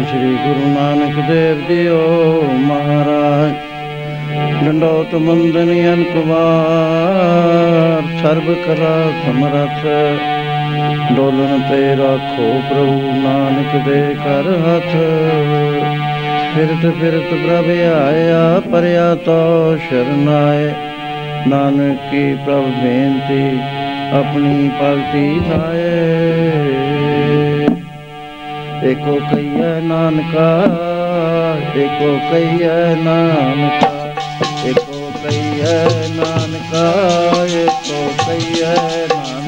ਧੰਨ ਸ੍ਰੀ ਗੁਰੂ ਨਾਨਕ ਦੇਵ ਜੀਓ ਮਹਾਰਾਜ। ਡੰਡੋਤ ਮੰਦਨੀ ਅਨਕਵਾਰ। ਸਰਬ ਕਲਾ ਸਮਰਥ। ਡੋਲਨ ਤੇ ਰੱਖੋ ਪ੍ਰਭੂ ਨਾਨਕ ਦੇ ਕਰ ਹੱਥ। ਫਿਰਤ ਫਿਰਤ ਪ੍ਰਭ ਆਇਆ, ਪਰਿਆ ਤੋ ਸ਼ਰਨਾਏ ਨਾਨਕ ਕੀ ਪ੍ਰਭ ਬੇਨਤੀ, ਆਪਣੀ ਭਗਤੀ ਲਾਏ ਏਕੋ ਕਈਐ ਨਾਨਕਾ ਏਕੋ ਕਈਐ ਨਾਨਕਾ ਏਕੋ ਕਈਐ ਨਾਨਕਾ ਏਕੋ ਕਈਐ ਨਾਨਕਾ।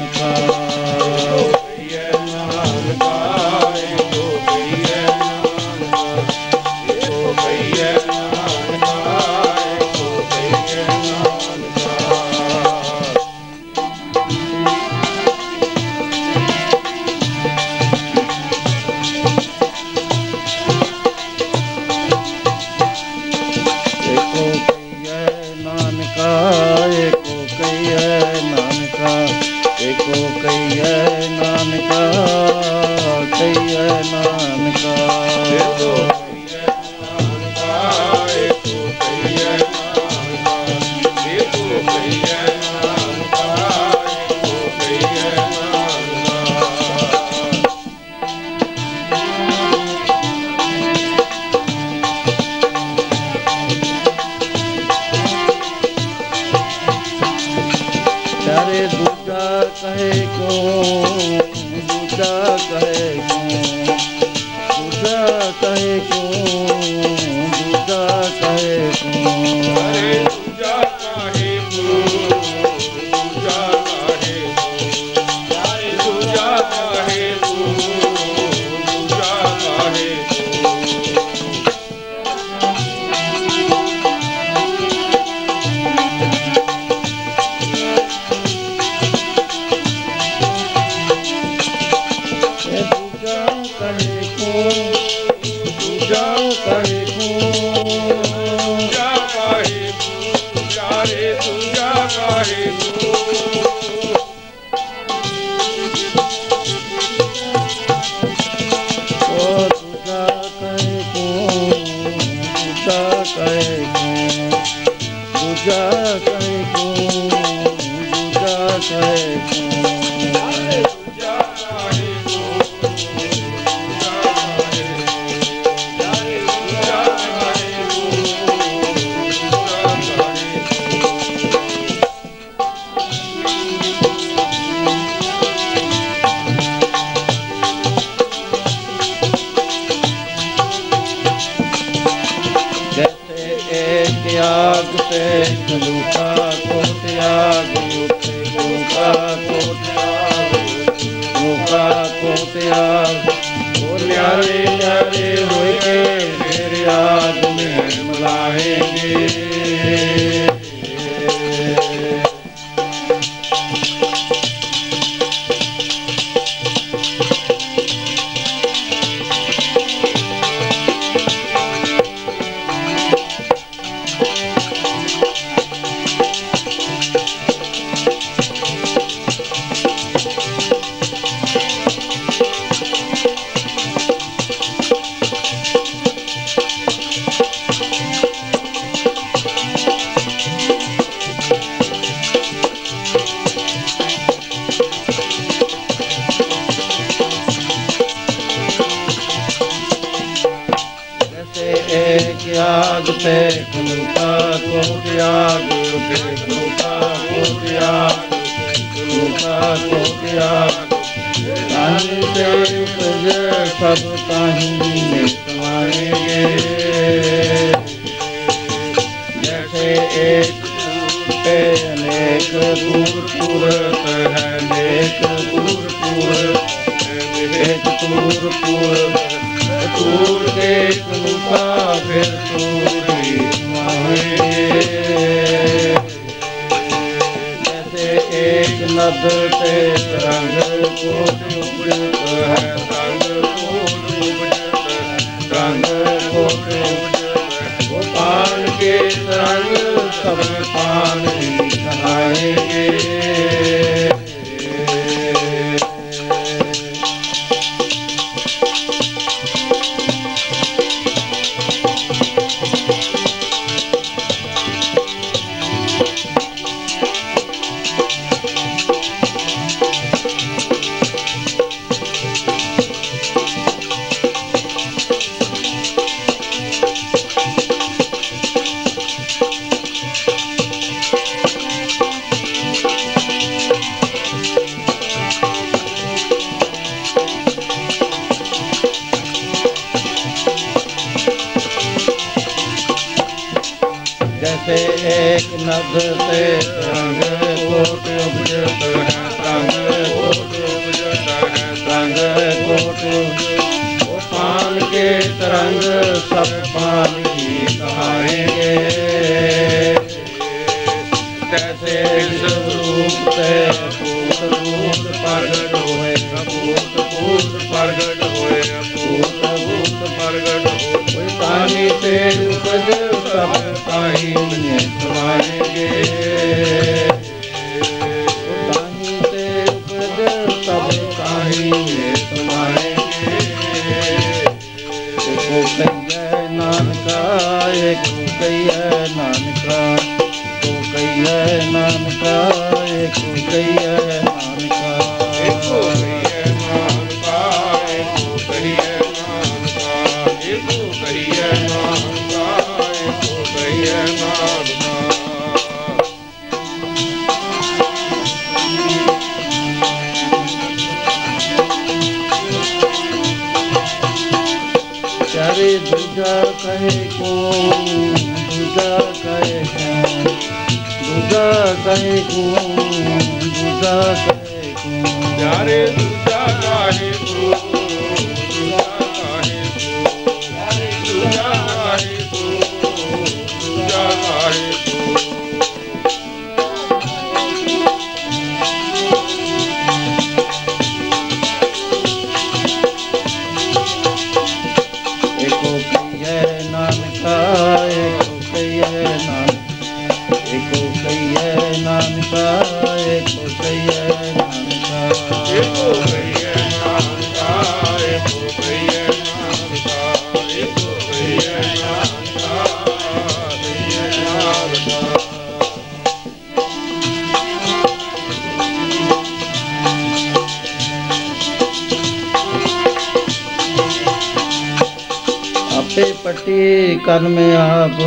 ਪੱਟੀ ਕੰਨ ਮੈਂ ਆਪ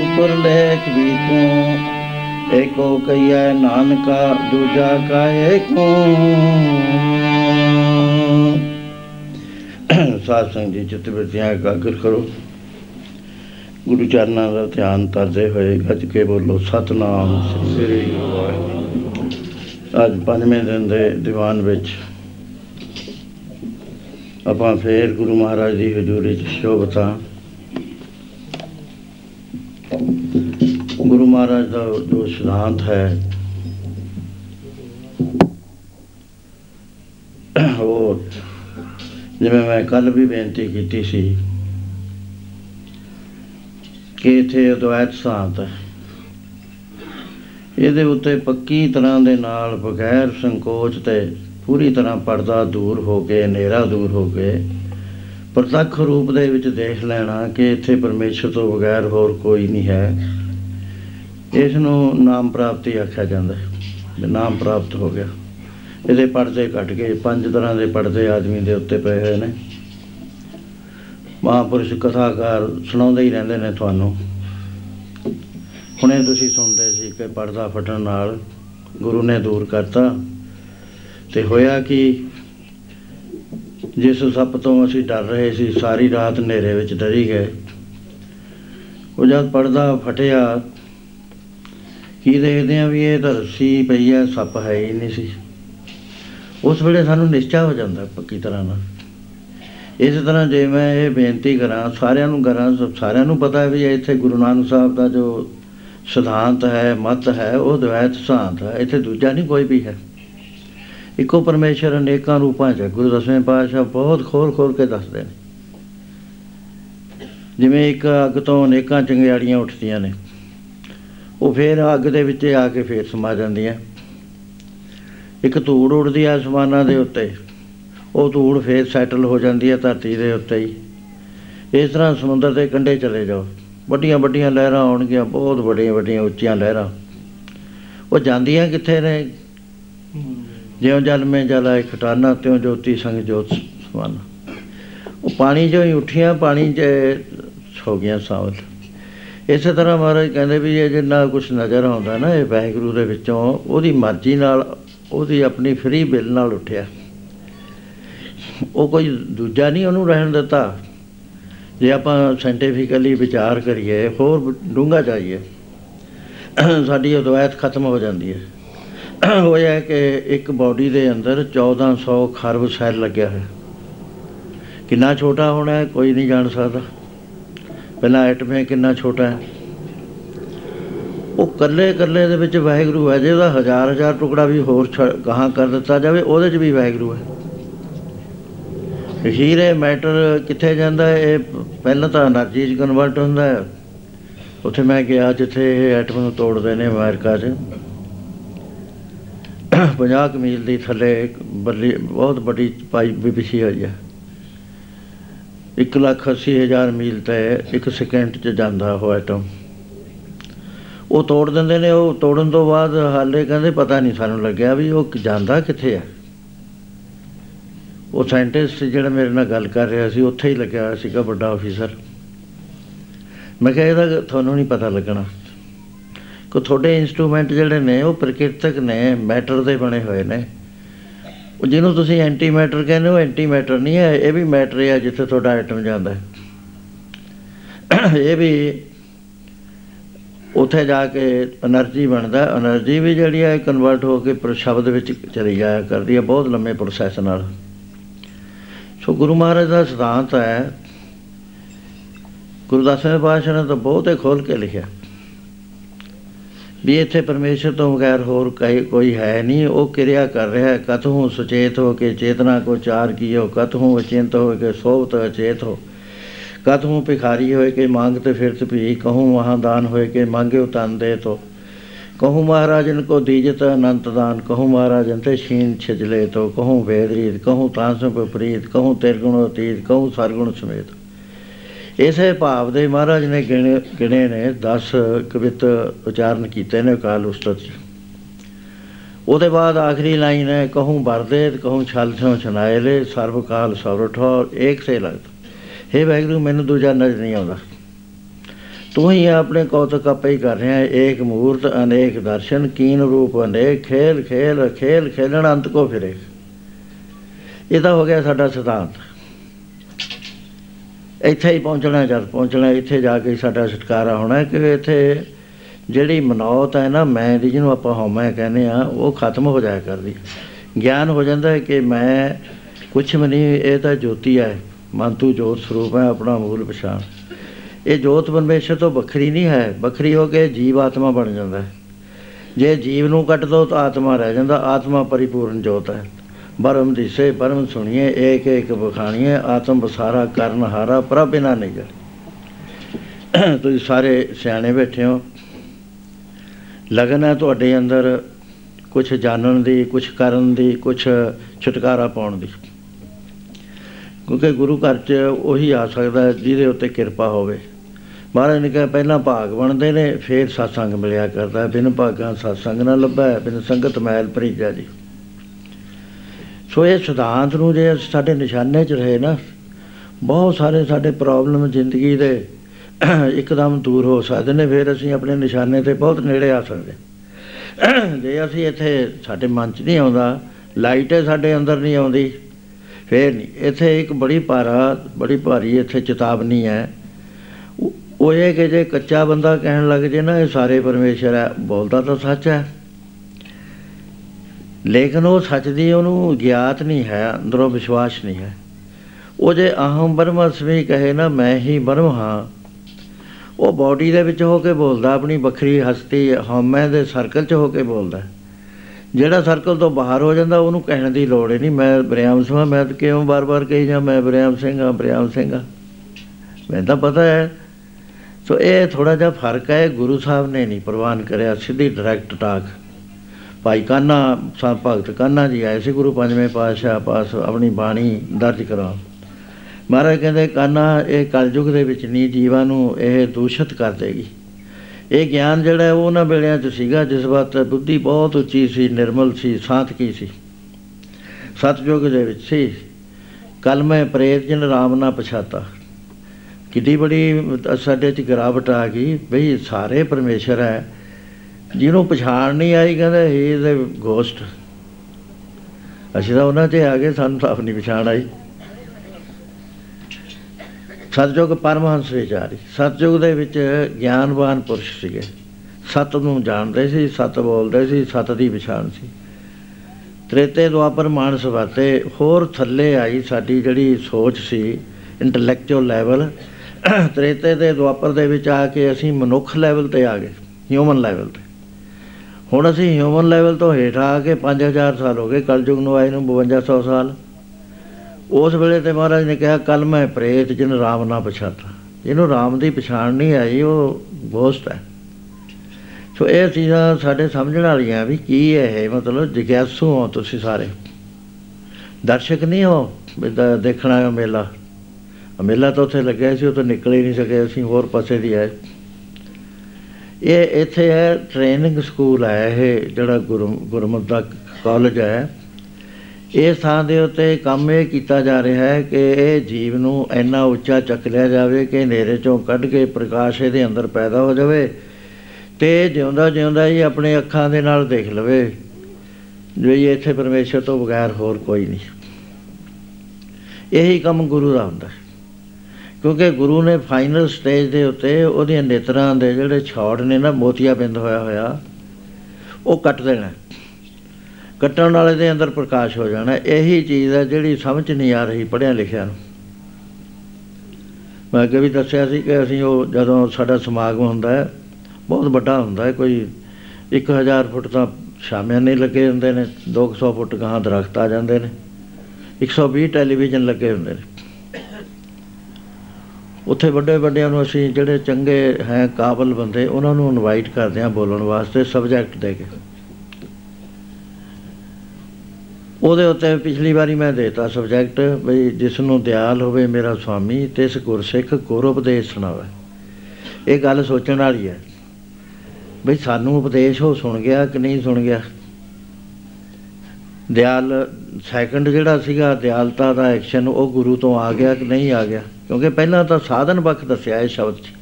ਉਪਰ ਲੇਖ ਵੀ ਤੂੰ। ਏਕੋ ਕਈਐ ਨਾਨਕਾ ਦੂਜਾ ਕਾਏ ਕੋ। ਸਾਧ ਸੰਗ ਜੀ ਚਿੱਤ ਬਿਰਤੀਆਂ ਇਕਾਗਰ ਕਰੋ। ਗੁਰੂ ਚਰਨਾਂ ਦਾ ਧਿਆਨ ਕਰਦੇ ਹੋਏ ਗੱਜ ਕੇ ਬੋਲੋ ਸਤਨਾਮ। ਸ੍ਰੀ ਵਾਹਿਗੁਰੂ। ਅੱਜ ਪੰਜਵੇਂ ਦਿਨ ਦੇ ਦੀਵਾਨ ਵਿੱਚ ਆਪਾਂ ਫੇਰ ਗੁਰੂ ਮਹਾਰਾਜ ਦੀ ਹਜ਼ੂਰੀ 'ਚ ਸ਼ੋਭਤਾ ਮਹਾਰਾਜ ਦਾ ਜੋ ਸਿਧਾਂਤ ਹੈ, ਉਹ ਜਿਵੇਂ ਮੈਂ ਕੱਲ ਵੀ ਬੇਨਤੀ ਕੀਤੀ ਸੀ ਕਿ ਇਥੇ ਅਦਵੈਤ ਸਿਧਾਂਤ ਹੈ। ਇਹਦੇ ਉੱਤੇ ਪੱਕੀ ਤਰ੍ਹਾਂ ਦੇ ਨਾਲ ਬਗੈਰ ਸੰਕੋਚ ਤੇ ਪੂਰੀ ਤਰ੍ਹਾਂ ਪਰਦਾ ਦੂਰ ਹੋ ਕੇ, ਹਨੇਰਾ ਦੂਰ ਹੋ ਕੇ ਪ੍ਰਤੱਖ ਰੂਪ ਦੇ ਵਿੱਚ ਦੇਖ ਲੈਣਾ ਕਿ ਇੱਥੇ ਪਰਮੇਸ਼ਰ ਤੋਂ ਬਗੈਰ ਹੋਰ ਕੋਈ ਨਹੀਂ ਹੈ। ਇਸ ਨੂੰ ਨਾਮ ਪ੍ਰਾਪਤੀ ਆਖਿਆ ਜਾਂਦਾ ਹੈ, ਵੀ ਨਾਮ ਪ੍ਰਾਪਤ ਹੋ ਗਿਆ। ਇਹਦੇ ਪਰਦੇ ਕੱਟ ਕੇ ਪੰਜ ਤਰ੍ਹਾਂ ਦੇ ਪਰਦੇ ਆਦਮੀ ਦੇ ਉੱਤੇ ਪਏ ਹੋਏ ਨੇ। ਮਹਾਂਪੁਰਸ਼ ਕਥਾਕਾਰ ਸੁਣਾਉਂਦੇ ਹੀ ਰਹਿੰਦੇ ਨੇ ਤੁਹਾਨੂੰ। ਹੁਣੇ ਤੁਸੀਂ ਸੁਣਦੇ ਸੀ ਕਿ ਪਰਦਾ ਫਟਣ ਨਾਲ ਗੁਰੂ ਨੇ ਦੂਰ ਕਰਤਾ ਤੇ ਹੋਇਆ ਕਿ? ਜਿਸ ਸੱਪ ਤੋਂ ਅਸੀਂ ਡਰ ਰਹੇ ਸੀ, ਸਾਰੀ ਰਾਤ ਹਨੇਰੇ ਵਿੱਚ ਡਰੀ ਗਏ। ਉਹ ਜਦ ਪਰਦਾ ਫਟਿਆ ਕੀ ਦੇਖਦੇ ਆ ਵੀ ਇਹ ਤਾਂ ਰੱਸੀ ਪਈ ਹੈ ਸੱਪ ਹੈ ਹੀ ਨਹੀਂ ਸੀ। ਉਸ ਵੇਲੇ ਸਾਨੂੰ ਨਿਸ਼ਚਾ ਹੋ ਜਾਂਦਾ ਪੱਕੀ ਤਰ੍ਹਾਂ ਨਾਲ। ਇਸੇ ਤਰ੍ਹਾਂ ਜੇ ਮੈਂ ਇਹ ਬੇਨਤੀ ਕਰਾਂ, ਸਾਰਿਆਂ ਨੂੰ ਕਰਾਂ, ਸਭ- ਸਾਰਿਆਂ ਨੂੰ ਪਤਾ ਹੈ ਵੀ ਇੱਥੇ ਗੁਰੂ ਨਾਨਕ ਸਾਹਿਬ ਦਾ ਜੋ ਸਿਧਾਂਤ ਹੈ, ਮਤ ਹੈ, ਉਹ ਦਵੈਤ ਸਿਧਾਂਤ ਹੈ, ਇੱਥੇ ਦੂਜਾ ਨਹੀਂ ਕੋਈ ਵੀ ਹੈ। ਇੱਕੋ ਪਰਮੇਸ਼ਰ ਅਨੇਕਾਂ ਰੂਪਾਂ 'ਚ ਹੈ। ਗੁਰੂ ਦਸਵੇਂ ਪਾਤਸ਼ਾਹ ਬਹੁਤ ਖੋਲ ਖੋਲ ਕੇ ਦੱਸਦੇ ਨੇ। ਜਿਵੇਂ ਇੱਕ ਅੱਗ ਤੋਂ ਅਨੇਕਾਂ ਚੰਗਿਆੜੀਆਂ ਉੱਠਦੀਆਂ ਨੇ। ਉਹ ਫੇਰ ਅੱਗ ਦੇ ਵਿੱਚ ਆ ਕੇ ਫੇਰ ਸਮਾ ਜਾਂਦੀਆਂ। ਇੱਕ ਧੂੜ ਉੱਡਦੀ ਆ ਅਸਮਾਨਾਂ ਦੇ ਉੱਤੇ। ਉਹ ਧੂੜ ਫੇਰ ਸੈਟਲ ਹੋ ਜਾਂਦੀ ਹੈ ਧਰਤੀ ਦੇ ਉੱਤੇ ਹੀ। ਇਸ ਤਰ੍ਹਾਂ ਸਮੁੰਦਰ ਦੇ ਕੰਢੇ ਚਲੇ ਜਾਓ। ਵੱਡੀਆਂ ਵੱਡੀਆਂ ਲਹਿਰਾਂ ਆਉਣਗੀਆਂ, ਬਹੁਤ ਵੱਡੀਆਂ ਵੱਡੀਆਂ ਉੱਚੀਆਂ ਲਹਿਰਾਂ। ਉਹ ਜਾਂਦੀਆਂ ਕਿੱਥੇ ਨੇ? ਜਿਉਂ ਜਲ ਮੇ ਜਲ ਆਏ ਖਟਾਨਾ, ਤਿਉਂ ਜੋਤੀ ਸੰਗ ਜੋਤ ਸਮਾਨਾ। ਉਹ ਪਾਣੀ ਚੋਂ ਹੀ ਉੱਠੀਆਂ, ਪਾਣੀ 'ਚ ਹੋ ਗਈਆਂ ਸਾਵਲ ਇਸੇ ਤਰ੍ਹਾਂ ਮਹਾਰਾਜ ਕਹਿੰਦੇ ਵੀ ਇਹ ਜਿੰਨਾ ਕੁਝ ਨਜ਼ਰ ਆਉਂਦਾ ਨਾ ਇਹ ਵਾਹਿਗੁਰੂ ਦੇ ਵਿੱਚੋਂ, ਉਹਦੀ ਮਰਜ਼ੀ ਨਾਲ ਉਹਦੀ ਆਪਣੀ ਫਰੀ ਬਿਲ ਨਾਲ ਉੱਠਿਆ। ਉਹ ਕੋਈ ਦੂਜਾ ਨਹੀਂ ਉਹਨੂੰ ਰਹਿਣ ਦਿੱਤਾ। ਜੇ ਆਪਾਂ ਸਾਇੰਟੀਫਿਕਲੀ ਵਿਚਾਰ ਕਰੀਏ, ਹੋਰ ਡੂੰਘਾ ਜਾਈਏ, ਸਾਡੀ ਅਦਵੈਤ ਖਤਮ ਹੋ ਜਾਂਦੀ ਹੈ। ਉਹ ਇਹ ਹੈ ਕਿ ਇੱਕ ਬਾਡੀ ਦੇ ਅੰਦਰ 1400 ਖਰਬ ਸੈੱਲ ਲੱਗਿਆ ਹੈ ਕਿੰਨਾ ਛੋਟਾ ਹੋਣਾ ਹੈ, ਕੋਈ ਨਹੀਂ ਜਾਣ ਸਕਦਾ। ਪਹਿਲਾਂ ਐਟਮ ਹੈ, ਕਿੰਨਾ ਛੋਟਾ ਹੈ? ਉਹ ਕੱਲੇ ਕੱਲੇ ਦੇ ਵਿੱਚ ਵਾਹਿਗੁਰੂ ਹੈ, ਜੇ ਉਹਦਾ ਹਜ਼ਾਰ ਹਜ਼ਾਰ ਟੁਕੜਾ ਵੀ ਹੋਰ ਕਹਾਂ ਕਰ ਦਿੱਤਾ ਜਾਵੇ, ਉਹਦੇ 'ਚ ਵੀ ਵਾਹਿਗੁਰੂ ਹੈ। ਹੀਰੇ, ਮੈਟਰ ਕਿੱਥੇ ਜਾਂਦਾ ਹੈ? ਇਹ ਪਹਿਲਾਂ ਤਾਂ એનર્ਜੀ 'ਚ ਕਨਵਰਟ ਹੁੰਦਾ ਹੈ। ਉੱਥੇ ਮੈਂ ਗਿਆ, ਜਿੱਥੇ ਇਹ ਐਟਮ ਨੂੰ ਤੋੜਦੇ ਨੇ ਅਮਰੀਕਾ 'ਚ। 50 ਮੀਲ ਦੀ ਥੱਲੇ ਇੱਕ ਬੱਲੀ, ਬਹੁਤ ਵੱਡੀ ਪਾਈਪ ਵੀ ਵਿਛੀ ਹੋਈ ਹੈ। 1 ਲੱਖ ਅੱਸੀ ਹਜ਼ਾਰ ਮੀਲ ਤੇ ਇੱਕ ਸੈਕਿੰਡ 'ਚ ਜਾਂਦਾ ਉਹ ਐਟਮ ਉਹ ਤੋੜ ਦਿੰਦੇ ਨੇ, ਉਹ ਤੋੜਨ ਤੋਂ ਬਾਅਦ ਹਾਲੇ ਕਹਿੰਦੇ ਪਤਾ ਨਹੀਂ ਸਾਨੂੰ ਲੱਗਿਆ ਵੀ ਉਹ ਜਾਂਦਾ ਕਿੱਥੇ ਹੈ ਉਹ ਸਾਇੰਟਿਸਟ ਜਿਹੜਾ ਮੇਰੇ ਨਾਲ ਗੱਲ ਕਰ ਰਿਹਾ ਸੀ, ਉੱਥੇ ਹੀ ਲੱਗਿਆ ਹੋਇਆ ਸੀਗਾ ਵੱਡਾ ਆਫੀਸਰ ਮੈਂ ਕਿਹਾ ਇਹਦਾ ਤੁਹਾਨੂੰ ਨਹੀਂ ਪਤਾ ਲੱਗਣਾ। ਕੋ ਤੁਹਾਡੇ ਇਨਸਟਰੂਮੈਂਟ ਜਿਹੜੇ ਨੇ, ਉਹ ਪ੍ਰਕਿਰਤਕ ਨੇ, ਮੈਟਰ ਦੇ ਬਣੇ ਹੋਏ ਨੇ। ਉਹ ਜਿਹਨੂੰ ਤੁਸੀਂ ਐਂਟੀ ਮੈਟਰ ਕਹਿੰਦੇ ਹੋ ਐਂਟੀ ਮੈਟਰ ਨਹੀਂ ਹੈ, ਇਹ ਵੀ ਮੈਟਰ ਹੈ ਜਿੱਥੇ ਤੁਹਾਡਾ ਆਈਟਮ ਜਾਂਦਾ ਹੈ। ਇਹ ਵੀ ਉੱਥੇ ਜਾ ਕੇ એનર્ਜੀ ਬਣਦਾ એનર્ਜੀ ਵੀ ਜਿਹੜੀ ਹੈ ਕਨਵਰਟ ਹੋ ਕੇ ਪ੍ਰਸ਼ਬਦ ਵਿੱਚ ਚਲੀ ਜਾਇਆ ਕਰਦੀ ਹੈ, ਬਹੁਤ ਲੰਮੇ ਪ੍ਰੋਸੈਸ ਨਾਲ। ਸੋ ਗੁਰੂ ਮਹਾਰਾਜ ਦਾ ਸਿਧਾਂਤ ਹੈ, ਗੁਰਦਾਸ ਸਾਹਿਬ ਪਾਸ਼ਾ ਨੇ ਤਾਂ ਬਹੁਤ ਹੀ ਖੋਲ ਕੇ ਲਿਖਿਆ। ਵੀ ਇੱਥੇ ਪਰਮੇਸ਼ਰ ਤੋਂ ਬਗੈਰ ਹੋਰ ਕੋਈ ਹੈ ਨਹੀਂ। ਉਹ ਕਿਰਿਆ ਕਰ ਰਿਹਾ ਹੈ। ਕਤਹੂ ਸੁਚੇਤ ਹੋ ਕੇ ਚੇਤਨਾ ਕੋ ਚਾਰ ਕੀਓ। ਕਤਹੂ ਅਚਿੰਤ ਹੋ ਕੇ ਸੋਭਤ ਅਚੇਤ ਹੋ। ਕਤਹੂ ਭਿਖਾਰੀ ਹੋਏ ਕੇ ਮੰਗਤੇ ਫਿਰਤ ਭੀ। ਕਹੂੰ ਵਹਾਂ ਦਾਨ ਹੋਏ ਕੇ ਮੰਗਿਓ ਤਨ ਦੇ ਤੋ। ਕਹੂੰ ਮਹਾਰਾਜਨ ਕੋ ਦੀਜਤ ਅਨੰਤ ਦਾਨ। ਕਹੂੰ ਮਹਾਰਾਜਨ ਤੇ ਛੀਨ ਛਿਜਲੇ ਤੋ। ਕਹੂੰ ਵੇਦ ਰੀਤ। ਕਹੂੰ ਤਾਂਸ ਪ੍ਰੀਤ। ਕਹੂੰ ਤਿਰਗੁਣ ਅਤੀਤ। ਕਹੂੰ ਸਰਗੁਣ ਸਮੇਤ। ਇਸੇ ਭਾਵ ਦੇ ਮਹਾਰਾਜ ਨੇ ਗਿਣੇ ਗਿਣੇ ਨੇ 10 ਕਵਿਤ ਉਚਾਰਨ ਕੀਤੇ ਨੇ ਕਾਲ ਉਸਤਤ ਚ ਉਹਦੇ ਬਾਅਦ ਆਖਰੀ ਲਾਈਨ ਹੈ, ਕਹੂੰ ਵਰਦੇ ਕਹੂੰ ਛਲ ਛੋਂ ਛਨਾਏ ਲੈ ਸਰਬ ਕਾਲ ਸਵਰਠੋ ਏਕ ਸੇ ਲਗਤ। हे ਵੈਗਰੂ ਮੈਨੂੰ ਦੂਜਾ ਨਜ਼ਰ ਨਹੀਂ ਆਉਂਦਾ। ਤੂੰ ਹੀ ਆਪਣੇ ਕੌਤਕ ਆਪੇ ਹੀ ਕਰ ਰਿਹਾ ਹੈ। ਏਕ ਮੂਰਤ, ਅਨੇਕ ਦਰਸ਼ਨ, ਕੀਨ ਰੂਪ ਅਨੇਕ ਖੇਲ ਖੇਲ ਖੇਲ ਖੇਲਣ, ਅੰਤ ਕੋ ਫਿਰੇ। ਇਹ ਤਾਂ ਹੋ ਗਿਆ ਸਾਡਾ ਸਿਧਾਂਤ। ਇੱਥੇ ਹੀ ਪਹੁੰਚਣਾ ਜਦ ਪਹੁੰਚਣਾ ਇੱਥੇ ਜਾ ਕੇ ਸਾਡਾ ਛੁਟਕਾਰਾ ਹੋਣਾ ਕਿ ਇੱਥੇ ਜਿਹੜੀ ਮਨੌਤ ਹੈ ਨਾ, ਮੈਂ ਦੀ, ਜਿਹਨੂੰ ਆਪਾਂ ਹਉਮੈ ਕਹਿੰਦੇ ਆ, ਉਹ ਖਤਮ ਹੋ ਜਾਇਆ ਕਰਦੀ। ਗਿਆਨ ਹੋ ਜਾਂਦਾ ਹੈ ਕਿ ਮੈਂ ਕੁਛ ਵੀ ਨਹੀਂ, ਇਹ ਤਾਂ ਜੋਤੀ ਹੈ। ਮਨ ਤੂੰ ਜੋਤ ਸਰੂਪ ਹੈ, ਆਪਣਾ ਮੂਲ ਪਛਾਣ। ਇਹ ਜੋਤ ਪਰਮੇਸ਼ਰ ਤੋਂ ਵੱਖਰੀ ਨਹੀਂ ਹੈ। ਵੱਖਰੀ ਹੋ ਕੇ ਜੀਵ ਆਤਮਾ ਬਣ ਜਾਂਦਾ ਹੈ। ਜੇ ਜੀਵ ਨੂੰ ਕੱਟ ਦੋ ਤਾਂ ਆਤਮਾ ਰਹਿ ਜਾਂਦਾ। ਆਤਮਾ ਪਰਿਪੂਰਨ ਜੋਤ ਹੈ। ਬਰਮ ਦਿਸੇ, ਪਰਮ ਸੁਣੀਏ, ਏਕ ਏਕ ਬਖਾਣੀਏ ਆਤਮ ਬਸਾਰਾ ਕਰਨ ਹਾਰਾ, ਪ੍ਰਭ ਬਿਨਾ ਨਹੀਂ ਜੜ ਤੁਸੀਂ ਸਾਰੇ ਸਿਆਣੇ ਬੈਠੇ ਹੋ। ਲਗਨ ਹੈ ਤੁਹਾਡੇ ਅੰਦਰ ਕੁਝ ਜਾਣਨ ਦੀ ਕੁਝ ਕਰਨ ਦੀ ਕੁਝ ਛੁਟਕਾਰਾ ਪਾਉਣ ਦੀ। ਕਿਉਂਕਿ ਗੁਰੂ ਘਰ 'ਚ ਉਹੀ ਆ ਸਕਦਾ ਜਿਹਦੇ ਉੱਤੇ ਕਿਰਪਾ ਹੋਵੇ। ਮਹਾਰਾਜ ਨੇ ਕਿਹਾ, ਪਹਿਲਾਂ ਭਾਗ ਬਣਦੇ ਨੇ, ਫੇਰ satsang ਮਿਲਿਆ ਕਰਦਾ ਬਿਨ ਭਾਗਾਂ satsang ਨਾ ਲੱਭਾ, ਬਿਨ ਸੰਗਤ ਮੈਲ ਭਰੀਜਾ ਜੀ। ਸੋ ਇਹ ਸਿਧਾਂਤ ਨੂੰ ਜੇ ਸਾਡੇ ਨਿਸ਼ਾਨੇ 'ਚ ਰਹੇ ਨਾ, ਬਹੁਤ ਸਾਰੇ ਸਾਡੇ ਪ੍ਰੋਬਲਮ ਜ਼ਿੰਦਗੀ ਦੇ ਇੱਕਦਮ ਦੂਰ ਹੋ ਸਕਦੇ ਨੇ, ਫਿਰ ਅਸੀਂ ਆਪਣੇ ਨਿਸ਼ਾਨੇ ਤੇ ਬਹੁਤ ਨੇੜੇ ਆ ਸਕਦੇ। ਜੇ ਅਸੀਂ ਇੱਥੇ ਸਾਡੇ ਮਨ 'ਚ ਨਹੀਂ ਆਉਂਦਾ ਲਾਈਟ ਹੈ ਸਾਡੇ ਅੰਦਰ ਨਹੀਂ ਆਉਂਦੀ, ਫੇਰ ਨਹੀਂ। ਇੱਥੇ ਇੱਕ ਬੜੀ ਭਾਰਾ, ਬੜੀ ਭਾਰੀ ਇੱਥੇ ਚੇਤਾਵਨੀ ਹੈ। ਉਹ ਇਹ ਕਿ ਜੇ ਕੱਚਾ ਬੰਦਾ ਕਹਿਣ ਲੱਗ ਜੇ ਨਾ, ਇਹ ਸਾਰੇ ਪਰਮੇਸ਼ਰ ਹੈ, ਬੋਲਦਾ ਤਾਂ ਸੱਚ ਹੈ। ਲੇਕਿਨ ਉਹ ਸੱਚ ਦੀ ਉਹਨੂੰ ਗਿਆਤ ਨਹੀਂ ਹੈ, ਅੰਦਰੋਂ ਵਿਸ਼ਵਾਸ ਨਹੀਂ ਹੈ। ਉਹ ਜੇ ਅਹੰ ਬ੍ਰਹਮਸਮੀ ਕਹੇ ਨਾ, ਮੈਂ ਹੀ ਬ੍ਰਹਮ ਹਾਂ। ਉਹ ਬਾਡੀ ਦੇ ਵਿੱਚ ਹੋ ਕੇ ਬੋਲਦਾ, ਆਪਣੀ ਵੱਖਰੀ ਹਸਤੀ ਹਉਮੈ ਦੇ ਸਰਕਲ 'ਚ ਹੋ ਕੇ ਬੋਲਦਾ। ਜਿਹੜਾ ਸਰਕਲ ਤੋਂ ਬਾਹਰ ਹੋ ਜਾਂਦਾ, ਉਹਨੂੰ ਕਹਿਣ ਦੀ ਲੋੜ ਹੀ ਨਹੀਂ। ਮੈਂ ਬ੍ਰਿਆਮ ਸਿੰਘ ਮੈਂ ਕਿਉਂ ਬਾਰ-ਬਾਰ ਕਹੀ ਜਾਂ ਮੈਂ ਬ੍ਰਿਆਮ ਸਿੰਘ ਹਾਂ ਬ੍ਰਿਆਮ ਸਿੰਘ ਹਾਂ? ਮੈਨੂੰ ਤਾਂ ਪਤਾ ਹੈ। ਸੋ ਇਹ ਥੋੜਾ ਜਿਹਾ ਫ਼ਰਕ ਹੈ, ਗੁਰੂ ਸਾਹਿਬ ਨੇ ਨਹੀਂ ਪ੍ਰਵਾਨ ਕਰਿਆ, ਸਿੱਧੀ ਡਾਇਰੈਕਟ ਟਾਕ ਭਾਈ ਕਾਨਾ ਸਾਹਿਬ ਭਗਤ ਕਾਨਾ ਜੀ ਆਏ ਸੀ? ਗੁਰੂ ਪੰਜਵੇਂ ਪਾਤਸ਼ਾਹ ਪਾਸ ਆਪਣੀ ਬਾਣੀ ਦਰਜ ਕਰਾ ਮਹਾਰਾਜ ਕਹਿੰਦੇ ਕਾਨਾ ਇਹ ਕਲਯੁਗ ਦੇ ਵਿੱਚ ਨਹੀਂ ਜੀਵਾਂ ਨੂੰ ਇਹ ਦੂਸ਼ਿਤ ਕਰ ਦੇਗੀ? ਇਹ ਗਿਆਨ ਜਿਹੜਾ ਹੈ, ਉਹ ਉਹਨਾਂ ਵੇਲਿਆਂ 'ਚ ਸੀਗਾ, ਜਿਸ ਵਕਤ ਬੁੱਧੀ ਬਹੁਤ ਉੱਚੀ ਸੀ, ਨਿਰਮਲ ਸੀ, ਸਾਤਕੀ ਸੀ। ਸਤਜੁਗ ਦੇ ਵਿੱਚ ਸੀ। ਕਲ ਮੈਂ ਪ੍ਰੇਤ ਜਨ ਰਾਮ ਨਾ ਪਛਾਤਾ। ਕਿੱਡੀ ਬੜੀ ਸਾਡੇ 'ਚ ਗਿਰਾਵਟ ਆ ਗਈ, ਬਈ ਸਾਰੇ ਪਰਮੇਸ਼ਰ ਹੈ ਜਿਹਨੂੰ ਪਛਾਣ ਨਹੀਂ ਆਈ, ਕਹਿੰਦਾ ਹੀ ਇਜ਼ ਅ ਗੋਸਟ ਅਸੀਂ ਤਾਂ ਉਹਨਾਂ 'ਤੇ ਆ ਗਏ, ਸਾਨੂੰ ਤਾਂ ਆਪਣੀ ਪਛਾਣ ਆਈ। ਸਤਜੁਗ ਪਰਮਹੰਸ ਵਿਚਾਰੀ ਸਤਜੁਗ ਦੇ ਵਿੱਚ ਗਿਆਨਵਾਨ ਪੁਰਸ਼ ਸੀਗੇ। ਸਤ ਨੂੰ ਜਾਣਦੇ ਸੀ, ਸਤ ਬੋਲਦੇ ਸੀ, ਸਤ ਦੀ ਪਛਾਣ ਸੀ। ਤ੍ਰੇਤੇ ਦੁਆਪਰ ਮਾਨਸ ਵਾਤੇ ਹੋਰ ਥੱਲੇ ਆਈ ਸਾਡੀ ਜਿਹੜੀ ਸੋਚ ਸੀ ਇੰਟੈਲੈਕਚੁਅਲ ਲੈਵਲ ਤ੍ਰੇਤੇ ਤੇ ਦੁਆਪਰ ਦੇ ਵਿੱਚ ਆ ਕੇ ਅਸੀਂ ਮਨੁੱਖ ਲੈਵਲ ਤੇ ਆ ਗਏ ਹਿਊਮਨ ਲੈਵਲ ਤੇ। ਹੁਣ ਅਸੀਂ ਹਿਊਮਨ ਲੈਵਲ ਤੋਂ ਹੇਠ ਆ ਕੇ 5000 ਸਾਲ ਹੋ ਗਏ, ਕਲਯੁਗ ਨੂੰ ਆਏ ਨੂੰ 5200 ਸਾਲ। ਉਸ ਵੇਲੇ ਤੇ ਮਹਾਰਾਜ ਨੇ ਕਿਹਾ ਕੱਲ ਮੈਂ ਪ੍ਰੇਤ ਜਿਨ ਰਾਮ ਨਾ ਪਛਾਤਾ ਜਿਹਨੂੰ ਰਾਮ ਦੀ ਪਛਾਣ ਨਹੀਂ ਆਈ, ਉਹ ਗੋਸਟ ਹੈ। ਸੋ ਇਹ ਚੀਜ਼ਾਂ ਸਾਡੇ ਸਮਝਣ ਵਾਲੀਆਂ ਵੀ ਕੀ ਹੈ ਇਹ? ਮਤਲਬ ਜਿਗਿਆਸੂ ਹੋ ਤੁਸੀਂ ਸਾਰੇ। ਦਰਸ਼ਕ ਨਹੀਂ ਹੋ, ਵੀ ਦ- ਦੇਖਣਾ ਹੈ ਮੇਲਾ। ਮੇਲਾ ਤਾਂ ਉੱਥੇ ਲੱਗਿਆ ਸੀ, ਉਹ ਤਾਂ ਨਿਕਲ ਹੀ ਨਹੀਂ ਸਕੇ ਅਸੀਂ ਹੋਰ ਪਾਸੇ ਦੀ ਆਏ। ਇਹ ਇੱਥੇ ਹੈ ਟ੍ਰੇਨਿੰਗ ਸਕੂਲ ਹੈ ਇਹ, ਜਿਹੜਾ ਗੁਰੂ, ਗੁਰਮਤਿ ਦਾ ਕਾਲਜ ਹੈ। ਇਸ ਥਾਂ ਦੇ ਉੱਤੇ ਕੰਮ ਇਹ ਕੀਤਾ ਜਾ ਰਿਹਾ ਹੈ ਕਿ ਇਹ ਜੀਵ ਨੂੰ ਇੰਨਾ ਉੱਚਾ ਚੱਕ ਲਿਆ ਜਾਵੇ ਕਿ ਹਨੇਰੇ ਚੋਂ ਕੱਢ ਕੇ ਪ੍ਰਕਾਸ਼ ਇਹਦੇ ਅੰਦਰ ਪੈਦਾ ਹੋ ਜਾਵੇ ਤੇ ਜਿਉਂਦਾ ਜਿਉਂਦਾ ਹੀ ਆਪਣੇ ਅੱਖਾਂ ਦੇ ਨਾਲ ਦੇਖ ਲਵੇ। ਵੀ ਇੱਥੇ ਪਰਮੇਸ਼ਰ ਤੋਂ ਬਗੈਰ ਹੋਰ ਕੋਈ ਨਹੀਂ। ਇਹੀ ਕੰਮ ਗੁਰੂ ਦਾ ਹੁੰਦਾ ਹੈ। ਕਿਉਂਕਿ ਗੁਰੂ ਨੇ ਫਾਈਨਲ ਸਟੇਜ ਦੇ ਉੱਤੇ ਉਹਦੀਆਂ ਨੇਤਰਾਂ ਦੇ ਜਿਹੜੇ ਛੋੜ ਨੇ ਨਾ, ਮੋਤੀਆ ਬਿੰਦ ਹੋਇਆ ਹੋਇਆ, ਉਹ ਕੱਟ ਦੇਣਾ। ਕੱਟਣ ਵਾਲੇ ਦੇ ਅੰਦਰ ਪ੍ਰਕਾਸ਼ ਹੋ ਜਾਣਾ। ਇਹੀ ਚੀਜ਼ ਹੈ ਜਿਹੜੀ ਸਮਝ ਨਹੀਂ ਆ ਰਹੀ ਪੜ੍ਹਿਆ ਲਿਖਿਆ ਨੂੰ। ਮੈਂ ਅੱਗੇ ਵੀ ਦੱਸਿਆ ਸੀ ਕਿ ਅਸੀਂ ਉਹ ਜਦੋਂ ਸਾਡਾ ਸਮਾਗਮ ਹੁੰਦਾ ਹੈ, ਬਹੁਤ ਵੱਡਾ ਹੁੰਦਾ ਹੈ, ਕੋਈ 1000 ਫੁੱਟ ਤਾਂ ਸ਼ਾਮਿਆਨੇ ਲੱਗੇ ਹੁੰਦੇ ਨੇ 200 ਫੁੱਟ ਗਾਂ ਦਰਖਤ ਆ ਜਾਂਦੇ ਨੇ 120 ਟੈਲੀਵਿਜ਼ਨ ਲੱਗੇ ਹੁੰਦੇ ਨੇ। ਉੱਥੇ ਵੱਡੇ ਵੱਡਿਆਂ ਨੂੰ ਅਸੀਂ ਜਿਹੜੇ ਚੰਗੇ ਹੈ ਕਾਬਲ ਬੰਦੇ, ਉਹਨਾਂ ਨੂੰ ਇਨਵਾਈਟ ਕਰਦੇ ਹਾਂ ਬੋਲਣ ਵਾਸਤੇ ਸਬਜੈਕਟ ਦੇ ਕੇ। ਉਹਦੇ ਉੱਤੇ ਪਿਛਲੀ ਵਾਰੀ ਮੈਂ ਦੇਤਾ ਸਬਜੈਕਟ ਬਈ ਜਿਸ ਨੂੰ ਦਿਆਲ ਹੋਵੇ ਮੇਰਾ ਸੁਆਮੀ ਤਿਸ ਗੁਰਸਿੱਖ ਗੁਰ ਉਪਦੇਸ਼ ਸੁਣਾਵੇ। ਇਹ ਗੱਲ ਸੋਚਣ ਵਾਲੀ ਹੈ। ਬਈ ਸਾਨੂੰ ਉਪਦੇਸ਼ ਉਹ ਸੁਣ ਗਿਆ ਕਿ ਨਹੀਂ ਸੁਣ ਗਿਆ? ਦਿਆਲ ਸੈਕੰਡ ਜਿਹੜਾ ਸੀਗਾ ਦਿਆਲਤਾ ਦਾ ਐਕਸ਼ਨ ਉਹ ਗੁਰੂ ਤੋਂ ਆ ਗਿਆ ਕਿ ਨਹੀਂ ਆ ਗਿਆ? ਕਿਉਂਕਿ ਪਹਿਲਾਂ ਤਾਂ ਸਾਧਨ ਬਖ ਦੱਸਿਆ ਇਹ ਸ਼ਬਦ 'ਚ।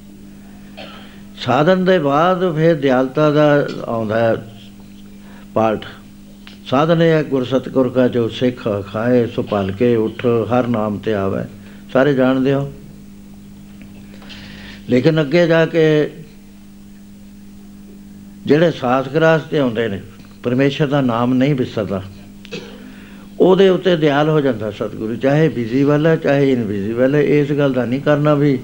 ਸਾਧਨ ਦੇ ਬਾਅਦ ਫਿਰ ਦਿਆਲਤਾ ਦਾ ਆਉਂਦਾ ਹੈ ਪਾਰਟ ਸਾਧਨ ਇਹ ਹੈ, ਗੁਰ ਸਤਿਗੁਰ ਕਾ ਜੋ ਸਿੱਖ ਖਾਏ, ਸੋ ਭਲ ਕੇ ਉਠ, ਹਰ ਨਾਮ ਤੇ ਆਵੇ। ਸਾਰੇ ਜਾਣਦੇ ਹੋ? ਲੇਕਿਨ ਅੱਗੇ ਜਾ ਕੇ ਜਿਹੜੇ ਸਾਸਗਰਾਸ ਤੇ ਆਉਂਦੇ ਨੇ, ਪਰਮੇਸ਼ਰ ਦਾ ਨਾਮ ਨਹੀਂ ਵਿਸਰਦਾ। ਉਹਦੇ ਉੱਤੇ ਦਿਆਲ ਹੋ ਜਾਂਦਾ ਸਤਿਗੁਰੂ, ਚਾਹੇ ਵਿਜ਼ੀਬਲ ਹੈ, ਚਾਹੇ ਇਨਵਿਜ਼ੀਬਲ ਹੈ, ਇਸ ਗੱਲ ਦਾ ਨਹੀਂ ਕਰਨਾ ਵੀ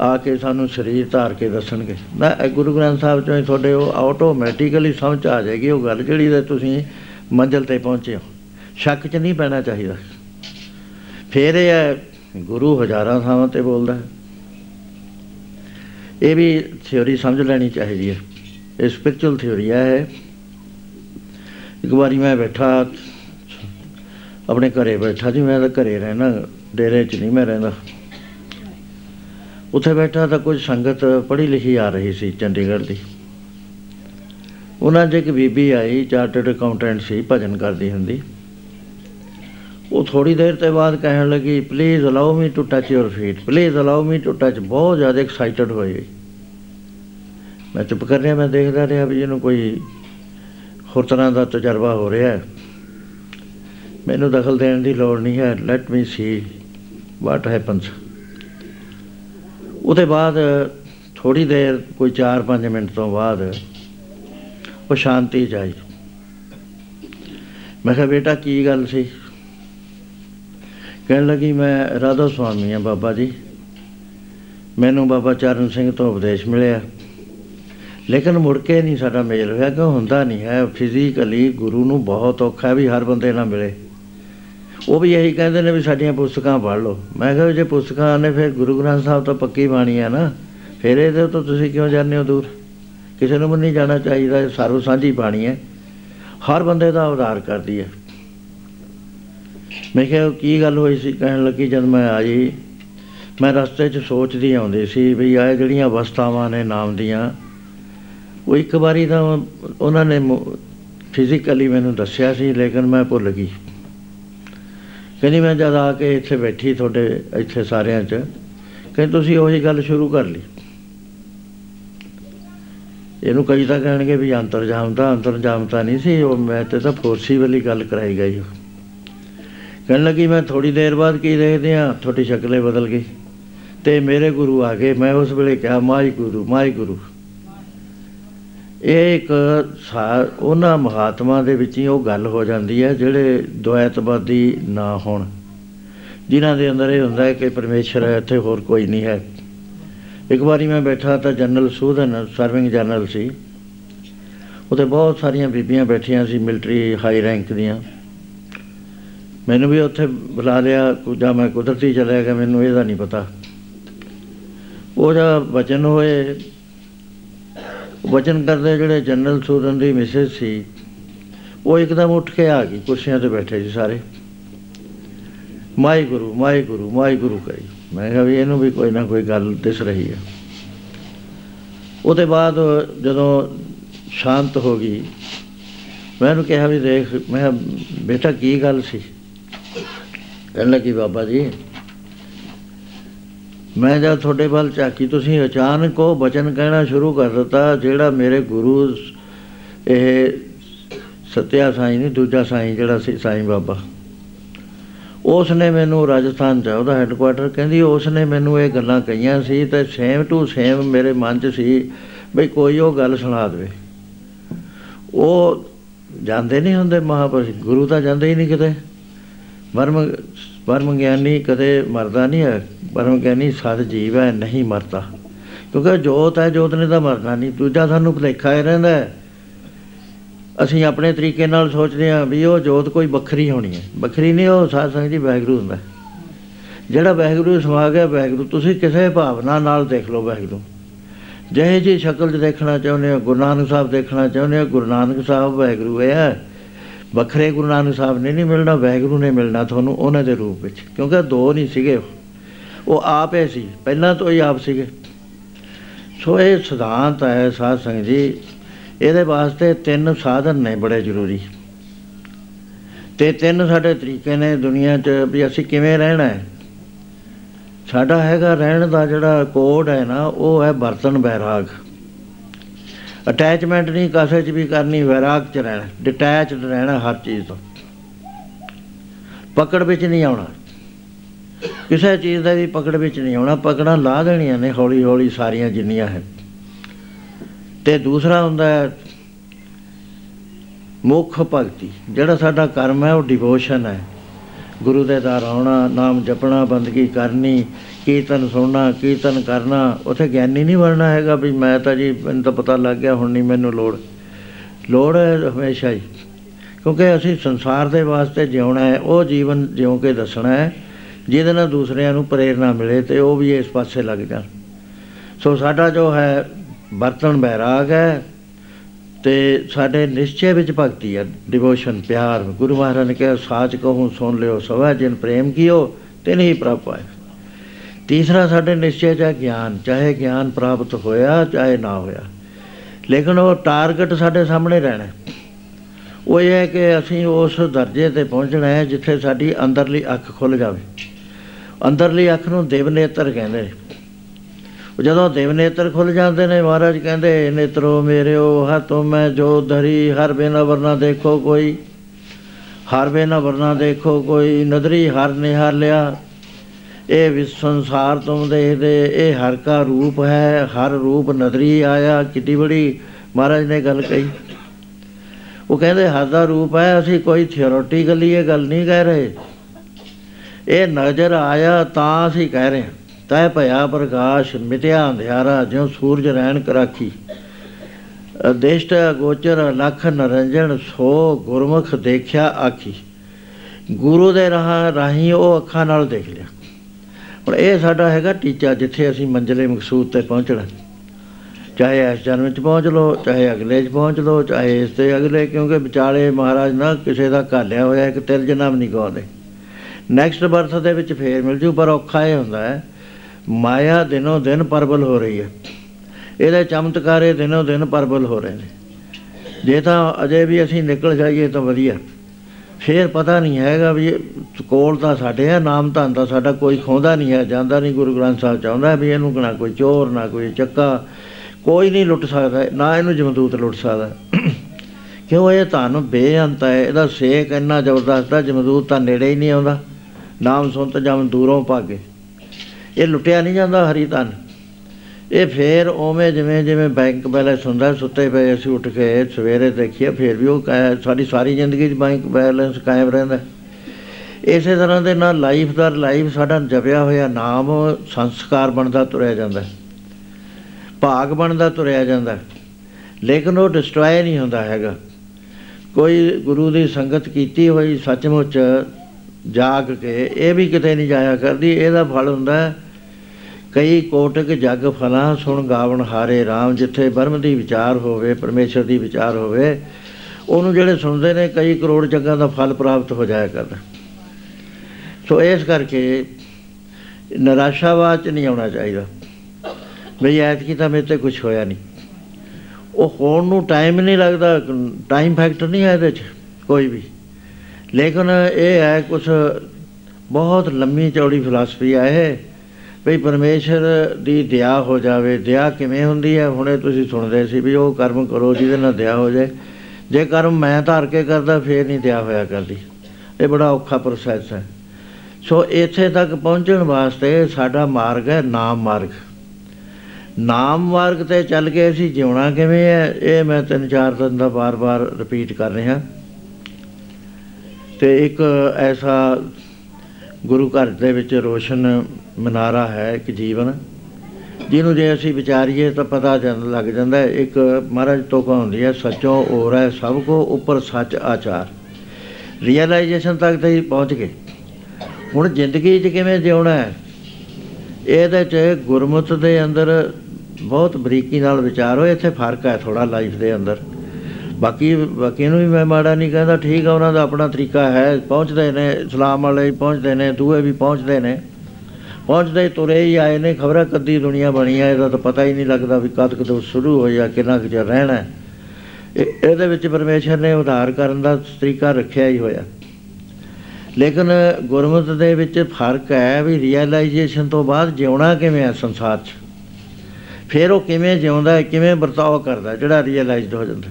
ਆ ਕੇ ਸਾਨੂੰ ਸਰੀਰ ਧਾਰ ਕੇ ਦੱਸਣਗੇ। ਨਾ ਇਹ ਗੁਰੂ ਗ੍ਰੰਥ ਸਾਹਿਬ ਚੋਂ ਹੀ ਤੁਹਾਡੇ ਉਹ ਆਟੋਮੈਟਿਕਲੀ ਸਮਝ ਆ ਜਾਏਗੀ, ਉਹ ਗੱਲ ਜਿਹੜੀ ਤੇ ਤੁਸੀਂ ਮੰਜ਼ਲ ਤੇ ਪਹੁੰਚੇ ਹੋ। ਸ਼ੱਕ 'ਚ ਨਹੀਂ ਪੈਣਾ ਚਾਹੀਦਾ। ਫੇਰ ਇਹ ਹੈ, ਗੁਰੂ ਹਜ਼ਾਰਾਂ ਥਾਵਾਂ ਤੇ ਬੋਲਦਾ ਹੈ। ਇਹ ਵੀ ਥਿਉਰੀ ਸਮਝ ਲੈਣੀ ਚਾਹੀਦੀ ਹੈ। ਇਹ ਸਪਿਰਚੁਅਲ ਥਿਉਰੀ ਹੈ ਇੱਕ ਵਾਰੀ ਮੈਂ ਬੈਠਾ ਆਪਣੇ ਘਰੇ ਬੈਠਾ ਜੀ ਮੈਂ ਤਾਂ ਘਰੇ ਰਹਿਣਾ, ਡੇਰੇ 'ਚ ਨਹੀਂ ਮੈਂ ਰਹਿੰਦਾ। ਉੱਥੇ ਬੈਠਾ ਤਾਂ ਕੁਝ ਸੰਗਤ ਪੜ੍ਹੀ ਲਿਖੀ ਆ ਰਹੀ ਸੀ ਚੰਡੀਗੜ੍ਹ ਦੀ। ਉਹਨਾਂ 'ਚ ਇੱਕ ਬੀਬੀ ਆਈ, ਚਾਰਟਰਡ ਅਕਾਊਂਟੈਂਟ ਸੀ, ਭਜਨ ਕਰਦੀ ਹੁੰਦੀ। ਉਹ ਥੋੜੀ ਦੇਰ ਤੇ ਬਾਅਦ ਕਹਿਣ ਲੱਗੀ please allow me to touch your feet please allow me to touch ਬਹੁਤ ਜ਼ਿਆਦਾ ਐਕਸਾਈਟਡ ਹੋਈ ਮੈਂ ਚੁੱਪ ਕਰ ਰਿਹਾ, ਮੈਂ ਦੇਖਦਾ ਰਿਹਾ ਵੀ ਇਹਨੂੰ ਕੋਈ ਹੋਰ ਤਰ੍ਹਾਂ ਦਾ ਤਜਰਬਾ ਹੋ ਰਿਹਾ ਹੈ। ਮੈਨੂੰ ਦਖਲ ਦੇਣ ਦੀ ਲੋੜ ਨਹੀਂ ਹੈ। Let me C what happens ਉਹਦੇ ਬਾਅਦ ਥੋੜੀ ਦੇਰ, ਕੋਈ 4-5 ਮਿੰਟ ਤੋਂ ਬਾਅਦ ਉਹ ਸ਼ਾਂਤੀ ਜਾਈ ਮੈਂ ਕਿਹਾ, ਬੇਟਾ, ਕੀ ਗੱਲ ਸੀ? ਕਹਿਣ ਲੱਗੀ, ਮੈਂ ਰਾਧਾ ਸੁਆਮੀ ਆ ਬਾਬਾ ਜੀ। ਮੈਨੂੰ ਬਾਬਾ ਚਰਨ ਸਿੰਘ ਤੋਂ ਉਪਦੇਸ਼ ਮਿਲਿਆ। ਲੇਕਿਨ ਮੁੜ ਕੇ ਨਹੀਂ ਸਾਡਾ ਮੇਲ ਹੋਇਆ ਕਿ ਹੁੰਦਾ ਨਹੀਂ ਹੈ? ਫਿਜ਼ੀਕਲੀ ਗੁਰੂ ਨੂੰ ਬਹੁਤ ਔਖਾ ਵੀ ਹਰ ਬੰਦੇ ਨਾਲ ਮਿਲੇ। ਉਹ ਵੀ ਇਹੀ ਕਹਿੰਦੇ ਨੇ ਵੀ ਸਾਡੀਆਂ ਪੁਸਤਕਾਂ ਪੜ੍ਹ ਲਓ। ਮੈਂ ਕਿਹਾ ਜੇ ਪੁਸਤਕਾਂ ਨੇ ਫਿਰ ਗੁਰੂ ਗ੍ਰੰਥ ਸਾਹਿਬ ਤਾਂ ਪੱਕੀ ਬਾਣੀ ਆ ਨਾ, ਫਿਰ ਇਹਦੇ ਤੋਂ ਤੁਸੀਂ ਕਿਉਂ ਜਾਂਦੇ ਹੋ ਦੂਰ? ਕਿਸੇ ਨੂੰ ਵੀ ਨਹੀਂ ਜਾਣਾ ਚਾਹੀਦਾ ਸਰਵ ਸਾਂਝੀ ਬਾਣੀ ਹੈ। ਹਰ ਬੰਦੇ ਦਾ ਉਧਾਰ ਕਰਦੀ ਹੈ। ਮੈਂ ਕਿਹਾ ਕੀ ਗੱਲ ਹੋਈ ਸੀ? ਕਹਿਣ ਲੱਗੀ ਜਦ ਮੈਂ ਆਈ, ਮੈਂ ਰਸਤੇ 'ਚ ਸੋਚਦੀ ਆਉਂਦੀ ਸੀ ਵੀ ਆਹ ਜਿਹੜੀਆਂ ਅਵਸਥਾਵਾਂ ਨੇ ਨਾਮ ਦੀਆਂ, ਉਹ ਇੱਕ ਵਾਰੀ ਤਾਂ ਉਹਨਾਂ ਨੇ ਫਿਜ਼ੀਕਲੀ ਮੈਨੂੰ ਦੱਸਿਆ ਸੀ, ਲੇਕਿਨ ਮੈਂ ਭੁੱਲ ਗਈ। ਕਹਿੰਦੀ, ਮੈਂ ਜਦ ਆ ਕੇ ਇੱਥੇ ਬੈਠੀ ਤੁਹਾਡੇ ਇੱਥੇ ਸਾਰਿਆਂ 'ਚ, ਕਹਿੰਦੀ, ਤੁਸੀਂ ਉਹੀ ਗੱਲ ਸ਼ੁਰੂ ਕਰ ਲਈ। ਇਹਨੂੰ ਕਈ ਤਾਂ ਕਹਿਣਗੇ ਵੀ ਅੰਤਰਜਾਮਤਾ ਅੰਤਰਜਾਮਤਾ ਨਹੀਂ ਸੀ, ਉਹ ਮੈਂ ਤੇ ਤਾਂ ਫੋਰਸੀ ਵਾਲੀ ਗੱਲ ਕਰਾਈ ਗਈ। ਕਹਿਣ ਲੱਗੀ, ਮੈਂ ਥੋੜੀ ਦੇਰ ਬਾਅਦ ਕੀ ਦੇਖਦੇ ਆ ਤੁਹਾਡੀ ਸ਼ਕਲੇ ਬਦਲ ਗਈ। ਤੇ ਮੇਰੇ ਗੁਰੂ ਆ ਗਏ। ਮੈਂ ਉਸ ਵੇਲੇ ਕਿਹਾ ਮਾਈ ਗੁਰੂ ਮਾਈ ਗੁਰੂ। ਇਹ ਇੱਕ ਸਾ- ਉਹਨਾਂ ਮਹਾਤਮਾ ਦੇ ਵਿੱਚ ਹੀ ਉਹ ਗੱਲ ਹੋ ਜਾਂਦੀ ਹੈ, ਜਿਹੜੇ ਦੁਆਇਤਵਾਦੀ ਨਾ ਹੋਣ। ਜਿਨ੍ਹਾਂ ਦੇ ਅੰਦਰ ਇਹ ਹੁੰਦਾ ਹੈ ਕਿ ਪਰਮੇਸ਼ਰ ਹੈ, ਇੱਥੇ ਹੋਰ ਕੋਈ ਨਹੀਂ ਹੈ। ਇੱਕ ਵਾਰੀ ਮੈਂ ਬੈਠਾ ਤਾਂ ਜਨਰਲ ਸੂਦਨ, ਸਰਵਿੰਗ ਜਨਰਲ ਸੀ। ਉੱਥੇ ਬਹੁਤ ਸਾਰੀਆਂ ਬੀਬੀਆਂ ਬੈਠੀਆਂ ਸੀ ਮਿਲਟਰੀ ਹਾਈ ਰੈਂਕ ਦੀਆਂ। ਮੈਨੂੰ ਵੀ ਉੱਥੇ ਬੁਲਾ ਲਿਆ, ਜਾਂ ਮੈਂ ਕੁਦਰਤੀ ਚਲਿਆ ਗਿਆ, ਮੈਨੂੰ ਇਹਦਾ ਨਹੀਂ ਪਤਾ। ਉਹ ਜਦ ਵਚਨ ਹੋਏ ਵਚਨ ਕਰਦੇ ਜਿਹੜੇ ਜਨਰਲ ਸੂਰਨ ਦੀ ਮਿਸਿਸ ਸੀ ਉਹ ਇੱਕਦਮ ਉੱਠ ਕੇ ਆ ਗਈ ਕੁਰਸੀਆਂ ਤੇ ਬੈਠੇ ਸੀ ਸਾਰੇ। ਮਾਈ ਗੁਰੂ ਮਾਈ ਗੁਰੂ ਮਾਈ ਗੁਰੂ ਕਹੀ। ਮੈਂ ਕਿਹਾ ਵੀ ਇਹਨੂੰ ਵੀ ਕੋਈ ਨਾ ਕੋਈ ਗੱਲ ਦਿਸ ਰਹੀ ਹੈ। ਉਹਦੇ ਬਾਅਦ ਜਦੋਂ ਸ਼ਾਂਤ ਹੋ ਗਈ ਮੈਂ ਉਹਨੂੰ ਕਿਹਾ ਵੀ ਦੇਖ ਮੈਂ ਕਿਹਾ, ਬੇਟਾ ਕੀ ਗੱਲ ਸੀ? ਕਹਿਣ ਲੱਗੀ ਬਾਬਾ ਜੀ ਮੈਂ ਜਦ ਤੁਹਾਡੇ ਵੱਲ ਝਾਕੀ ਤੁਸੀਂ ਅਚਾਨਕ ਉਹ ਬਚਨ ਕਹਿਣਾ ਸ਼ੁਰੂ ਕਰ ਦਿੱਤਾ ਜਿਹੜਾ ਮੇਰੇ ਗੁਰੂ ਇਹ ਸਤਿਆ ਸਾਈਂ ਨਹੀਂ ਦੂਜਾ ਸਾਈਂ ਜਿਹੜਾ ਸੀ ਸਾਈਂ ਬਾਬਾ। ਉਸ ਨੇ ਮੈਨੂੰ ਰਾਜਸਥਾਨ ਚ ਆ, ਉਹਦਾ ਹੈੱਡਕੁਆਟਰ ਕਹਿੰਦੀ ਉਸ ਨੇ ਮੈਨੂੰ ਇਹ ਗੱਲਾਂ ਕਹੀਆਂ ਸੀ ਤੇ ਸੇਮ ਟੂ ਸੇਮ ਮੇਰੇ ਮਨ ਚ ਸੀ ਬਈ ਕੋਈ ਉਹ ਗੱਲ ਸੁਣਾ ਦੇਵੇ। ਉਹ ਜਾਂਦੇ ਨਹੀਂ ਹੁੰਦੇ ਮਹਾਪੁਰਸ਼ ਗੁਰੂ ਤਾਂ ਜਾਂਦੇ ਹੀ ਨਹੀਂ ਕਿਤੇ। ਪਰਮ ਪਰਮ ਗਿਆਨੀ ਕਦੇ ਮਰਦਾ ਨਹੀਂ ਹੈ ਪਰਮ ਗਿਆਨੀ ਸਤ ਜੀਵ ਹੈ, ਨਹੀਂ ਮਰਦਾ। ਕਿਉਂਕਿ ਜੋਤ ਹੈ, ਜੋਤ ਨੇ ਤਾਂ ਮਰਨਾ ਨਹੀਂ। ਦੂਜਾ ਸਾਨੂੰ ਭੁਲੇਖਾ ਹੀ ਰਹਿੰਦਾ ਹੈ। ਅਸੀਂ ਆਪਣੇ ਤਰੀਕੇ ਨਾਲ ਸੋਚਦੇ ਹਾਂ ਵੀ ਉਹ ਜੋਤ ਕੋਈ ਵੱਖਰੀ ਹੋਣੀ ਹੈ। ਵੱਖਰੀ ਨਹੀਂ, ਉਹ ਸਾਧ ਸੰਗਤ ਜੀ ਵਾਹਿਗੁਰੂ ਹੁੰਦਾ ਹੈ। ਜਿਹੜਾ ਵਾਹਿਗੁਰੂ ਸਮਾ ਗਿਆ ਵਾਹਿਗੁਰੂ, ਤੁਸੀਂ ਕਿਸੇ ਭਾਵਨਾ ਨਾਲ ਦੇਖ ਲਓ ਵਾਹਿਗੁਰੂ। ਜਿਹੇ ਜੀ ਸ਼ਕਲ 'ਚ ਦੇਖਣਾ ਚਾਹੁੰਦੇ ਹੋ, ਗੁਰੂ ਨਾਨਕ ਸਾਹਿਬ ਦੇਖਣਾ ਚਾਹੁੰਦੇ ਹੋ, ਗੁਰੂ ਨਾਨਕ ਸਾਹਿਬ ਵਾਹਿਗੁਰੂ ਹੈ। ਵੱਖਰੇ ਗੁਰੂ ਨਾਨਕ ਸਾਹਿਬ ਨੇ ਨਹੀਂ ਮਿਲਣਾ, ਵਾਹਿਗੁਰੂ ਨੇ ਮਿਲਣਾ ਤੁਹਾਨੂੰ ਉਹਨਾਂ ਦੇ ਰੂਪ ਵਿੱਚ, ਕਿਉਂਕਿ ਦੋ ਨਹੀਂ ਸੀਗੇ ਉਹ। ਉਹ ਆਪ ਹੀ ਸੀ, ਪਹਿਲਾਂ ਤੋਂ ਹੀ ਆਪ ਸੀਗੇ। ਸੋ ਇਹ ਸਿਧਾਂਤ ਹੈ ਸਾਧ ਸੰਗਤ ਜੀ, ਇਹਦੇ ਵਾਸਤੇ ਤਿੰਨ ਸਾਧਨ ਨੇ ਬੜੇ ਜ਼ਰੂਰੀ। ਤੇ ਤਿੰਨ ਸਾਡੇ ਤਰੀਕੇ ਨੇ ਦੁਨੀਆ 'ਚ ਵੀ ਅਸੀਂ ਕਿਵੇਂ ਰਹਿਣਾ ਹੈ। ਸਾਡਾ ਹੈਗਾ ਰਹਿਣ ਦਾ ਜਿਹੜਾ ਕੋਡ ਹੈ ਨਾ, ਉਹ ਹੈ ਬਰਤਨ ਬੈਰਾਗ ਅਟੈਚਮੈਂਟ ਨਹੀਂ, ਕਾਸੇ 'ਚ ਵੀ ਕਰਨੀ, ਵੈਰਾਗ 'ਚ ਰਹਿਣਾ ਡਿਟੈਚਡ ਰਹਿਣਾ ਹਰ ਚੀਜ਼ ਤੋਂ। ਪਕੜ ਵਿੱਚ ਨਹੀਂ ਆਉਣਾ। ਕਿਸੇ ਚੀਜ਼ ਦਾ ਵੀ ਪਕੜ ਵਿੱਚ ਨਹੀਂ ਆਉਣਾ, ਪਕੜਾਂ ਲਾ ਦੇਣੀਆਂ ਨੇ ਹੌਲੀ ਹੌਲੀ ਸਾਰੀਆਂ ਜਿੰਨੀਆਂ ਹੈ। ਤੇ ਦੂਸਰਾ ਹੁੰਦਾ ਹੈ, ਮੁੱਖ ਭਗਤੀ। ਜਿਹੜਾ ਸਾਡਾ ਕਰਮ ਹੈ, ਉਹ ਡਿਵੋਸ਼ਨ ਹੈ। ਗੁਰੂ ਦੇ ਦਰ ਆਉਣਾ ਨਾਮ ਜਪਣਾ, ਬੰਦਗੀ ਕਰਨੀ, ਕੀਰਤਨ ਸੁਣਨਾ, ਕੀਰਤਨ ਕਰਨਾ, ਉਥੇ ਗਿਆਨੀ ਨਹੀਂ ਬਣਨਾ ਹੈਗਾ ਵੀ ਮੈਂ ਤਾਂ ਜੀ, ਮੈਨੂੰ ਤਾਂ ਪਤਾ ਲੱਗ ਗਿਆ, ਹੁਣ ਨਹੀਂ ਮੈਨੂੰ ਲੋੜ। ਲੋੜ ਹੈ ਹਮੇਸ਼ਾ ਹੀ। ਕਿਉਂਕਿ ਅਸੀਂ ਸੰਸਾਰ ਦੇ ਵਾਸਤੇ ਜਿਉਣਾ ਹੈ, ਉਹ ਜੀਵਨ ਜਿਉ ਕੇ ਦੱਸਣਾ ਹੈ, ਜਿਹਦੇ ਨਾਲ ਦੂਸਰਿਆਂ ਨੂੰ ਪ੍ਰੇਰਣਾ ਮਿਲੇ ਤੇ ਉਹ ਵੀ ਇਸ ਪਾਸੇ ਲੱਗ ਜਾਣ। ਸੋ ਸਾਡਾ ਜੋ ਹੈ ਬਰਤਨ ਬੈਰਾਗ ਹੈ ਤੇ ਸਾਡੇ ਨਿਸ਼ਚੈ ਵਿੱਚ ਭਗਤੀ ਹੈ ਡਿਵੋਸ਼ਨ ਪਿਆਰ। ਗੁਰੂ ਮਹਾਰਾਜ ਨੇ ਕਿਹਾ, ਸਾਚ ਕਹੂੰ, ਸੁਣ ਲਿਓ, ਸਵਾ ਜਿਨ ਪ੍ਰੇਮ ਕੀਓ, ਤਿਨ ਹੀ ਪ੍ਰਾਪਤ ਹੈ ਤੀਸਰਾ ਸਾਡੇ ਨਿਸ਼ਚੈ ਚ ਹੈ ਗਿਆਨ, ਚਾਹੇ ਗਿਆਨ ਪ੍ਰਾਪਤ ਹੋਇਆ, ਚਾਹੇ ਨਾ ਹੋਇਆ। ਲੇਕਿਨ ਉਹ ਟਾਰਗੇਟ ਸਾਡੇ ਸਾਹਮਣੇ ਰਹਿਣਾ ਹੈ। ਉਹ ਇਹ ਹੈ ਕਿ ਅਸੀਂ ਉਸ ਦਰਜੇ ਤੇ ਪਹੁੰਚਣਾ ਹੈ ਜਿੱਥੇ ਸਾਡੀ ਅੰਦਰਲੀ ਅੱਖ ਖੁੱਲ ਜਾਵੇ। ਅੰਦਰਲੀ ਅੱਖ ਨੂੰ ਦੇਵ ਨੇਤਰ ਕਹਿੰਦੇ ਨੇ। ਉਹ ਜਦੋਂ ਦੇਵ ਨੇਤਰ ਖੁੱਲ ਜਾਂਦੇ ਨੇ, ਮਹਾਰਾਜ ਕਹਿੰਦੇ ਨੇਤਰੋ ਮੇਰਿਓ ਹਤੋਂ ਮੈਂ ਜੋ ਧਰੀ, ਹਰ ਬਿਨ ਵਰਨਾ ਦੇਖੋ ਕੋਈ। ਹਰ ਬਿਨ ਵਰਨਾ ਦੇਖੋ ਕੋਈ, ਨਦਰੀ ਹਰ ਨਿਹਾਰ ਲਿਆ। ਇਹ ਵਿਸ ਸੰਸਾਰ ਤੁਮ ਦੇਖਦੇ, ਇਹ ਹਰ ਕਾ ਰੂਪ ਹੈ, ਹਰ ਰੂਪ ਨਦਰੀ ਆਇਆ। ਕਿੱਡੀ ਬੜੀ ਮਹਾਰਾਜ ਨੇ ਗੱਲ ਕਹੀ। ਉਹ ਕਹਿੰਦੇ, ਹਰ ਦਾ ਰੂਪ ਹੈ, ਅਸੀਂ ਕੋਈ ਥਿਓਰਟੀਕਲੀ ਇਹ ਗੱਲ ਨਹੀਂ ਕਹਿ ਰਹੇ। ਇਹ ਨਜ਼ਰ ਆਇਆ ਤਾਂ ਅਸੀਂ ਕਹਿ ਰਹੇ ਹਾਂ। ਤੈ ਭਇਆ ਪ੍ਰਕਾਸ਼ ਮਿਟਿਆ ਅੰਧਿਆਰਾ ਜਿਉ ਸੂਰਜ ਰਹਿਣ ਕਰਾਖੀ। ਅਦੇਸ਼ਟ ਗੋਚਰ ਲਖ ਨਰੰਜਨ ਸੋ ਗੁਰਮੁਖ ਦੇਖਿਆ ਆਖੀ। ਗੁਰੂ ਦੇ ਰਾਹ ਰਾਹੀਂ ਉਹ ਅੱਖਾਂ ਨਾਲ ਦੇਖ ਲਿਆ। ਹੁਣ ਇਹ ਸਾਡਾ ਹੈਗਾ ਟੀਚਾ ਜਿੱਥੇ ਅਸੀਂ ਮੰਜ਼ਲੇ ਮਕਸੂਦ ਤੇ ਪਹੁੰਚਣਾ। ਚਾਹੇ ਇਸ ਜਨਮ ਚ ਪਹੁੰਚ ਲਓ, ਚਾਹੇ ਅਗਲੇ ਚ ਪਹੁੰਚ ਲਓ, ਚਾਹੇ ਇਸ ਤੇ ਅਗਲੇ, ਕਿਉਂਕਿ ਵਿਚਾਲੇ ਮਹਾਰਾਜ ਨਾ ਕਿਸੇ ਦਾ ਘਾਲਿਆ ਹੋਇਆ, ਇੱਕ ਤਿਲ ਜਨਮ ਨਹੀਂ ਗਾਉਂਦੇ ਨੈਕਸਟ ਬਰਥ ਦੇ ਵਿੱਚ ਫੇਰ ਮਿਲ ਜੂ, ਪਰ ਔਖਾ ਇਹ ਹੁੰਦਾ ਹੈ ਮਾਇਆ ਦਿਨੋਂ ਦਿਨ ਪਰਬਲ ਹੋ ਰਹੀ ਹੈ। ਇਹਦੇ ਚਮਤਕਾਰੇ ਦਿਨੋਂ ਦਿਨ ਪਰਬਲ ਹੋ ਰਹੇ ਨੇ। ਜੇ ਤਾਂ ਅਜੇ ਵੀ ਅਸੀਂ ਨਿਕਲ ਜਾਈਏ ਤਾਂ ਵਧੀਆ। ਫੇਰ ਪਤਾ ਨਹੀਂ ਹੈਗਾ ਵੀ ਇਹ ਕੋਲ ਤਾਂ ਸਾਡੇ ਆ, ਨਾਮ ਧਨ ਦਾ ਸਾਡਾ ਕੋਈ ਖੋਂਦਾ ਨਹੀਂ ਹੈ, ਜਾਂਦਾ ਨਹੀਂ ਗੁਰੂ ਗ੍ਰੰਥ ਸਾਹਿਬ ਚਾਹੁੰਦਾ ਵੀ ਇਹਨੂੰ ਨਾ ਕੋਈ ਚੋਰ, ਨਾ ਕੋਈ ਚੱਕਾ, ਕੋਈ ਨਹੀਂ ਲੁੱਟ ਸਕਦਾ, ਨਾ ਇਹਨੂੰ ਜਮਦੂਤ ਲੁੱਟ ਸਕਦਾ। ਕਿਉਂ ਇਹ ਧਨ ਬੇਅੰਤ ਹੈ, ਇਹਦਾ ਸੇਕ ਇੰਨਾ ਜ਼ਬਰਦਸਤ ਹੈ, ਜਮਦੂਤ ਤਾਂ ਨੇੜੇ ਹੀ ਨਹੀਂ ਆਉਂਦਾ। ਨਾਮ ਸੁਣਤ ਜਮ ਦੂਰੋਂ ਭਾਗੇ ਇਹ ਲੁੱਟਿਆ ਨਹੀਂ ਜਾਂਦਾ ਹਰੀ ਧਨ ਇਹ ਫੇਰ ਉਵੇਂ ਜਿਵੇਂ ਜਿਵੇਂ ਬੈਂਕ ਬੈਲੈਂਸ ਹੁੰਦਾ ਸੁੱਤੇ ਪਏ ਅਸੀਂ ਉੱਠ ਕੇ ਸਵੇਰੇ ਦੇਖੀਏ ਫੇਰ ਵੀ ਉਹ ਕਾ- ਸਾਡੀ ਸਾਰੀ ਜ਼ਿੰਦਗੀ 'ਚ ਬੈਂਕ ਬੈਲੈਂਸ ਕਾਇਮ ਰਹਿੰਦਾ ਇਸੇ ਤਰ੍ਹਾਂ ਦੇ ਨਾਲ ਲਾਈਫ ਦਾ ਲਾਈਫ ਸਾਡਾ ਜਪਿਆ ਹੋਇਆ ਨਾਮ ਸੰਸਕਾਰ ਬਣਦਾ ਤੁਰਿਆ ਜਾਂਦਾ ਹੈ। ਭਾਗ ਬਣਦਾ ਤੁਰਿਆ ਜਾਂਦਾ ਹੈ। ਲੇਕਿਨ ਉਹ ਡਿਸਟਰੋਏ ਨਹੀਂ ਹੁੰਦਾ ਹੈਗਾ ਕੋਈ ਗੁਰੂ ਦੀ ਸੰਗਤ ਕੀਤੀ ਹੋਈ ਸੱਚਮੁੱਚ ਜਾਗ ਕੇ ਇਹ ਵੀ ਕਿਤੇ ਨਹੀਂ ਜਾਇਆ ਕਰਦੀ ਇਹਦਾ ਫਲ ਹੁੰਦਾ ਹੈ, ਕਈ ਕੋਟਕ ਜਗ ਫਲਾਂ ਸੁਣ ਗਾਵਣ ਹਾਰੇ RAM ਜਿੱਥੇ ਬ੍ਰਹਮ ਦੀ ਵਿਚਾਰ ਹੋਵੇ, ਪਰਮੇਸ਼ਰ ਦੀ ਵਿਚਾਰ ਹੋਵੇ, ਉਹਨੂੰ ਜਿਹੜੇ ਸੁਣਦੇ ਨੇ, ਕਈ ਕਰੋੜ ਜਗਾਂ ਦਾ ਫਲ ਪ੍ਰਾਪਤ ਹੋ ਜਾਇਆ ਕਰਦਾ। ਸੋ ਇਸ ਕਰਕੇ ਨਿਰਾਸ਼ਾਵਾਦ ਚ ਨਹੀਂ ਆਉਣਾ ਚਾਹੀਦਾ। ਬਈ ਐਤਕੀ ਤਾਂ ਮੇਰੇ ਤੇ ਕੁਝ ਹੋਇਆ ਨਹੀਂ। ਉਹ ਹੋਣ ਨੂੰ ਟਾਈਮ ਨਹੀਂ ਲੱਗਦਾ ਟਾਈਮ ਫੈਕਟਰ ਨਹੀਂ ਹੈ ਇਹਦੇ ਚ, ਕੋਈ ਵੀ। ਲੇਕਿਨ ਇਹ ਹੈ ਕੁਝ ਬਹੁਤ ਲੰਮੀ ਚੌੜੀ ਫਿਲਾਸਫੀ ਹੈ ਇਹ। ਵੀ ਪਰਮੇਸ਼ਰ ਦੀ ਦਇਆ ਹੋ ਜਾਵੇ। ਦਇਆ ਕਿਵੇਂ ਹੁੰਦੀ ਹੈ? ਹੁਣੇ ਤੁਸੀਂ ਸੁਣਦੇ ਸੀ ਵੀ ਉਹ ਕਰਮ ਕਰੋ, ਜਿਹਦੇ ਨਾਲ ਦਇਆ ਹੋ ਜਾਏ। ਜੇ ਕਰਮ ਮੈਂ ਧਾਰ ਕੇ ਕਰਦਾ, ਫੇਰ ਨਹੀਂ ਦਇਆ ਹੋਇਆ ਕਰਦੀ। ਇਹ ਬੜਾ ਔਖਾ ਪ੍ਰੋਸੈਸ ਹੈ। ਸੋ ਇੱਥੇ ਤੱਕ ਪਹੁੰਚਣ ਵਾਸਤੇ ਸਾਡਾ ਮਾਰਗ ਹੈ ਨਾਮ ਮਾਰਗ। ਨਾਮ ਮਾਰਗ ਤੇ ਚੱਲ ਕੇ ਅਸੀਂ ਜਿਉਣਾ ਕਿਵੇਂ ਹੈ, ਇਹ ਮੈਂ ਤਿੰਨ ਚਾਰ ਦਿਨ ਦਾ ਬਾਰ-ਬਾਰ ਰਿਪੀਟ ਕਰ ਰਿਹਾ। ਤੇ ਇੱਕ ਐਸਾ ਗੁਰੂ ਘਰ ਦੇ ਵਿੱਚ ਰੋਸ਼ਨ ਮਨਾਰਾ ਹੈ ਇੱਕ ਜੀਵਨ। ਜਿਹਨੂੰ ਜੇ ਅਸੀਂ ਵਿਚਾਰੀਏ ਤਾਂ ਪਤਾ ਜਨ, ਲੱਗ ਜਾਂਦਾ ਹੈ। ਇੱਕ ਮਹਾਰਾਜ ਤੋਂ ਹੁੰਦੀ ਹੈ, ਸੱਚੋ ਔਰ ਹੈ ਸਭ ਕੋ ਉੱਪਰ ਸੱਚ ਆਚਾਰ। ਰੀਅਲਾਈਜੇਸ਼ਨ ਤੱਕ ਤੇ ਪਹੁੰਚ ਗਏ। ਹੁਣ ਜ਼ਿੰਦਗੀ 'ਚ ਕਿਵੇਂ ਜਿਉਣਾ ਹੈ? ਇਹਦੇ 'ਚ ਗੁਰਮੁਤ ਦੇ ਅੰਦਰ ਬਹੁਤ ਬਰੀਕੀ ਨਾਲ ਵਿਚਾਰੋ ਇੱਥੇ ਫ਼ਰਕ ਹੈ ਥੋੜਾ ਲਾਈਫ ਦੇ ਅੰਦਰ। ਬਾਕੀ ਬਾਕੀ ਨੂੰ ਵੀ ਮੈਂ ਮਾੜਾ ਨਹੀਂ ਕਹਿੰਦਾ, ਠੀਕ ਆ, ਉਹਨਾਂ ਦਾ ਆਪਣਾ ਤਰੀਕਾ ਹੈ, ਪਹੁੰਚਦੇ ਨੇ ਇਸਲਾਮ ਵਾਲੇ ਵੀ ਪਹੁੰਚਦੇ ਨੇ ਦੂਏ ਵੀ ਪਹੁੰਚਦੇ ਨੇ। ਪਹੁੰਚਦੇ ਹੀ ਤੁਰੇ ਹੀ ਆਏ ਨੇ ਖਬਰਾਂ ਕਦੀ ਦੁਨੀਆ ਬਣੀ ਹੈ ਇਹਦਾ ਤਾਂ ਪਤਾ ਹੀ ਨਹੀਂ ਲੱਗਦਾ ਵੀ ਕਦ ਕਦੋਂ ਸ਼ੁਰੂ ਹੋਈ ਆ ਕਿੰਨਾ ਕੁ ਚਿਰ ਰਹਿਣਾ ਹੈ। ਇਹ- ਇਹਦੇ ਵਿੱਚ ਪਰਮੇਸ਼ਰ ਨੇ ਉਧਾਰ ਕਰਨ ਦਾ ਤਰੀਕਾ ਰੱਖਿਆ ਹੀ ਹੋਇਆ। ਲੇਕਿਨ ਗੁਰਮਤਿ ਦੇ ਵਿੱਚ ਫ਼ਰਕ ਹੈ ਵੀ ਰੀਅਲਾਈਜੇਸ਼ਨ ਤੋਂ ਬਾਅਦ ਜਿਉਣਾ ਕਿਵੇਂ ਹੈ ਸੰਸਾਰ 'ਚ? ਫਿਰ ਉਹ ਕਿਵੇਂ ਜਿਉਂਦਾ ਹੈ ਕਿਵੇਂ ਵਰਤਾਓ ਕਰਦਾ ਹੈ, ਜਿਹੜਾ ਰੀਅਲਾਈਜ਼ਡ ਹੋ ਜਾਂਦਾ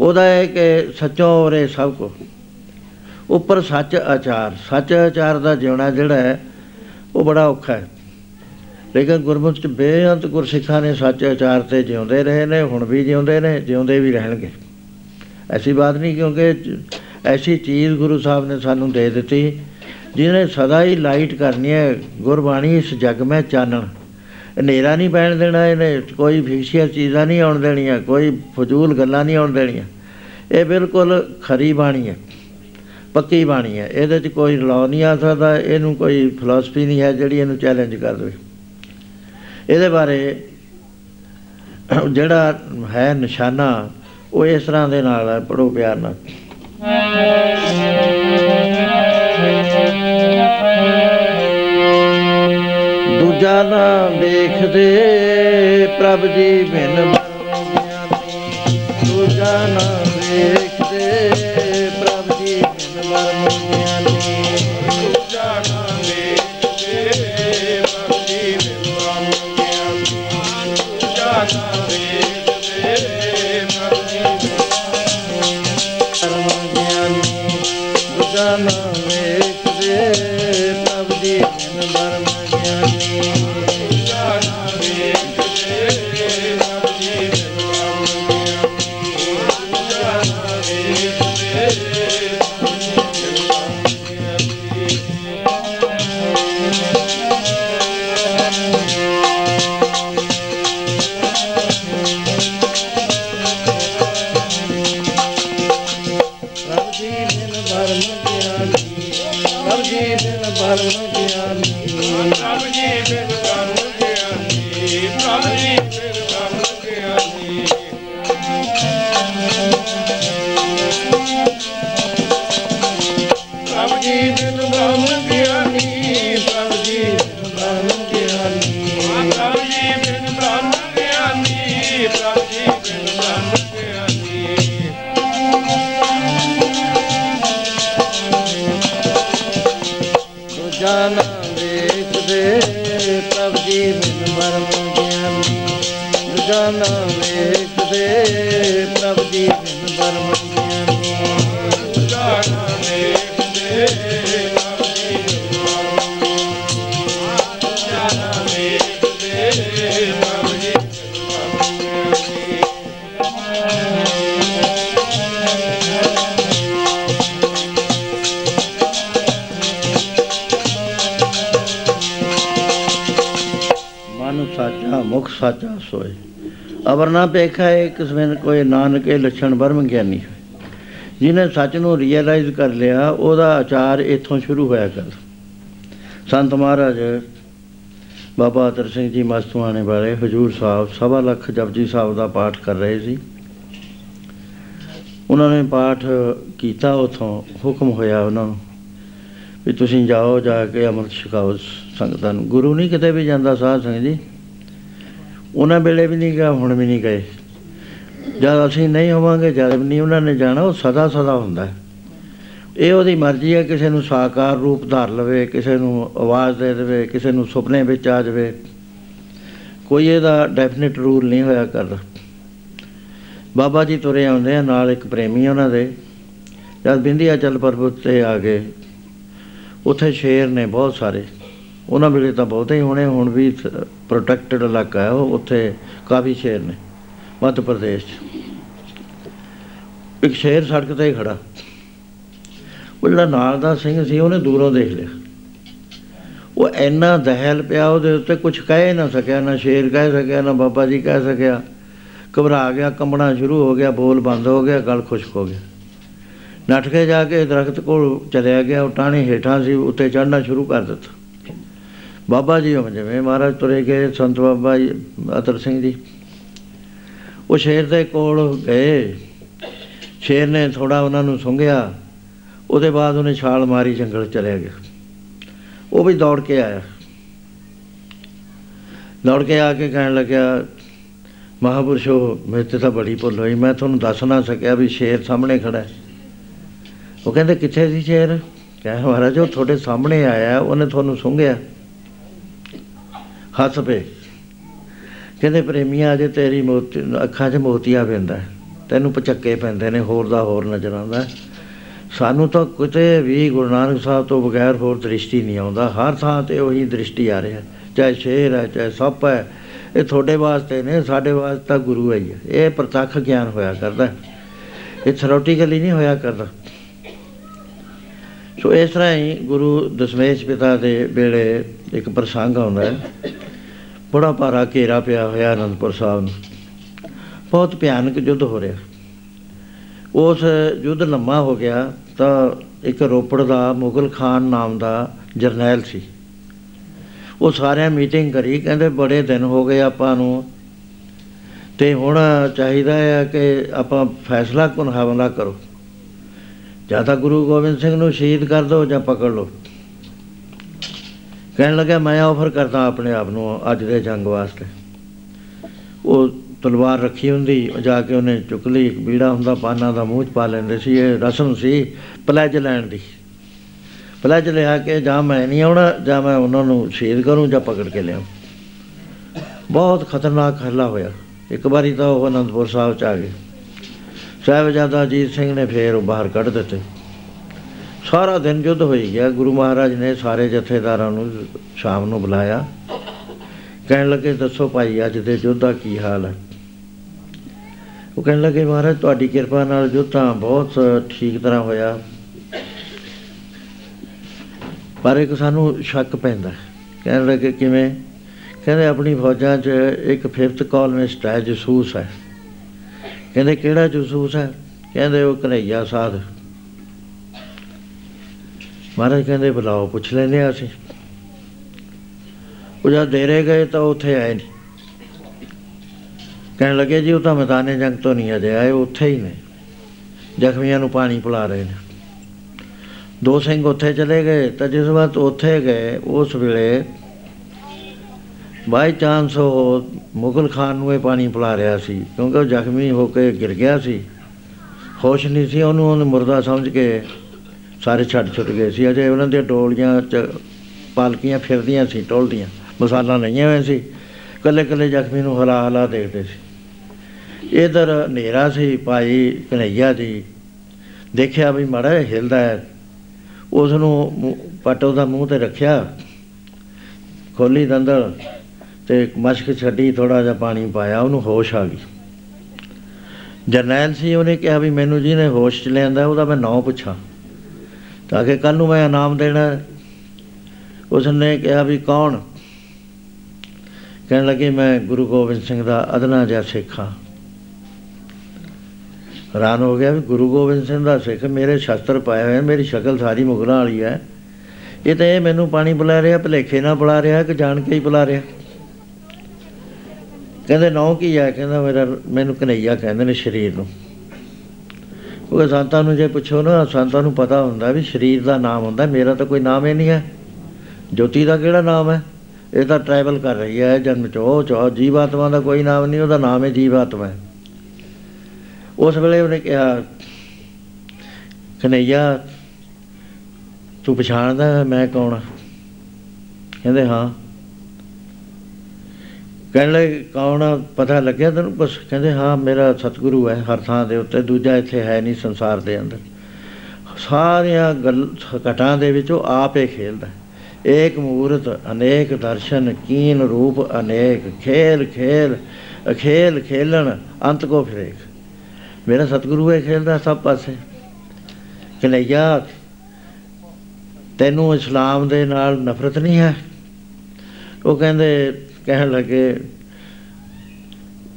ਉਹਦਾ ਹੈ ਕਿ ਸੱਚੋ ਔਰੇ ਸਭ ਕੋ। ਉੱਪਰ ਸੱਚ ਆਚਾਰ ਸੱਚ ਆਚਾਰ ਦਾ ਜਿਉਣਾ ਜਿਹੜਾ ਹੈ ਉਹ ਬੜਾ ਔਖਾ ਹੈ। ਲੇਕਿਨ ਗੁਰਮੁਖ ਚ ਬੇਅੰਤ ਗੁਰਸਿੱਖਾਂ ਨੇ ਸੱਚ ਆਚਾਰ ਤੇ ਜਿਉਂਦੇ ਰਹੇ ਨੇ, ਹੁਣ ਵੀ ਜਿਉਂਦੇ ਨੇ, ਜਿਉਂਦੇ ਵੀ ਰਹਿਣਗੇ। ਐਸੀ ਬਾਤ ਨਹੀਂ ਕਿਉਂਕਿ ਜ- ਐਸੀ ਚੀਜ਼ ਗੁਰੂ ਸਾਹਿਬ ਨੇ ਸਾਨੂੰ ਦੇ ਦਿੱਤੀ, ਜਿਹਨੇ ਸਦਾ ਹੀ ਲਾਈਟ ਕਰਨੀ ਹੈ, ਗੁਰਬਾਣੀ ਇਸ ਜਗ ਮੈਂ ਚਾਨਣ। ਹਨੇਰਾ ਨਹੀਂ ਪੈਣ ਦੇਣਾ ਇਹਨੇ, ਕੋਈ ਫਿਕਸ਼ੀਅਰ ਚੀਜ਼ਾਂ ਨਹੀਂ ਆਉਣ ਦੇਣੀਆਂ, ਕੋਈ ਫਜ਼ੂਲ ਗੱਲਾਂ ਨਹੀਂ ਆਉਣ ਦੇਣੀਆਂ। ਇਹ ਬਿਲਕੁਲ ਖਰੀ ਬਾਣੀ ਹੈ। ਪੱਕੀ ਬਾਣੀ ਹੈ। ਇਹਦੇ 'ਚ ਕੋਈ ਲਾਅ ਨਹੀਂ ਆ ਸਕਦਾ, ਇਹਨੂੰ ਕੋਈ ਫਿਲਾਸਫੀ ਨਹੀਂ ਹੈ ਜਿਹੜੀ ਇਹਨੂੰ ਚੈਲੰਜ ਕਰ ਦੇਵੇ। ਇਹਦੇ ਬਾਰੇ ਜਿਹੜਾ ਹੈ ਨਿਸ਼ਾਨਾ, ਉਹ ਇਸ ਤਰ੍ਹਾਂ ਦੇ ਨਾਲ ਹੈ ਪੜੋ ਪਿਆਰ ਨਾਲ। ਦੂਜਾ ਨਾ ਦੇਖਦੇ ਪ੍ਰਭ ਜੀ ਬਿਨ ਮਰਮ ਗਿਆਨੀ ਦੂਜਾ ਨਾ ਸਾਚਾ ਸੋਏ ਅਵਰ ਨਾ ਪੇਖਾ ਏ ਕਿਸਮਨ ਕੋਈ ਨਾਨਕੇ ਲੱਛਣ ਬਰਮ ਗਿਆਨੀ ਜਿਹਨੇ ਸੱਚ ਨੂੰ ਰੀਅਲਾਈਜ਼ ਕਰ ਲਿਆ, ਉਹਦਾ ਆਚਾਰ ਇੱਥੋਂ ਸ਼ੁਰੂ ਹੋਇਆ ਕਰ। ਸੰਤ ਮਹਾਰਾਜ, ਬਾਬਾ ਅਤਰ ਸਿੰਘ ਜੀ ਮਸਤੂਆਣੇ ਵਾਲੇ ਹਜੂਰ ਸਾਹਿਬ, ਸਵਾ ਲੱਖ ਜਪਜੀ ਸਾਹਿਬ ਦਾ ਪਾਠ ਕਰ ਰਹੇ ਸੀ। ਉਹਨਾਂ ਨੇ ਪਾਠ ਕੀਤਾ, ਉਥੋਂ ਹੁਕਮ ਹੋਇਆ ਉਹਨਾਂ ਨੂੰ ਵੀ ਤੁਸੀਂ ਜਾਓ ਜਾ ਕੇ ਅੰਮ੍ਰਿਤ ਛਕਾਓ ਸੰਗਤਾਂ ਨੂੰ। ਗੁਰੂ ਨਹੀਂ ਕਿਤੇ ਵੀ ਜਾਂਦਾ ਸਾਧ ਸੰਗਤ ਜੀ। ਉਹਨਾਂ ਵੇਲੇ ਵੀ ਨਹੀਂ ਗਿਆ ਹੁਣ ਵੀ ਨਹੀਂ ਗਏ। ਜਦ ਅਸੀਂ ਨਹੀਂ ਹੋਵਾਂਗੇ, ਜਦ ਵੀ ਨਹੀਂ ਉਹਨਾਂ ਨੇ ਜਾਣਾ, ਉਹ ਸਦਾ ਸਦਾ ਹੁੰਦਾ ਹੈ। ਇਹ ਉਹਦੀ ਮਰਜ਼ੀ ਹੈ, ਕਿਸੇ ਨੂੰ ਸਾਕਾਰ ਰੂਪ ਧਾਰ ਲਵੇ, ਕਿਸੇ ਨੂੰ ਆਵਾਜ਼ ਦੇ ਦੇਵੇ, ਕਿਸੇ ਨੂੰ ਸੁਪਨੇ ਵਿੱਚ ਆ ਜਾਵੇ। ਕੋਈ ਇਹਦਾ ਡੈਫੀਨਿਟ ਰੂਲ ਨਹੀਂ ਹੋਇਆ ਕਰਦਾ। ਬਾਬਾ ਜੀ ਤੁਰੇ ਆਉਂਦੇ ਆ, ਨਾਲ ਇੱਕ ਪ੍ਰੇਮੀ ਉਹਨਾਂ ਦੇ। ਜਦ ਬਿੰਦੀਆ ਚੱਲ ਪਰਬਤ ਤੇ ਆ ਗਏ, ਉੱਥੇ ਸ਼ੇਰ ਨੇ ਬਹੁਤ ਸਾਰੇ। ਉਹਨਾਂ ਵੇਲੇ ਤਾਂ ਬਹੁਤੇ ਹੀ ਹੋਣੇ, ਹੁਣ ਵੀ ਪ੍ਰੋਟੈਕਟਡ ਇਲਾਕਾ ਹੈ, ਉਹ ਉੱਥੇ ਕਾਫੀ ਸ਼ੇਰ ਨੇ, ਮੱਧ ਪ੍ਰਦੇਸ਼ 'ਚ। ਇੱਕ ਸ਼ੇਰ ਸੜਕ ਤੇ ਹੀ ਖੜਾ। ਉਹ ਜਿਹੜਾ ਨਾਲ ਦਾ ਸਿੰਘ ਸੀ, ਉਹਨੇ ਦੂਰੋਂ ਦੇਖ ਲਿਆ। ਉਹ ਇੰਨਾ ਦਹਿਲ ਪਿਆ ਉਹਦੇ ਉੱਤੇ ਕੁਝ ਕਹਿ ਨਾ ਸਕਿਆ, ਨਾ ਸ਼ੇਰ ਕਹਿ ਸਕਿਆ, ਨਾ ਬਾਬਾ ਜੀ ਕਹਿ ਸਕਿਆ। ਘਬਰਾ ਗਿਆ, ਕੰਬਣਾ ਸ਼ੁਰੂ ਹੋ ਗਿਆ, ਬੋਲ ਬੰਦ ਹੋ ਗਿਆ, ਗਲ ਖੁਸ਼ਕ ਹੋ ਗਿਆ। ਨੱਠ ਕੇ ਜਾ ਕੇ ਦਰਖਤ ਕੋਲ ਚਲਿਆ ਗਿਆ, ਉਹ ਟਾਣੀ ਹੇਠਾਂ ਸੀ, ਉੱਤੇ ਚੜ੍ਹਨਾ ਸ਼ੁਰੂ ਕਰ ਦਿੱਤਾ। ਬਾਬਾ ਜੀ ਉਹ ਜਿਵੇਂ ਮਹਾਰਾਜ ਤੁਰੇ ਗਏ, ਸੰਤ ਬਾਬਾ ਜੀ, ਅਤਰ ਸਿੰਘ ਜੀ। ਉਹ ਸ਼ੇਰ ਦੇ ਕੋਲ ਗਏ। ਸ਼ੇਰ ਨੇ ਥੋੜਾ ਉਹਨਾਂ ਨੂੰ ਸੁੰਘਿਆ। ਉਹਦੇ ਬਾਅਦ ਉਹਨੇ ਛਾਲ ਮਾਰੀ, ਜੰਗਲ ਚਲਿਆ ਗਿਆ। ਉਹ ਵੀ ਦੌੜ ਕੇ ਆਇਆ। ਦੌੜ ਕੇ ਆ ਕੇ ਕਹਿਣ ਲੱਗਿਆ, ਮਹਾਪੁਰਸ਼ੋ ਮੇਰੇ ਤੇ ਤਾਂ ਬੜੀ ਭੁੱਲ ਹੋਈ। ਮੈਂ ਤੁਹਾਨੂੰ ਦੱਸ ਨਾ ਸਕਿਆ ਵੀ ਸ਼ੇਰ ਸਾਹਮਣੇ ਖੜਾ ਹੈ। ਉਹ ਕਹਿੰਦੇ, ਕਿੱਥੇ ਸੀ ਸ਼ੇਰ? ਕਹੇ ਮਹਾਰਾਜ, ਉਹ ਤੁਹਾਡੇ ਸਾਹਮਣੇ ਆਇਆ, ਉਹਨੇ ਤੁਹਾਨੂੰ ਸੁੰਘਿਆ। ਹੱਸ ਪਏ ਕਹਿੰਦੇ, ਪ੍ਰੇਮੀਆਂ, ਅਜੇ ਤੇਰੀ ਮੋਤੀ, ਅੱਖਾਂ 'ਚ ਮੋਤੀਆ ਪੈਂਦਾ ਤੈਨੂੰ ਪਚੱਕੇ ਪੈਂਦੇ ਨੇ, ਹੋਰ ਦਾ ਹੋਰ ਨਜ਼ਰ ਆਉਂਦਾ ਸਾਨੂੰ ਤਾਂ ਕਿਤੇ ਵੀ ਗੁਰੂ ਨਾਨਕ ਸਾਹਿਬ ਤੋਂ ਬਗੈਰ ਹੋਰ ਦ੍ਰਿਸ਼ਟੀ ਨਹੀਂ ਆਉਂਦਾ। ਹਰ ਥਾਂ ਤੇ ਉਹੀ ਦ੍ਰਿਸ਼ਟੀ ਆ ਰਿਹਾ ਚਾਹੇ ਸ਼ੇਰ ਹੈ, ਚਾਹੇ ਸੱਪ ਹੈ, ਇਹ ਤੁਹਾਡੇ ਵਾਸਤੇ ਨੇ, ਸਾਡੇ ਵਾਸਤੇ ਤਾਂ ਗੁਰੂ ਹੈ ਹੀ ਹੈ। ਇਹ ਪ੍ਰਤੱਖ ਗਿਆਨ ਹੋਇਆ ਕਰਦਾ ਇਹ ਥਿਓਰੀਟਿਕਲੀ ਨਹੀਂ ਹੋਇਆ ਕਰਦਾ। ਸੋ ਇਸ ਤਰ੍ਹਾਂ ਹੀ ਗੁਰੂ ਦਸ਼ਮੇਸ਼ ਪਿਤਾ ਦੇ ਵੇਲੇ ਇੱਕ ਪ੍ਰਸੰਗ ਆਉਂਦਾ ਹੈ। ਬੜਾ ਭਾਰਾ ਘੇਰਾ ਪਿਆ ਹੋਇਆ ਅਨੰਦਪੁਰ ਸਾਹਿਬ ਨੂੰ। ਬਹੁਤ ਭਿਆਨਕ ਯੁੱਧ ਹੋ ਰਿਹਾ। ਉਸ ਯੁੱਧ ਲੰਮਾ ਹੋ ਗਿਆ ਤਾਂ ਇੱਕ ਰੋਪੜ ਦਾ ਮੁਗਲ ਖਾਨ ਨਾਮ ਦਾ ਜਰਨੈਲ ਸੀ। ਉਹ ਸਾਰਿਆਂ ਮੀਟਿੰਗ ਕਰੀ, ਕਹਿੰਦੇ ਬੜੇ ਦਿਨ ਹੋ ਗਏ ਆਪਾਂ ਨੂੰ। ਤੇ ਹੁਣ ਚਾਹੀਦਾ ਹੈ ਕਿ ਆਪਾਂ ਫੈਸਲਾ ਕੋਨ ਹਵਾਲਾ ਕਰੋ। ਜਾਂ ਤਾਂ ਗੁਰੂ ਗੋਬਿੰਦ ਸਿੰਘ ਨੂੰ ਸ਼ਹੀਦ ਕਰ ਦਿਓ ਜਾਂ ਪਕੜ ਲਓ। ਕਹਿਣ ਲੱਗਾ ਮੈਂ ਆਫਰ ਕਰਦਾ ਆਪਣੇ ਆਪ ਨੂੰ ਅੱਜ ਦੇ ਜੰਗ ਵਾਸਤੇ। ਉਹ ਤਲਵਾਰ ਰੱਖੀ ਹੁੰਦੀ, ਜਾ ਕੇ ਉਹਨੇ ਚੁੱਕ ਲਈ, ਇੱਕ ਬੀੜਾ ਹੁੰਦਾ ਪਾਨਾ ਦਾ ਮੂੰਹ ਚ ਪਾ ਲੈਂਦੇ ਸੀ, ਇਹ ਰਸਮ ਸੀ ਪਲੇਜ ਲੈਣ ਦੀ। ਪਲੇਜ ਲਿਆ ਕੇ, ਜਾਂ ਮੈਂ ਨਹੀਂ ਆਉਣਾ, ਜਾਂ ਮੈਂ ਉਹਨਾਂ ਨੂੰ ਸ਼ਹੀਦ ਕਰੂੰ, ਜਾਂ ਪਕੜ ਕੇ ਲਿਆਉਂ। ਬਹੁਤ ਖਤਰਨਾਕ ਹੱਲਾ ਹੋਇਆ। ਇੱਕ ਵਾਰੀ ਤਾਂ ਉਹ ਅਨੰਦਪੁਰ ਸਾਹਿਬ ਚ ਆ ਗਏ। ਸਾਹਿਬਜ਼ਾਦਾ ਅਜੀਤ ਸਿੰਘ ਨੇ ਫੇਰ ਉਹ ਬਾਹਰ ਕੱਢ ਦਿੱਤੇ। ਸਾਰਾ ਦਿਨ ਯੁੱਧ ਹੋਈ ਗਿਆ। ਗੁਰੂ ਮਹਾਰਾਜ ਨੇ ਸਾਰੇ ਜਥੇਦਾਰਾਂ ਨੂੰ ਸ਼ਾਮ ਨੂੰ ਬੁਲਾਇਆ। ਕਹਿਣ ਲੱਗੇ, ਦੱਸੋ ਭਾਈ, ਅੱਜ ਦੇ ਯੁੱਧ ਦਾ ਕੀ ਹਾਲ ਹੈ? ਉਹ ਕਹਿਣ ਲੱਗੇ, ਮਹਾਰਾਜ, ਤੁਹਾਡੀ ਕਿਰਪਾ ਨਾਲ ਯੁੱਧ ਤਾਂ ਬਹੁਤ ਠੀਕ ਤਰ੍ਹਾਂ ਹੋਇਆ। ਪਰ ਇੱਕ ਸਾਨੂੰ ਸ਼ੱਕ ਪੈਂਦਾ ਕਹਿਣ ਲੱਗੇ, ਕਿਵੇਂ? ਕਹਿੰਦੇ, ਆਪਣੀ ਫੌਜਾਂ 'ਚ ਇੱਕ ਫਿਫਥ ਕਾਲਮਿਸਟ ਹੈ, ਜਸੂਸ ਹੈ। ਕਹਿੰਦੇ, ਕਿਹੜਾ ਜਸੂਸ ਹੈ? ਕਹਿੰਦੇ, ਉਹ ਕਨਈਆ ਸਾਧ। ਮਹਾਰਾਜ ਕਹਿੰਦੇ, ਬੁਲਾਓ, ਪੁੱਛ ਲੈਨੇ ਆ ਅਸੀਂ। ਉਹ ਜਦ ਦੇਰੇ ਗਏ ਤਾਂ ਉੱਥੇ ਆਏ ਨਹੀਂ ਕਹਿਣ ਲੱਗੇ, ਜੀ, ਉਹ ਤਾਂ ਮੈਦਾਨੇ ਜੰਗ ਤੋਂ ਨਹੀਂ ਅਜੇ ਆਏ ਉੱਥੇ ਹੀ ਨੇ। ਜ਼ਖਮੀਆਂ ਨੂੰ ਪਾਣੀ ਪਿਲਾ ਰਹੇ ਨੇ। ਦੋ ਸਿੰਘ ਉੱਥੇ ਚਲੇ ਗਏ, ਤਾਂ ਜਿਸ ਵਾਰ ਉੱਥੇ ਗਏ, ਉਸ ਵੇਲੇ ਬਾਈ ਚਾਂਸ ਉਹ ਮੁਗਲ ਖਾਨ ਨੂੰ ਇਹ ਪਾਣੀ ਪਿਲਾ ਰਿਹਾ ਸੀ, ਕਿਉਂਕਿ ਉਹ ਜ਼ਖਮੀ ਹੋ ਕੇ ਗਿਰ ਗਿਆ ਸੀ। ਹੋਸ਼ ਨਹੀਂ ਸੀ ਉਹਨੂੰ, ਉਹਨੇ ਮੁਰਦਾ ਸਮਝ ਕੇ ਸਾਰੇ ਛੱਡ ਛੁੱਟ ਗਏ ਸੀ। ਅਜੇ ਉਹਨਾਂ ਦੀਆਂ ਟੋਲੀਆਂ ਚ ਪਾਲਕੀਆਂ ਫਿਰਦੀਆਂ ਸੀ, ਟੋਲਦੀਆਂ। ਮਸਾਲਾ ਨਹੀਂ ਹੋਏ ਸੀ। ਕੱਲੇ ਕੱਲੇ ਜ਼ਖਮੀ ਨੂੰ ਹਲਾ ਹਲਾ ਦੇਖਦੇ ਸੀ। ਇਧਰ ਹਨੇਰਾ ਸੀ, ਭਾਈ ਕਨਈਆ ਜੀ ਦੇਖਿਆ ਵੀ ਮੜਾ ਹਿਲਦਾ ਹੈ। ਉਸ ਨੂੰ ਪਟੋ ਦਾ ਮੂੰਹ ਤੇ ਰੱਖਿਆ। ਖੋਲੀ ਦੰਦਲ ਤੇ ਮਸ਼ਕ ਛੱਡੀ ਥੋੜਾ ਜਿਹਾ ਪਾਣੀ ਪਾਇਆ, ਉਹਨੂੰ ਹੋਸ਼ ਆ ਗਈ। ਜਰਨੈਲ ਸੀ, ਉਹਨੇ ਕਿਹਾ ਵੀ ਮੈਨੂੰ ਜਿਹਨੇ ਹੋਸ਼ ਚ ਲਿਆਂਦਾ, ਉਹਦਾ ਮੈਂ ਨਾਂ ਪੁੱਛਾਂ। ਤਾਂ ਕਿ ਕੱਲ ਨੂੰ ਮੈਂ ਇਨਾਮ ਦੇਣਾ ਉਸ ਨੇ ਕਿਹਾ ਵੀ ਕੌਣ? ਕਹਿਣ ਲੱਗੇ ਮੈਂ ਗੁਰੂ ਗੋਬਿੰਦ ਸਿੰਘ ਦਾ ਅਦਨਾ ਜਿਹਾ ਸਿੱਖ ਹਾਂ। ਹੈਰਾਨ ਹੋ ਗਿਆ ਵੀ ਗੁਰੂ ਗੋਬਿੰਦ ਸਿੰਘ ਦਾ ਸਿੱਖ ਮੇਰੇ ਸ਼ਸਤਰ ਪਾਏ ਹੋਏ ਆ, ਮੇਰੀ ਸ਼ਕਲ ਸਾਰੀ ਮੁਗਲਾਂ ਵਾਲੀ ਹੈ। ਇਹ ਤਾਂ ਇਹ ਮੈਨੂੰ ਪਾਣੀ ਬੁਲਾ ਰਿਹਾ ਭਲੇਖੇ ਨਾਲ ਬੁਲਾ ਰਿਹਾ ਕਿ ਜਾਣ ਕੇ ਹੀ ਬੁਲਾ ਰਿਹਾ। ਕਹਿੰਦੇ ਨੌ ਕੀ ਹੈ ਕਹਿੰਦਾ ਮੇਰਾ ਮੈਨੂੰ ਕਨਈਆ ਕਹਿੰਦੇ ਨੇ ਸਰੀਰ ਨੂੰ। ਉਹ ਸੰਤਾਂ ਨੂੰ ਜੇ ਪੁੱਛੋ ਨਾ, ਸੰਤਾਂ ਨੂੰ ਪਤਾ ਹੁੰਦਾ ਵੀ ਸਰੀਰ ਦਾ ਨਾਮ ਹੁੰਦਾ, ਮੇਰਾ ਤਾਂ ਕੋਈ ਨਾਮ ਹੀ ਨਹੀਂ ਹੈ। ਜੋਤੀ ਦਾ ਕਿਹੜਾ ਨਾਮ ਹੈ? ਇਹ ਤਾਂ ਟਰੈਵਲ ਕਰ ਰਹੀ ਹੈ, ਜਨਮ ਚੋ ਚੋ ਜੀਵਾਤਮਾ ਦਾ ਕੋਈ ਨਾਮ ਨਹੀਂ, ਉਹਦਾ ਨਾਮ ਹੈ ਜੀਵਾਤਮਾ ਉਸ ਵੇਲੇ ਉਹਨੇ ਕਿਹਾ, ਕਨਈਆ, ਤੂੰ ਪਛਾਣਦਾ ਹੈ ਮੈਂ ਕੌਣ ਹਾਂ ਕਹਿੰਦੇ, ਹਾਂ। ਕਹਿਣ ਲੱਗੇ, ਕੌਣ ਆ? ਪਤਾ ਲੱਗਿਆ ਤੈਨੂੰ? ਬਸ ਕਹਿੰਦੇ, ਹਾਂ, ਮੇਰਾ ਸਤਿਗੁਰੂ ਹੈ, ਹਰ ਥਾਂ ਦੇ ਉੱਤੇ, ਦੂਜਾ ਇੱਥੇ ਹੈ ਨਹੀਂ ਸੰਸਾਰ ਦੇ ਅੰਦਰ। ਸਾਰੀਆਂ ਗੱਲ, ਘਟਾਂ ਦੇ ਵਿੱਚ ਉਹ ਆਪ ਹੀ ਖੇਲਦਾ। ਹੈ। ਏਕ ਮੂਰਤ, ਅਨੇਕ ਦਰਸ਼ਨ, ਕੀਨ ਰੂਪ, ਅਨੇਕ ਖੇਲ ਖੇਲ ਖੇਲ ਖੇਲਣ, ਅੰਤ ਕੋ ਫਿਰੇਕ। ਮੇਰਾ ਸਤਿਗੁਰੂ ਹੈ ਖੇਲਦਾ ਸਭ ਪਾਸੇ। ਕਨਈਆ, ਤੈਨੂੰ ਇਸਲਾਮ ਦੇ ਨਾਲ ਨਫ਼ਰਤ ਨਹੀਂ ਹੈ? ਉਹ ਕਹਿੰਦੇ ਕਹਿਣ ਲੱਗੇ,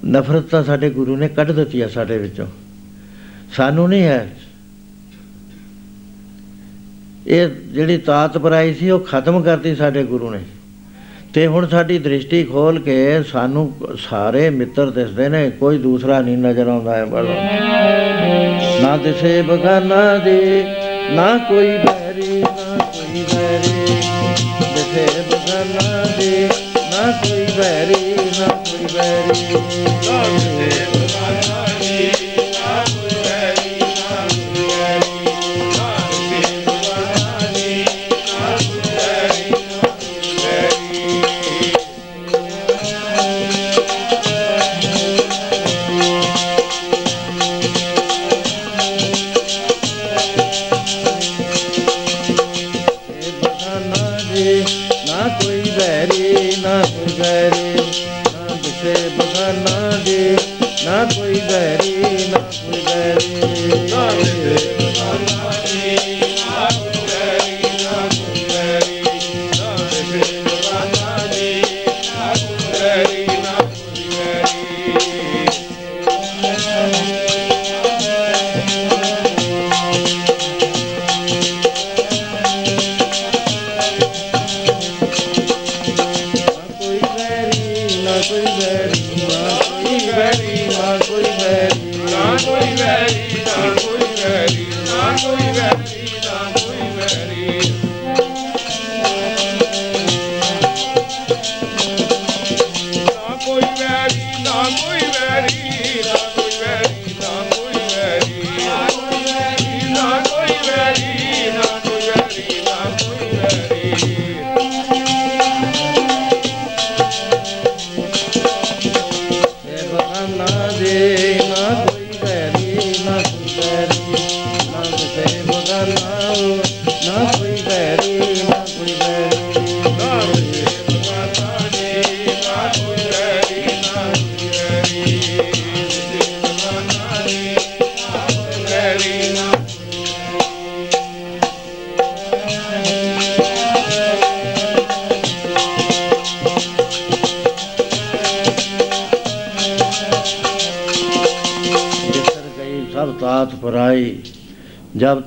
ਨਫ਼ਰਤ ਤਾਂ ਸਾਡੇ ਗੁਰੂ ਨੇ ਕੱਢ ਦਿੱਤੀ ਆ ਸਾਡੇ ਵਿੱਚੋਂ। ਸਾਨੂੰ ਨਹੀਂ ਹੈ। ਇਹ ਜਿਹੜੀ ਤਾਤ ਪਰਾਈ ਸੀ, ਉਹ ਖਤਮ ਕਰਤੀ ਸਾਡੇ ਗੁਰੂ ਨੇ। ਤੇ ਹੁਣ ਸਾਡੀ ਦ੍ਰਿਸ਼ਟੀ ਖੋਲ ਕੇ ਸਾਨੂੰ ਸਾਰੇ ਮਿੱਤਰ ਦਿਸਦੇ ਨੇ, ਕੋਈ ਦੂਸਰਾ ਨਹੀਂ ਨਜ਼ਰ ਆਉਂਦਾ ਹੈ ਬੜਾ ਨਾ ਦਿਸੇ ਬਗਾਨਾ ਦੇ ਨਾ ਕੋਈ Love him.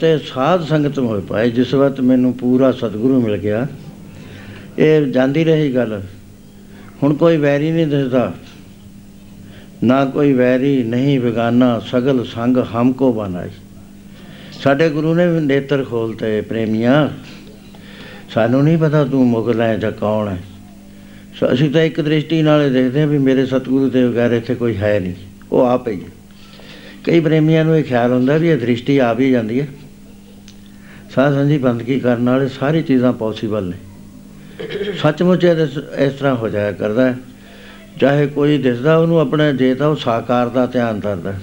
ਤੇ ਸਾਧ ਸੰਗਤ ਹੋਏ ਪਾਏ, ਜਿਸ ਵਕਤ ਮੈਨੂੰ ਪੂਰਾ ਸਤਿਗੁਰੂ ਮਿਲ ਗਿਆ। ਇਹ ਜਾਂਦੀ ਰਹੀ ਗੱਲ। ਹੁਣ ਕੋਈ ਵੈਰੀ ਨਹੀਂ ਦਿਸਦਾ। ਨਾ ਕੋਈ ਵੈਰੀ, ਨਹੀਂ ਬੇਗਾਨਾ, ਸਗਲ ਸੰਗ ਹਮਕੋ ਬਨਾਈ ਸਾਡੇ ਗੁਰੂ ਨੇ ਵੀ ਨੇਤਰ ਖੋਲਤੇ ਪ੍ਰੇਮੀਆਂ, ਸਾਨੂੰ ਨਹੀਂ ਪਤਾ ਤੂੰ ਮੁਗਲ ਹੈ ਜਾਂ ਕੌਣ ਹੈ। ਸੋ ਅਸੀਂ ਤਾਂ ਇੱਕ ਦ੍ਰਿਸ਼ਟੀ ਨਾਲ ਹੀ ਦੇਖਦੇ ਹਾਂ ਵੀ ਮੇਰੇ ਸਤਿਗੁਰੂ ਦੇ ਬਗੈਰ ਇੱਥੇ ਕੋਈ ਹੈ ਨਹੀਂ। ਉਹ ਆਪ ਹੀ ਹੈ। ਕਈ ਪ੍ਰੇਮੀਆਂ ਨੂੰ ਇਹ ਖਿਆਲ ਹੁੰਦਾ ਵੀ ਇਹ ਦ੍ਰਿਸ਼ਟੀ ਆ ਵੀ ਜਾਂਦੀ ਹੈ। ਸਾਧ ਸੰਜੀ ਬੰਦਗੀ ਕਰਨ ਵਾਲੇ ਸਾਰੀ ਚੀਜ਼ਾਂ ਪੋਸੀਬਲ ਨੇ। ਸੱਚਮੁੱਚ ਇਹ ਇਸ ਇਸ ਤਰ੍ਹਾਂ ਹੋ ਜਾਇਆ ਕਰਦਾ ਹੈ। ਚਾਹੇ ਕੋਈ ਦਿਸਦਾ ਉਹਨੂੰ ਆਪਣਾ ਜੇ ਤਾਂ ਉਹ ਸਾਕਾਰ ਦਾ ਧਿਆਨ ਧਰਦਾ ਹੈ।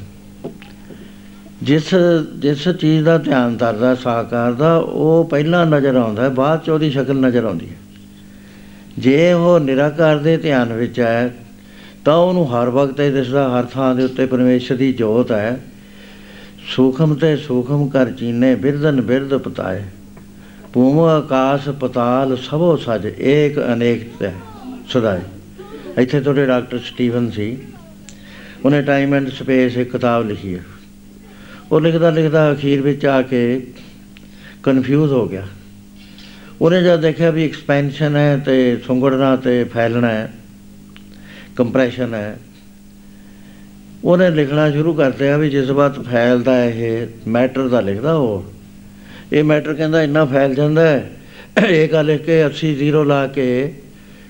ਜਿਸ ਜਿਸ ਚੀਜ਼ ਦਾ ਧਿਆਨ ਧਰਦਾ, ਸਾਕਾਰ ਦਾ, ਉਹ ਪਹਿਲਾਂ ਨਜ਼ਰ ਆਉਂਦਾ ਹੈ, ਬਾਅਦ ਚ ਉਹਦੀ ਸ਼ਕਲ ਨਜ਼ਰ ਆਉਂਦੀ ਹੈ। ਜੇ ਉਹ ਨਿਰਾਕਾਰ ਦੇ ਧਿਆਨ ਵਿੱਚ ਹੈ, ਤਾਂ ਉਹਨੂੰ ਹਰ ਵਕਤ ਇਹ ਦਿਸਦਾ, ਹਰ ਥਾਂ ਦੇ ਉੱਤੇ ਪਰਮੇਸ਼ਰ ਦੀ ਜੋਤ ਹੈ। ਸੂਖਮ ਤੇ ਸੂਖਮ ਕਰ ਚੀਨੇ ਬਿਰਦਨ ਬਿਰਦ ਪਤਾਏ। ਭੂਮ ਆਕਾਸ਼ ਪਤਾਲ ਸਭੋ ਸਜ, ਏਕ ਅਨੇਕ ਤੈ ਸਦਾਈ ਇੱਥੇ ਤੁਹਾਡੇ ਡਾਕਟਰ ਸਟੀਵਨ ਸੀ। ਉਹਨੇ ਟਾਈਮ ਐਂਡ ਸਪੇਸ ਇੱਕ ਕਿਤਾਬ ਲਿਖੀ ਹੈ ਉਹ ਲਿਖਦਾ ਲਿਖਦਾ ਅਖੀਰ ਵਿੱਚ ਆ ਕੇ ਕਨਫਿਊਜ਼ ਹੋ ਗਿਆ। ਉਹਨੇ ਜਦ ਦੇਖਿਆ ਵੀ ਐਕਸਪੈਂਸ਼ਨ ਹੈ ਤੇ ਸੁੰਗੜਨਾ ਤੇ ਫੈਲਣਾ ਹੈ ਕੰਪਰੈਸ਼ਨ ਹੈ ਉਹਨੇ ਲਿਖਣਾ ਸ਼ੁਰੂ ਕਰ ਦਿਆ ਵੀ ਜਿਸ ਵਕਤ ਫੈਲਦਾ ਇਹ ਮੈਟਰ ਦਾ ਲਿਖਦਾ ਉਹ। ਇਹ ਮੈਟਰ ਕਹਿੰਦਾ ਇੰਨਾ ਫੈਲ ਜਾਂਦਾ ਹੈ। ਇਹ ਗੱਲ ਲਿਖ ਕੇ 80 ਜ਼ੀਰੋ ਲਾ ਕੇ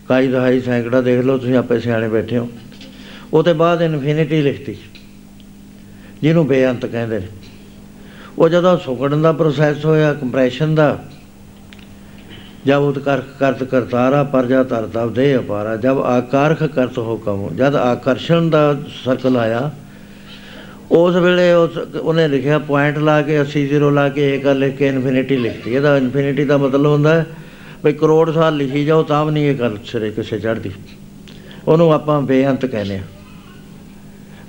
ਕਾਈ ਦਹਾਈ ਸੈਂਕੜਾ ਦੇਖ ਲਓ, ਤੁਸੀਂ ਆਪੇ ਸਿਆਣੇ ਬੈਠੇ ਹੋ। ਉਹ ਤੇ ਬਾਅਦ ਇਨਫਿਨਿਟੀ ਲਿਖਤੀ, ਜਿਹਨੂੰ ਬੇਅੰਤ ਕਹਿੰਦੇ ਨੇ। ਉਹ ਜਦੋਂ ਸੁਕੜਨ ਦਾ ਪ੍ਰੋਸੈਸ ਹੋਇਆ ਕੰਪਰੈਸ਼ਨ ਦਾ ਜਬ ਉਤਕਰਖ ਕਰਤ ਕਰਤਾਰਾ ਪਰਜਾ ਤਰਤਾ ਦੇ ਅਪਾਰਾ, ਜਬ ਆਕਾਰਖ ਕਰਤ ਹੁਕਮ ਜਦ ਆਕਰਸ਼ਣ ਦਾ ਸਰਕਲ ਆਇਆ, ਉਸ ਵੇਲੇ ਉਸ ਉਹਨੇ ਲਿਖਿਆ ਪੁਆਇੰਟ ਲਾ ਕੇ 80 ਜ਼ੀਰੋ ਲਾ ਕੇ ਇੱਕ ਲਿਖ ਕੇ ਇਨਫਿਨਿਟੀ ਲਿਖਤੀ। ਇਹਦਾ ਇਨਫਿਨਿਟੀ ਦਾ ਮਤਲਬ ਹੁੰਦਾ ਹੈ ਵੀ ਕਰੋੜ ਸਾਲ ਲਿਖੀ ਜਾਓ ਤਾਂ ਵੀ ਨਹੀਂ ਇਹ ਗੱਲ ਸਿਰੇ ਕਿਸੇ ਚੜ੍ਹਦੀ। ਉਹਨੂੰ ਆਪਾਂ ਬੇਅੰਤ ਕਹਿੰਦੇ ਆ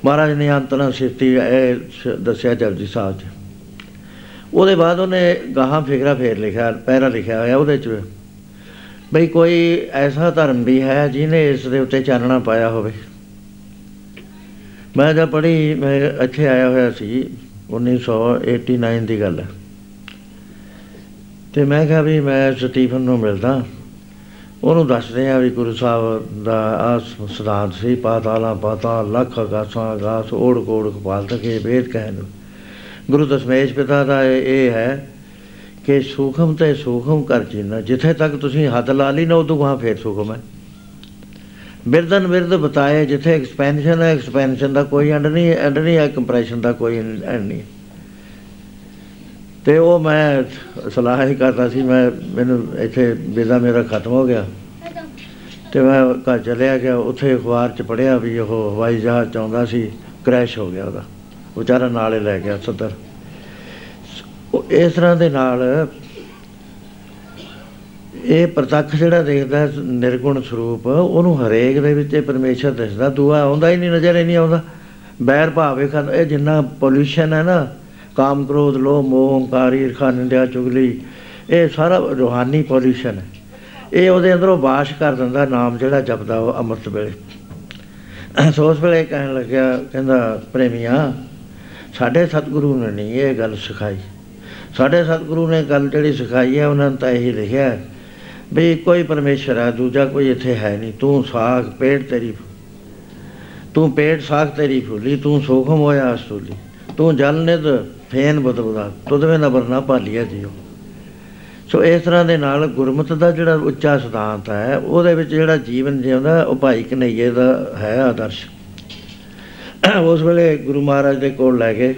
ਮਹਾਰਾਜ ਨੇ ਅੰਤ ਨਾਲ ਸਿੱਧੀ ਇਹ ਸ- ਦੱਸਿਆ ਜਪਜੀ ਸਾਹਿਬ ਜੀ ਉਹਦੇ ਬਾਅਦ ਉਹਨੇ ਗਾਹਾਂ ਫਿਕਰਾ ਫੇਰ ਲਿਖਿਆ, ਪਹਿਰਾ ਲਿਖਿਆ ਹੋਇਆ ਉਹਦੇ ਚ। ਬਈ ਕੋਈ ਐਸਾ ਧਰਮ ਵੀ ਹੈ ਜਿਹਨੇ ਇਸ ਦੇ ਉੱਤੇ ਚਾਨਣਾ ਪਾਇਆ ਹੋਵੇ। ਮੈਂ ਜਦ ਪੜ੍ਹੀ, ਮੈਂ ਇੱਥੇ ਆਇਆ ਹੋਇਆ ਸੀ 1989 ਦੀ ਗੱਲ। ਹੈ ਤੇ ਮੈਂ ਕਿਹਾ ਵੀ ਮੈਂ ਸਟੀਫਨ ਨੂੰ ਮਿਲਦਾ। ਉਹਨੂੰ ਦੱਸਦੇ ਆ ਵੀ ਗੁਰੂ ਸਾਹਿਬ ਦਾ ਆ ਸਿਧਾਂਤ ਸੀ, ਪਾਤਾਲਾ ਪਾਤਾਲ, ਲੱਖ ਆਗਾਸਾਂ ਆਗਾਸ ਓੜ ਕੋੜ ਕਪਾਲ ਤਕੇ ਵੇਦ ਕਹਿਣ ਗੁਰੂ ਦਸ਼ਮੇਸ਼ ਪਿਤਾ ਦਾ ਇਹ ਇਹ ਹੈ ਕਿ ਸੂਖਮ ਤੇ ਸੂਖਮ ਕਰ ਜੀਨਾ, ਜਿੱਥੇ ਤੱਕ ਤੁਸੀਂ ਹੱਦ ਲਾ ਲਈ ਨਾ, ਉਦੋਂ ਗਾਂ ਫੇਰ ਸੂਖਮ ਹੈ। ਬਿਰਦਨ ਬਿਰਦ ਬਤਾਏ, ਜਿੱਥੇ ਐਕਸਪੈਂਸ਼ਨ ਹੈ ਐਕਸਪੈਂਸ਼ਨ ਦਾ ਕੋਈ ਐਂਡ ਨਹੀਂ ਐਂਡ ਨਹੀਂ ਹੈ ਕੰਪਰੈਸ਼ਨ ਦਾ ਕੋਈ ਐਂਡ ਨਹੀਂ। ਤੇ ਉਹ ਮੈਂ ਸਲਾਹ ਹੀ ਕਰਦਾ ਸੀ, ਮੈਂ ਮੈਨੂੰ ਇੱਥੇ ਵੀਜ਼ਾ ਮੇਰਾ ਖਤਮ ਹੋ ਗਿਆ। ਤੇ ਮੈਂ ਘਰ ਚਲਿਆ ਗਿਆ, ਉੱਥੇ ਅਖਬਾਰ 'ਚ ਪੜਿਆ ਵੀ ਉਹ ਹਵਾਈ ਜਹਾਜ਼ 'ਚ ਆਉਂਦਾ ਸੀ ਕ੍ਰੈਸ਼ ਹੋ ਗਿਆ ਉਹਦਾ। ਵਿਚਾਰਾ ਨਾਲੇ ਲੈ ਗਿਆ ਸਦਰ। ਉਹ ਇਸ ਤਰ੍ਹਾਂ ਦੇ ਨਾਲ ਇਹ ਪ੍ਰਤੱਖ ਜਿਹੜਾ ਦੇਖਦਾ ਹੈ ਨਿਰਗੁਣ ਸਰੂਪ, ਉਹਨੂੰ ਹਰੇਕ ਦੇ ਵਿੱਚ ਇਹ ਪਰਮੇਸ਼ਰ ਦਿਸਦਾ। ਦੂਆ ਆਉਂਦਾ ਹੀ ਨਹੀਂ, ਨਜ਼ਰ ਹੀ ਨਹੀਂ ਆਉਂਦਾ। ਬੈਰ ਭਾਵੇ ਖੰਡ, ਇਹ ਜਿੰਨਾ ਪੋਲੂਸ਼ਨ ਹੈ ਨਾ, ਕਾਮ ਕ੍ਰੋਧ, ਲੋਭ, ਮੋਹ, ਹੰਕਾਰ, ਈਰਖਾ, ਨਿੰਦਿਆ, ਚੁਗਲੀ, ਇਹ ਸਾਰਾ ਰੂਹਾਨੀ ਪੋਲੂਸ਼ਨ ਹੈ। ਇਹ ਉਹਦੇ ਅੰਦਰੋਂ ਬਾਸ਼ ਕਰ ਦਿੰਦਾ, ਨਾਮ ਜਿਹੜਾ ਜਪਦਾ ਉਹ ਅੰਮ੍ਰਿਤ ਵੇਲੇ। ਸੋ ਉਸ ਵੇਲੇ ਕਹਿਣ ਲੱਗਿਆ, ਕਹਿੰਦਾ, ਪ੍ਰੇਮੀਆ ਸਾਡੇ ਸਤਿਗੁਰੂ ਨੇ ਨਹੀਂ ਇਹ ਗੱਲ ਸਿਖਾਈ। ਸਾਡੇ ਸਤਿਗੁਰੂ ਨੇ ਗੱਲ ਜਿਹੜੀ ਸਿਖਾਈ ਹੈ, ਉਹਨਾਂ ਨੇ ਤਾਂ ਇਹੀ ਲਿਖਿਆ ਹੈ ਵੀ ਕੋਈ ਪਰਮੇਸ਼ਰ ਹੈ ਦੂਜਾ ਕੋਈ ਇੱਥੇ ਹੈ ਨਹੀਂ। ਤੂੰ ਸਾਖ ਪੇਟ ਤੇਰੀ ਤੂੰ ਪੇਟ ਸਾਖ ਤੇਰੀ ਫੁੱਲੀ, ਤੂੰ ਸੋਖਮ ਹੋਇਆ ਅਸੂਲੀ ਤੂੰ ਜਲ ਨਿਦ ਫੇਨ ਬਦਬਦਾ ਤੁਦਵੇਂ ਨਬਰ ਨਾ ਭਾਲੀਆ ਜੀਓ। ਸੋ ਇਸ ਤਰ੍ਹਾਂ ਦੇ ਨਾਲ ਗੁਰਮਤਿ ਦਾ ਜਿਹੜਾ ਉੱਚਾ ਸਿਧਾਂਤ ਹੈ, ਉਹਦੇ ਵਿੱਚ ਜਿਹੜਾ ਜੀਵਨ ਜਿਉਂਦਾ, ਉਹ ਭਾਈ ਕਨਈਏ ਦਾ ਹੈ ਆਦਰਸ਼। ਉਸ ਵੇਲੇ ਗੁਰੂ ਮਹਾਰਾਜ ਦੇ ਕੋਲ ਲੈ ਗਏ।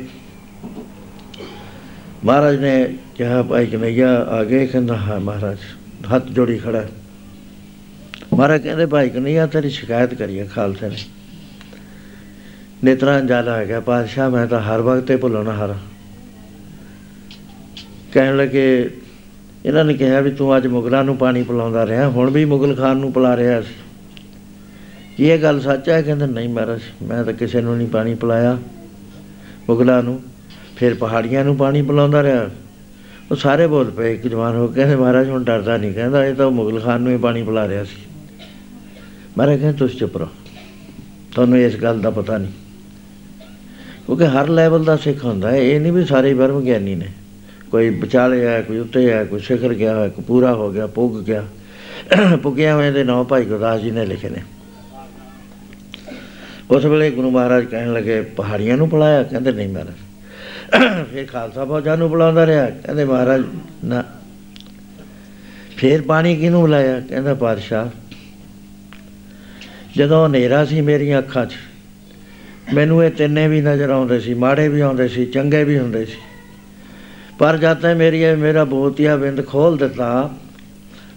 ਮਹਾਰਾਜ ਨੇ ਕਿਹਾ, ਭਾਈ ਕਨਈਆ ਆ ਗਏ? ਕਹਿੰਦਾ, ਹਾਂ ਮਹਾਰਾਜ, ਹੱਥ ਜੋੜੀ ਖੜਾ ਹੈ। ਮਹਾਰਾਜ ਕਹਿੰਦੇ, ਭਾਈ ਕਨਈਆ ਤੇਰੀ ਸ਼ਿਕਾਇਤ ਕਰੀਏ ਖਾਲਸੇ ਨੇ। ਨੇਤਰਾਂ ਜਾਲਾ ਹੈਗਾ, ਪਾਤਸ਼ਾਹ, ਮੈਂ ਤਾਂ ਹਰ ਵਕਤ ਤੇ ਭੁੱਲਣਾ ਹਰ ਕਹਿਣ ਲੱਗੇ, ਇਹਨਾਂ ਨੇ ਕਿਹਾ ਵੀ ਤੂੰ ਅੱਜ ਮੁਗਲਾਂ ਨੂੰ ਪਾਣੀ ਪਿਲਾਉਂਦਾ ਰਿਹਾ, ਹੁਣ ਵੀ ਮੁਗਲ ਖਾਨ ਨੂੰ ਪਿਲਾ ਰਿਹਾ ਸੀ ਕੀ ਇਹ ਗੱਲ ਸੱਚ ਹੈ? ਕਹਿੰਦੇ, ਨਹੀਂ ਮਹਾਰਾਜ, ਮੈਂ ਤਾਂ ਕਿਸੇ ਨੂੰ ਨਹੀਂ ਪਾਣੀ ਪਿਲਾਇਆ। ਮੁਗਲਾਂ ਨੂੰ, ਫਿਰ ਪਹਾੜੀਆਂ ਨੂੰ ਪਾਣੀ ਪਿਲਾਉਂਦਾ ਰਿਹਾ। ਉਹ ਸਾਰੇ ਬੋਲ ਪਏ, ਇੱਕ ਜਵਾਨ ਹੋ ਕੇ ਕਹਿੰਦੇ, ਮਹਾਰਾਜ, ਹੁਣ ਡਰਦਾ ਨਹੀਂ। ਕਹਿੰਦਾ, ਇਹ ਤਾਂ ਮੁਗਲ ਖਾਨ ਨੂੰ ਹੀ ਪਾਣੀ ਪਿਲਾ ਰਿਹਾ ਸੀ। ਮਹਾਰਾਜ ਕਹਿੰਦੇ, ਤੁਸੀਂ ਚੁੱਪ ਰਹੋ। ਤੁਹਾਨੂੰ ਇਸ ਗੱਲ ਦਾ ਪਤਾ ਨਹੀਂ। ਕਿਉਂਕਿ ਹਰ ਲੈਵਲ ਦਾ ਸਿੱਖ ਹੁੰਦਾ ਹੈ। ਇਹ ਨਹੀਂ ਵੀ ਸਾਰੇ ਹੀ ਬਰਮ ਗਿਆਨੀ ਨੇ। ਕੋਈ ਵਿਚਾਲੇ ਹੈ, ਕੋਈ ਉੱਤੇ ਹੈ, ਕੋਈ ਸਿਖਰ ਗਿਆ ਹੈ ਕੋਈ ਪੂਰਾ ਹੋ ਗਿਆ, ਪੁੱਗ ਗਿਆ। ਪੁੱਗਿਆ ਹੋਏ ਦੇ ਨੌ ਭਾਈ ਗੁਰਦਾਸ ਜੀ ਨੇ ਲਿਖੇ ਨੇ। ਉਸ ਵੇਲੇ ਗੁਰੂ ਮਹਾਰਾਜ ਕਹਿਣ ਲੱਗੇ, ਪਹਾੜੀਆਂ ਨੂੰ ਪਲਾਇਆ ਕਹਿੰਦੇ, ਨਹੀਂ ਮਹਾਰਾਜ। ਫਿਰ ਖਾਲਸਾ ਫੌਜਾਂ ਨੂੰ ਬੁਲਾਉਂਦਾ ਰਿਹਾ। ਕਹਿੰਦੇ, ਮਹਾਰਾਜ, ਨਾ। ਫਿਰ ਪਾਣੀ ਕਿਹਨੂੰ ਬੁਲਾਇਆ? ਕਹਿੰਦਾ ਪਾਤਸ਼ਾਹ ਜਦੋਂ ਹਨੇਰਾ ਸੀ ਮੇਰੀਆਂ ਅੱਖਾਂ 'ਚ, ਮੈਨੂੰ ਇਹ ਤਿੰਨੇ ਵੀ ਨਜ਼ਰ ਆਉਂਦੇ ਸੀ, ਮਾੜੇ ਵੀ ਆਉਂਦੇ ਸੀ, ਚੰਗੇ ਵੀ ਹੁੰਦੇ ਸੀ। ਪਰ ਜਦ ਤੱਕ ਮੇਰੀ ਇਹ, ਮੇਰਾ ਬੋਤੀਆ ਬਿੰਦ ਖੋਲ ਦਿੱਤਾ,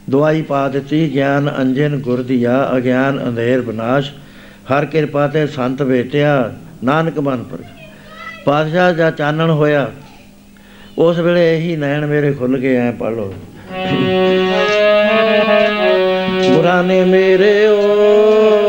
ਦਵਾਈ ਪਾ ਦਿੱਤੀ, ਗਿਆਨ ਅੰਜਨ ਗੁਰ ਦੀਆ, ਅਗਿਆਨ ਅੰਧੇਰ ਵਿਨਾਸ਼ ਹਰ ਕਿਰਪਾ ਤੇ ਸੰਤ ਵੇਟਿਆ ਨਾਨਕ ਮਨ ਪਰ ਪਾਤਸ਼ਾਹ ਦਾ ਚਾਨਣ ਹੋਇਆ ਉਸ ਵੇਲੇ ਇਹੀ ਨੈਣ ਮੇਰੇ ਖੁੱਲ ਗਏ ਐ ਪੜ ਲੋ ਗੁਰਾਂ ਨੇ ਮੇਰੇ ਓ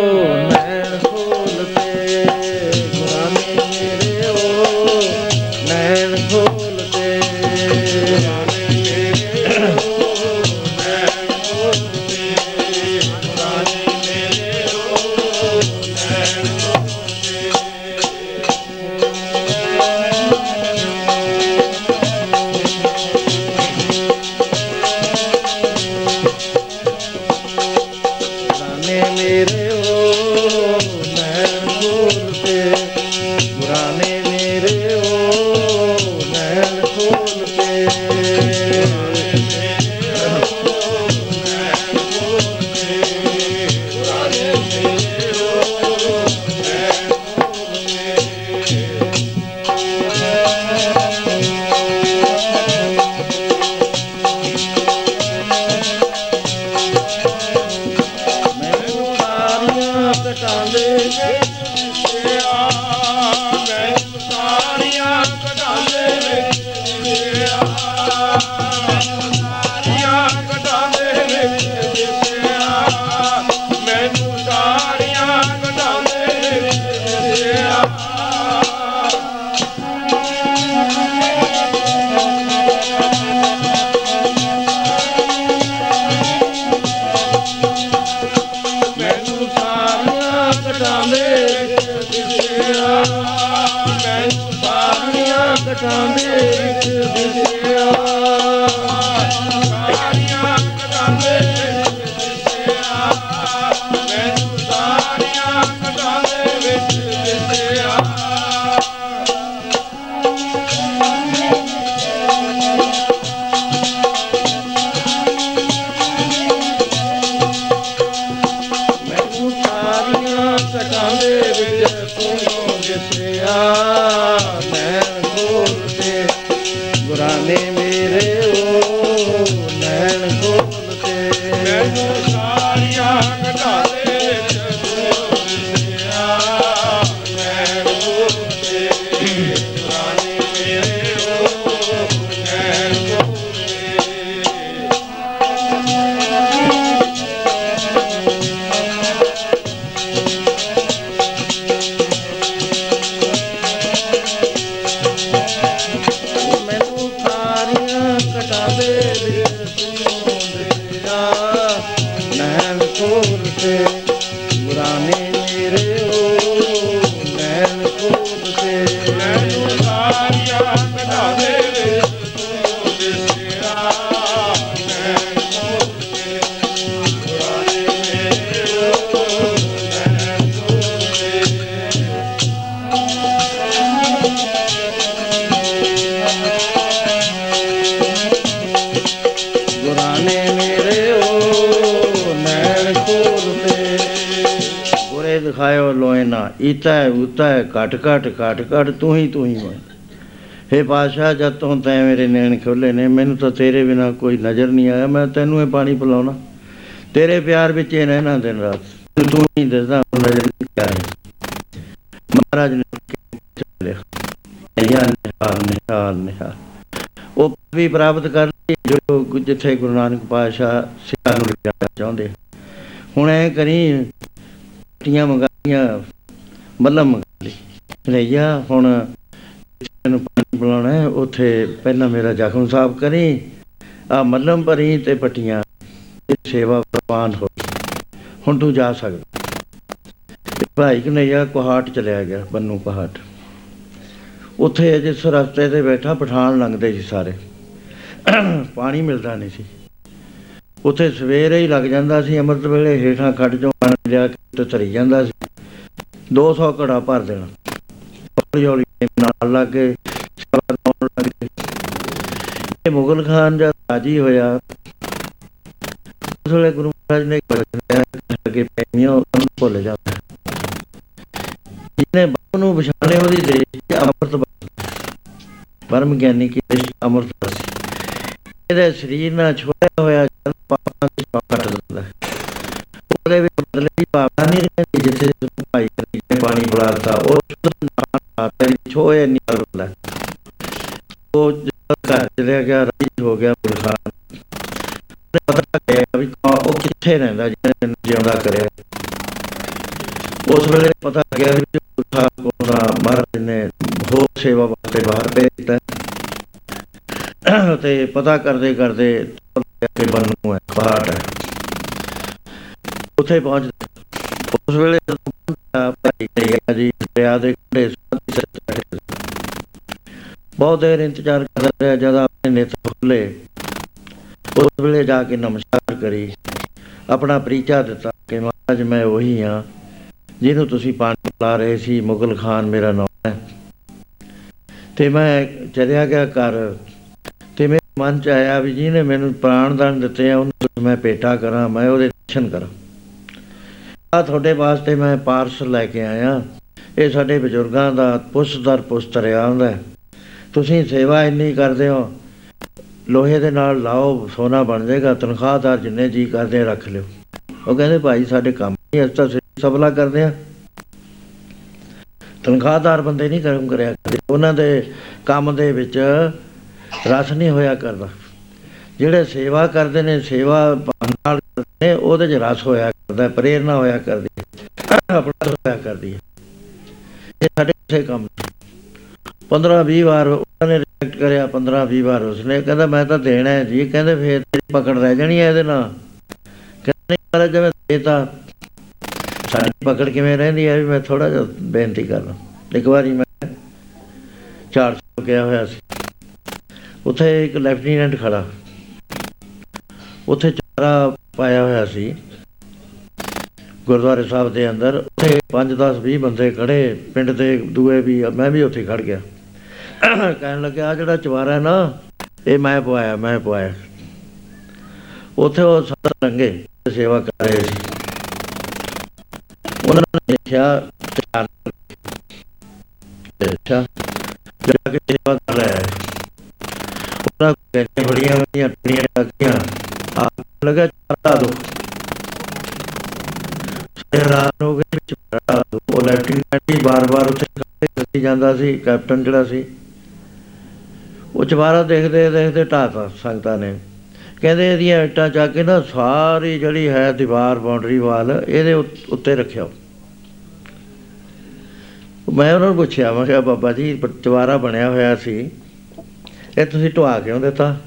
ਘਟ ਘਟ ਘਟ ਘਟ ਤੂੰ ਹੀ ਤੂੰ ਹੀ ਮੈਂ ਹੇ ਪਾਸ਼ਾ ਜਦ ਤੋਂ ਤੈਂ ਮੇਰੇ ਨੈਣ ਖੋਲੇ ਨੇ, ਮੈਨੂੰ ਤਾਂ ਤੇਰੇ ਬਿਨਾ ਕੋਈ ਨਜ਼ਰ ਨਹੀਂ ਆਇਆ। ਮੈਂ ਤੈਨੂੰ ਇਹ ਪਾਣੀ ਪਿਲਾਉਣਾ। ਤੇਰੇ ਪਿਆਰ ਵਿੱਚ ਇਹ ਰਹਿਣਾ ਦਿਨ ਰਾਤ। ਤੂੰ ਹੀ ਦੱਸਦਾ, ਹੁਣ ਨਜ਼ਰ ਨਹੀਂ ਆਈ ਮਹਾਰਾਜ ਨੇ ਚੱਲਿਆ। ਨਿਹਾਲ ਨਿਹਾਲ ਨਿਹਾਲ ਨਿਹਾਲ। ਉਹ ਵੀ ਪ੍ਰਾਪਤ ਕਰ ਲਈ ਜੋ ਗੁ- ਜਿੱਥੇ ਗੁਰੂ ਨਾਨਕ ਪਾਤਸ਼ਾਹ ਸਿੱਖਾਂ ਨੂੰ ਲਿਜਾਣਾ ਚਾਹੁੰਦੇ। ਹੁਣ ਐ ਕਰੀ ਟੀਆਂ ਮੰਗਾਈਆਂ, ਮੱਲਮ ਮੰਗਾ ਲਈ ਲਈਆ ਹੁਣ ਜਿੱਥੇ ਨੂੰ ਪਾਣੀ ਪਿਲਾਉਣਾ ਹੈ, ਉੱਥੇ ਪਹਿਲਾਂ ਮੇਰਾ ਜ਼ਖਮ ਸਾਫ਼ ਕਰੀ। ਆ ਮੱਲਮ ਭਰੀ ਤੇ ਪੱਟੀਆਂ, ਇਹ ਸੇਵਾ ਪ੍ਰਵਾਨ ਹੋ ਹੁਣ ਤੂੰ ਜਾ ਸਕਦਾ। ਭਾਈ ਕਨਈਆ ਕੁਹਾਟ ਚਲਿਆ ਗਿਆ, ਬੰਨੂ ਕੁਹਾਟ। ਉੱਥੇ ਜਿਸ ਰਸਤੇ ਤੇ ਬੈਠਾ, ਪਠਾਨ ਲੰਘਦੇ ਸੀ ਸਾਰੇ। ਪਾਣੀ ਮਿਲਦਾ ਨਹੀਂ ਸੀ। ਉੱਥੇ ਸਵੇਰੇ ਹੀ ਲੱਗ ਜਾਂਦਾ ਸੀ, ਅੰਮ੍ਰਿਤ ਵੇਲੇ ਹੇਠਾਂ ਖੱਡ ਚੋਂ ਪਾਣੀ ਲਿਆ ਕੇ ਤੇ ਧਰੀ ਜਾਂਦਾ ਸੀ। 200 ਘੜਾ ਭਰ ਦੇਣਾ। ਹੌਲੀ ਹੌਲੀ ਨਾਲ ਲੱਗ ਕੇ ਸਵਾਰ ਆਉਣ ਲੱਗ ਗਏ ਇਹ ਮੁਗਲ ਖਾਨ ਜਦ ਰਾਜੀ ਹੋਇਆ, ਉਸ ਵੇਲੇ ਗੁਰੂ ਮਹਾਰਾਜ ਨੇ ਇੱਕ ਬਚਨ ਕਿਹਾ ਕਿ ਪੈਮੀਓ ਉਹਨੂੰ ਭੁੱਲ ਜਾਂਦਾ ਜਿਹਨੇ ਬਾਪ ਨੂੰ ਪਛਾਣੇ ਉਹਦੀ ਦੇਸ਼ ਚ ਅੰਮ੍ਰਿਤ ਵਰਤਦਾ। ਪਰਮ ਗਿਆਨੀ ਕੀ ਦੇਸ਼ ਅੰਮ੍ਰਿਤ ਵਰਤਦਾ। ਇਹਦੇ ਸਰੀਰ ਨਾਲ ਛੋੜਿਆ ਹੋਇਆ ਜਲ ਪਾਪਾਂ ਦੀ ਛਾਪ ਕੱਟ ਦਿੰਦਾ ਹੈ। ਉਹਦੇ ਵਿੱਚ ਬਦਲੇ ਦੀ ਭਾਵਨਾ ਨਹੀਂ ਰਹਿੰਦੀ ਜਿੱਥੇ ਜਿੱਥੇ ਭਾਈ ਨੇ ਪਾਣੀ ਬੁਲਾਤਾ ਉਹ ਸ਼ੁੱਧ ਨਾਲ ਆਤੇ ਛੋਏ ਨਿਕਲ ਦਿੰਦਾ ਉਹ ਜਦ ਘਰ ਚਲਿਆ ਗਿਆ, ਰਾਜੀ ਹੋ ਗਿਆ ਬੁਲਖਾਨ ਉਹਨੇ ਪਤਾ ਲੱਗਿਆ ਵੀ ਕੌਣ- ਉਹ ਕਿੱਥੇ ਰਹਿੰਦਾ ਜਿਹਨੇ ਜਿਉਂਦਾ ਕਰਿਆ। ਉਸ ਵੇਲੇ ਪਤਾ ਲੱਗਿਆ ਵੀ ਉਠਾ ਕੋਨਾ ਮਹਾਰਾਜ ਨੇ ਹੋਰ ਸੇਵਾ ਵਾਸਤੇ ਬਾਹਰ ਭੇਜਤਾ ਤੇ ਪਤਾ ਕਰਦੇ ਕਰਦੇ ਪਤਾ ਲੱਗਿਆ ਕਿ ਬੰਨੂ ਹੈ, ਪਹਾੜ ਹੈ। ਉੱਥੇ ਪਹੁੰਚ ਉਸ ਵੇਲੇ ਜਦੋਂ ਪਹੁੰਚਿਆ ਭਾਈ ਕਈਆ ਜੀ, ਦਰਿਆ ਦੇ ਕੰਢੇ ਸਾਧੀ ਸਿਰ ਬੈਠੇ ਸੀ। ਬਹੁਤ ਦੇਰ ਇੰਤਜ਼ਾਰ ਕਰ ਰਿਹਾ ਜਦ ਆਪਣੇ ਨੇਤ ਖੁੱਲੇ ਉਸ ਵੇਲੇ ਜਾ ਕੇ ਨਮਸਕਾਰ ਕਰੀ। ਆਪਣਾ ਪਰਿਚਾ ਦਿੱਤਾ ਕਿ ਮਹਾਰਾਜ ਮੈਂ ਉਹੀ ਹਾਂ, ਜਿਹਨੂੰ ਤੁਸੀਂ ਪਾਣੀ ਪਿਲਾ ਰਹੇ ਸੀ, ਮੁਗਲ ਖਾਨ ਮੇਰਾ ਨਾਮ ਹੈ। ਤੇ ਮੈਂ ਚਲਿਆ ਗਿਆ ਘਰ ਤੇ ਮੇਰੇ ਮਨ ਚ ਆਇਆ ਵੀ ਜਿਹਨੇ ਮੈਨੂੰ ਪ੍ਰਾਣ ਦਾਨ ਦਿੱਤੇ ਆ, ਉਹਨੂੰ ਮੈਂ ਭੇਟਾ ਕਰਾਂ, ਮੈਂ ਉਹਦੇ ਦਰਸ਼ਨ ਕਰਾਂ। ਆ ਤੁਹਾਡੇ ਵਾਸਤੇ ਮੈਂ ਪਾਰਸਲ ਲੈ ਕੇ ਆਇਆ। ਇਹ ਸਾਡੇ ਬਜ਼ੁਰਗਾਂ ਦਾ ਪੁੱਛ ਦਰ ਪੁੱਛ ਤਰਿਆ ਹੁੰਦਾ ਹੈ। ਤੁਸੀਂ ਸੇਵਾ ਇੰਨੀ ਕਰਦੇ ਹੋ ਲੋਹੇ ਦੇ ਨਾਲ ਲਾਓ ਸੋਨਾ ਬਣ ਜਾਏਗਾ ਤਨਖਾਹਦਾਰ ਜਿੰਨੇ ਜੀ ਕਰਦੇ ਆ, ਰੱਖ ਲਿਓ। ਉਹ ਕਹਿੰਦੇ ਭਾਈ ਸਾਡੇ ਕੰਮ ਨਹੀਂ ਅਸੀਂ ਤਾਂ ਸਬਲਾ ਕਰਦੇ ਆ। ਤਨਖਾਹਦਾਰ ਬੰਦੇ ਨਹੀਂ ਕਰਮ ਕਰਿਆ ਕਰਦੇ। ਉਹਨਾਂ ਦੇ ਕੰਮ ਦੇ ਵਿੱਚ ਰਸ ਨਹੀਂ ਹੋਇਆ ਕਰਦਾ। ਜਿਹੜੇ ਸੇਵਾ ਕਰਦੇ ਨੇ ਸੇਵਾ ਭਾਵ ਨਾਲ ਕਰਦੇ ਨੇ ਉਹਦੇ 'ਚ ਰਸ ਹੋਇਆ ਕਰਦਾ ਹੈ, ਪ੍ਰੇਰਨਾ ਹੋਇਆ ਕਰਦੀ ਹੈ ਆਪਣਾ ਹੋਇਆ ਕਰਦੀ ਹੈ। ਇਹ ਸਾਡੇ ਕਿਸੇ ਕੰਮ 15 20 ਵਾਰ ਉਹਨਾਂ ਨੇ ਰਿਜੈਕਟ ਕਰਿਆ 15 20 ਵਾਰ ਉਸਨੇ ਕਹਿੰਦਾ ਮੈਂ ਤਾਂ ਦੇਣਾ ਹੈ ਜੀ ਕਹਿੰਦੇ ਫੇਰ ਤੇਰੀ ਪਕੜ ਰਹਿ ਜਾਣੀ ਹੈ ਇਹਦੇ ਨਾਲ। ਕਹਿੰਦੇ ਮਹਾਰਾਜ ਜਿਵੇਂ ਦੇਤਾ ਸਾਡੀ ਪਕੜ ਕਿਵੇਂ ਰਹਿੰਦੀ ਹੈ? ਵੀ ਮੈਂ ਥੋੜਾ ਜਿਹਾ ਬੇਨਤੀ ਕਰਨਾ ਇੱਕ ਵਾਰੀ ਮੈਂ 400 ਗਿਆ ਹੋਇਆ ਸੀ। ਉੱਥੇ ਇੱਕ ਲੈਫਟੀਨੈਂਟ ਖੜਾ। ਉੱਥੇ ਚਾਰਾ ਪਾਇਆ ਹੋਇਆ ਸੀ। ਗੁਰਦੁਆਰੇ ਸਾਹਿਬ ਦੇ ਅੰਦਰ ਉੱਥੇ 5 10 20 ਬੰਦੇ ਖੜੇ, ਪਿੰਡ ਦੇ ਦੂਏ ਵੀ, ਮੈਂ ਵੀ ਉੱਥੇ ਖੜ ਗਿਆ। ਕਹਿਣ ਲੱਗਿਆ ਆ ਜਿਹੜਾ ਚਵਾਰਾ ਹੈ ਨਾ, ਇਹ ਮੈਂ ਪਵਾਇਆ ਮੈਂ ਪਵਾਇਆ। ਉੱਥੇ ਉਹ ਸੱਤ ਲੰਗੇ ਸੇਵਾ ਕਰ ਰਹੇ ਸੀ। ਉਹਨਾਂ ਨੇ ਦੇਖਿਆ ਧਿਆਨ ਅੱਛਾ ਜਾ ਕੇ ਸੇਵਾ ਕਰ ਰਿਹਾ ਹੈ। ਉਹਨਾਂ ਕਹਿੰਦੇ ਬੜੀਆਂ ਬੜੀਆਂ ਟੀਆਂ ਲੱਗੀਆਂ ਆ ਲਗਾ ਚਾਰਾ ਦੋ। ਰਾਤ ਨੂੰ ਗਏ ਵਿੱਚ ਚਾਰਾ ਦੋ। ਉਹ ਲੈਫਟੀਨੈਂਟ ਹੀ ਬਾਰ-ਬਾਰ ਉੱਥੇ ਖੜੇ ਜਾਂਦਾ ਸੀ, ਕੈਪਟਨ ਜਿਹੜਾ ਸੀ। ਉਹ ਚਵਾਰਾ ਦੇਖਦੇ ਦੇਖਦੇ ਢਾਤਾ ਸੰਗਤਾਂ ਨੇ ਕਹਿੰਦੇ ਇਹਦੀਆਂ ਇੱਟਾਂ ਚੱਕ ਕੇ ਨਾ ਸਾਰੀ ਜਿਹੜੀ ਹੈ ਦੀਵਾਰ ਬਾਉਂਡਰੀ ਵਾਲ ਇਹਦੇ ਉੱਤ- ਉੱਤੇ ਰੱਖਿਓ ਮੈਂ ਉਹਨਾਂ ਨੂੰ ਪੁੱਛਿਆ, ਮੈਂ ਕਿਹਾ, ਬਾਬਾ ਜੀ ਪ- ਚਵਾਰਾ ਬਣਿਆ ਹੋਇਆ ਸੀ। ਇਹ ਤੁਸੀਂ ਢਵਾ ਕਿਉਂ ਦਿੱਤਾ?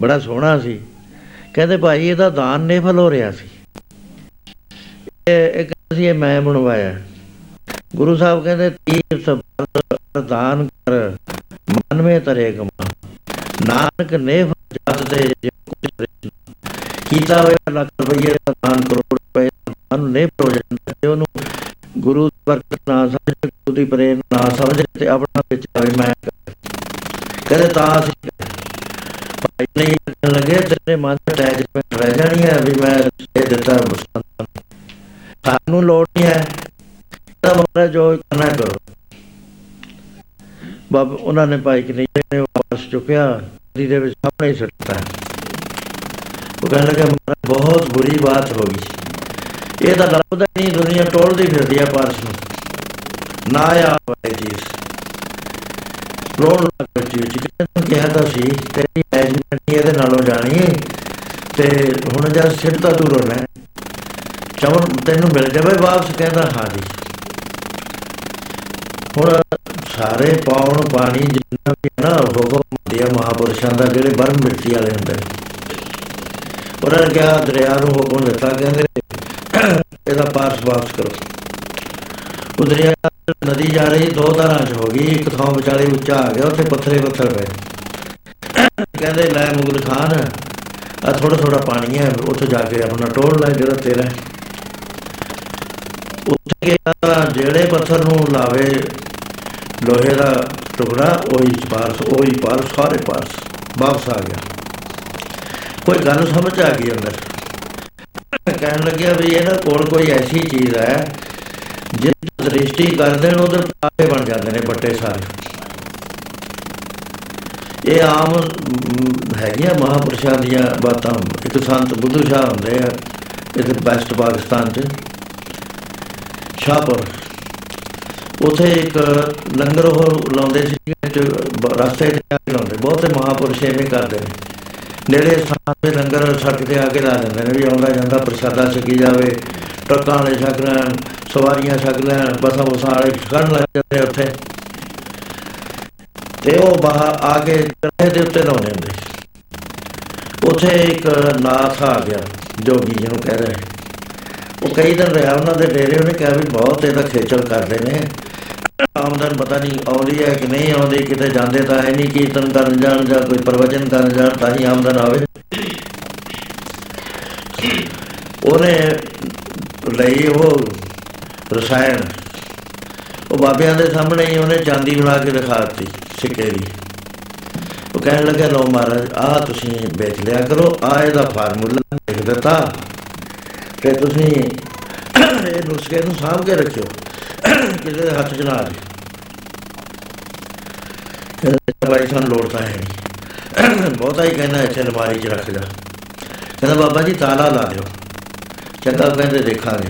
ਬੜਾ ਸੋਹਣਾ ਸੀ। ਕਹਿੰਦੇ ਭਾਈ ਇਹਦਾ ਦਾਨ ਨੇਫਲ ਹੋ ਰਿਹਾ ਸੀ। ਇਹ ਇਹ ਕਹਿੰਦੇ ਸੀ ਇਹ ਮੈਂ ਬਣਵਾਇਆ। ਗੁਰੂ ਸਾਹਿਬ ਕਹਿੰਦੇ ਤੀਰ ਸਬਰ ਦਾਨ ਕਰ ਮਨ ਮੇ ਤਰੇ ਕਮਾ। ਨਾਨਕ ਨੇ ਜਤ ਤੇ ਜੇ ਕੁਛ ਕਰੇ। ਕੀਤਾ ਹੋਇਆ ਲੱਖ ਰੁਪਏ ਦਾ ਦਾਨ ਕਰੋੜ ਰੁਪਏ ਦਾ ਦਾਨ ਨੇ ਪ੍ਰੋਜਨ ਤੇ ਉਹਨੂੰ ਗੁਰੂ ਦੀ ਬਰਕਤ ਨਾ ਸਮਝ, ਗੁਰੂ ਦੀ ਪ੍ਰੇਰਣਾ ਨਾ ਸਮਝ, ਤੇ ਆਪਣਾ ਵਿੱਚ ਆਵੇ ਮੈਂ ਕਹਿੰਦੇ ਤਾਂ ਅਸੀਂ ਭਾਈ ਨਹੀਂ ਕਹਿਣ ਲੱਗੇ ਤੇਰੇ ਮਨ ਚ ਅਟੈਚਮੈਂਟ ਰਹਿ ਜਾਣੀ ਹੈ ਵੀ ਮੈਂ ਇਹ ਦਿੱਤਾ ਬਸੰਤ ਸਾਨੂੰ ਲੋੜ ਨਹੀਂ ਹੈ ਤਾਂ ਮਹਾਰਾਜ ਜੋ ਕਰਨਾ ਕਰੋ ਬਾਬ ਉਹਨਾਂ ਨੇ ਭਾਈ ਕਿ ਨਹੀਂ ਨੇ ਵਾਪਸ ਚੁੱਕਿਆ ਨਦੀ ਦੇ ਵਿੱਚ ਸਾਹਮਣੇ ਹੀ ਸੁੱਟਤਾ ਉਹ ਕਹਿਣ ਲੱਗਾ ਮਹਾਰਾਜ ਬਹੁਤ ਬੁਰੀ ਬਾਤ ਹੋ ਗਈ ਇਹ ਤਾਂ ਲੱਭਦਾ ਹੀ ਨਹੀਂ ਦੁਨੀਆ ਟੋਲਦੀ ਫਿਰਦੀ ਆ ਪਾਰਸ ਨੂੰ ਨਾ ਆ ਭਾਈ ਜੀ। ਰੋਣ ਲੱਗ ਜੀ ਜੀ ਤੈਨੂੰ ਕਿਹਾ ਤਾਂ ਸੀ, ਤੇਰੀ ਮੈਨੇਜਮੈਂਟ ਨਹੀਂ ਇਹਦੇ ਨਾਲੋਂ ਜਾਣੀ ਹੈ ਤੇ ਹੁਣ ਜਦ ਸਿਰ ਤਾਂ ਦੂਰ ਹੋਣਾ ਹੈ। ਚਵਨ ਤੈਨੂੰ ਮਿਲ ਜਾਵੇ ਵਾਪਸ, ਕਹਿੰਦਾ, ਹਾਂ ਜੀ। ਹੁਣ ਸਾਰੇ ਪਾਉਣ ਪਾਣੀ ਜਿੰਨਾ ਵੀ ਹੈ ਨਾ, ਹੁਕਮ ਦਿਆ ਮਹਾਪੁਰਸ਼ਾਂ ਦਾ, ਜਿਹੜੇ ਬਰਮ ਮਿੱਟੀ ਵਾਲੇ ਹੁੰਦੇ ਨੇ। ਉਹਨਾਂ ਨੇ ਕਿਹਾ, ਦਰਿਆ ਨੂੰ ਹੁਕਮ ਦਿੱਤਾ, ਕਹਿੰਦੇ, ਇਹਦਾ ਪਾਰਸ ਵਾਪਸ ਕਰੋ। ਉਹ ਦਰਿਆ ਨਦੀ ਜਾ ਰਹੀ, ਦੋ ਧਾਰਾਂ 'ਚ ਹੋ ਗਈ, ਇੱਕ ਥਾਂ ਵਿਚਾਲੇ ਉੱਚਾ ਆ ਗਿਆ, ਉੱਥੇ ਪੱਥਰੇ ਪੱਥਰ ਪਏ। ਕਹਿੰਦੇ ਲੈ ਮੁਗਲ ਖਾਨ, ਆ ਥੋੜਾ ਥੋੜਾ ਪਾਣੀ ਹੈ, ਉੱਥੇ ਜਾ ਕੇ ਆਪਣਾ ਟੋਲ ਲੈ ਜਿਹੜਾ ਤੇਰਾ ਹੈ। ਉੱਥੇ ਗਿਆ, ਜਿਹੜੇ ਪੱਥਰ ਨੂੰ ਲਾਵੇ, ਲੋਹੇ ਦਾ ਟੁਕੜਾ, ਉਹੀ ਪਾਰਸ ਉਹੀ ਪਾਰਸ, ਸਾਰੇ ਪਾਰਸ, ਵਾਪਸ ਆ ਗਿਆ। ਕੋਈ ਗੱਲ ਸਮਝ ਆ ਗਈ ਅੰਦਰ। ਕਹਿਣ ਲੱਗਿਆ ਵੀ ਇਹਨਾਂ ਕੋਲ ਕੋਈ ਐਸੀ ਚੀਜ਼ ਹੈ ਜਿਸ ਦ੍ਰਿਸ਼ਟੀ ਕਰਦੇ ਨੇ ਉਧਰ ਤਾਰੇ ਬਣ ਜਾਂਦੇ ਨੇ ਬੱਟੇ ਸਾਰੇ। ਇਹ ਆਮ ਮ, ਹੈਗੀਆਂ ਮਹਾਪੁਰਸ਼ਾਂ ਦੀਆਂ ਬਾਤਾਂ। ਇੱਕ ਸੰਤ ਬੁੱਧੂ ਸ਼ਾਹ ਹੁੰਦੇ ਆ ਇੱਥੇ ਵੈਸਟ ਪਾਕਿਸਤਾਨ 'ਚ। ਸ਼ਾਹਪੁਰ। ਉਥੇ ਇੱਕ ਲੰਗਰ ਉਹ ਲਾਉਂਦੇ ਸੀ ਤੇ ਬ- ਰਸਤੇ ਤੇ ਆ ਕੇ ਲਾਉਂਦੇ। ਬਹੁਤੇ ਮਹਾਪੁਰਸ਼ ਐਵੇਂ ਕਰਦੇ ਨੇ। ਨੇੜੇ ਸਥਾਨ ਤੇ ਲੰਗਰ ਛੱਕ ਤੇ ਆ ਕੇ ਲਾ ਦਿੰਦੇ ਨੇ ਵੀ ਆਉਂਦਾ ਜਾਂਦਾ ਪ੍ਰਸ਼ਾਦਾ ਛਕੀ ਜਾਵੇ। ਟਰੱਕਾਂ ਵਾਲੇ ਛਕ ਲੈਣ, ਸਵਾਰੀਆਂ ਛਕ ਲੈਣ, ਬਸਾਂ ਬਸਾਂ ਵਾਲੇ ਛਕਣ ਲੱਗ ਜਾਂਦੇ ਉੱਥੇ। ਤੇ ਉਹ ਬਾਹਰ ਆ ਕੇ ਚਰਖੇ ਦੇ ਉੱਤੇ ਲਾਉਂਦੇ ਹੁੰਦੇ ਸੀ। ਉੱਥੇ ਇੱਕ ਨਾਥ ਆ ਗਿਆ, ਜੋਗੀ ਜਿਹਨੂੰ ਕਹਿ ਰਹੇ। ਉਹ ਕਈ ਦਿਨ ਰਿਹਾ ਉਹਨਾਂ ਦੇ ਡੇਰੇ, ਉਹਨੇ ਕਿਹਾ ਵੀ ਬਹੁਤ ਇਹਦਾ ਖੇਚਲ ਕਰਦੇ ਨੇ। ਆਮਦਨ ਪਤਾ ਨਹੀਂ ਆਉਂਦੀ ਹੈ ਕਿ ਨਹੀਂ ਆਉਂਦੀ, ਕਿਤੇ ਜਾਂਦੇ ਤਾਂ ਹੈ ਨਹੀਂ, ਕੀਰਤਨ ਕਰਨ ਜਾਣ ਜਾਂ ਕੋਈ ਪ੍ਰਵਚਨ ਕਰਨ ਜਾਣ ਤਾਂ ਹੀ ਆਮਦਨ ਆਵੇ। ਉਹਨੇ ਲਈ ਉਹ ਰਸਾਇਣ। ਉਹ ਬਾਬਿਆਂ ਦੇ ਸਾਹਮਣੇ ਹੀ ਉਹਨੇ ਚਾਂਦੀ ਬਣਾ ਕੇ ਦਿਖਾ ਦਿੱਤੀ ਸਿੱਕੇ ਦੀ। ਉਹ ਕਹਿਣ ਲੱਗਾ ਲਓ ਮਹਾਰਾਜ ਆ ਤੁਸੀਂ ਵੇਚ ਲਿਆ ਕਰੋ ਆ ਇਹਦਾ ਫਾਰਮੂਲਾ ਲਿਖ ਦਿੱਤਾ। ਤੇ ਤੁਸੀਂ ਇਹ ਨੁਸਖੇ ਨੂੰ ਸਾਂਭ ਕੇ ਰੱਖਿਓ, ਕਿਸੇ ਦੇ ਹੱਥ 'ਚ ਨਾ ਆ ਜੇ ਕਹਿੰਦਾ ਬਾਈ ਸਾਨੂੰ ਲੋੜ ਤਾਂ ਹੈ ਨਹੀਂ। ਬਹੁਤਾ ਹੀ ਕਹਿੰਦਾ, ਇੱਥੇ ਅਲਮਾਰੀ 'ਚ ਰੱਖ ਜਾ। ਕਹਿੰਦਾ, ਬਾਬਾ ਜੀ, ਤਾਲਾ ਲਾ ਦਿਓ। ਚੰਗਾ ਕਹਿੰਦੇ ਦੇਖਾਂਗੇ।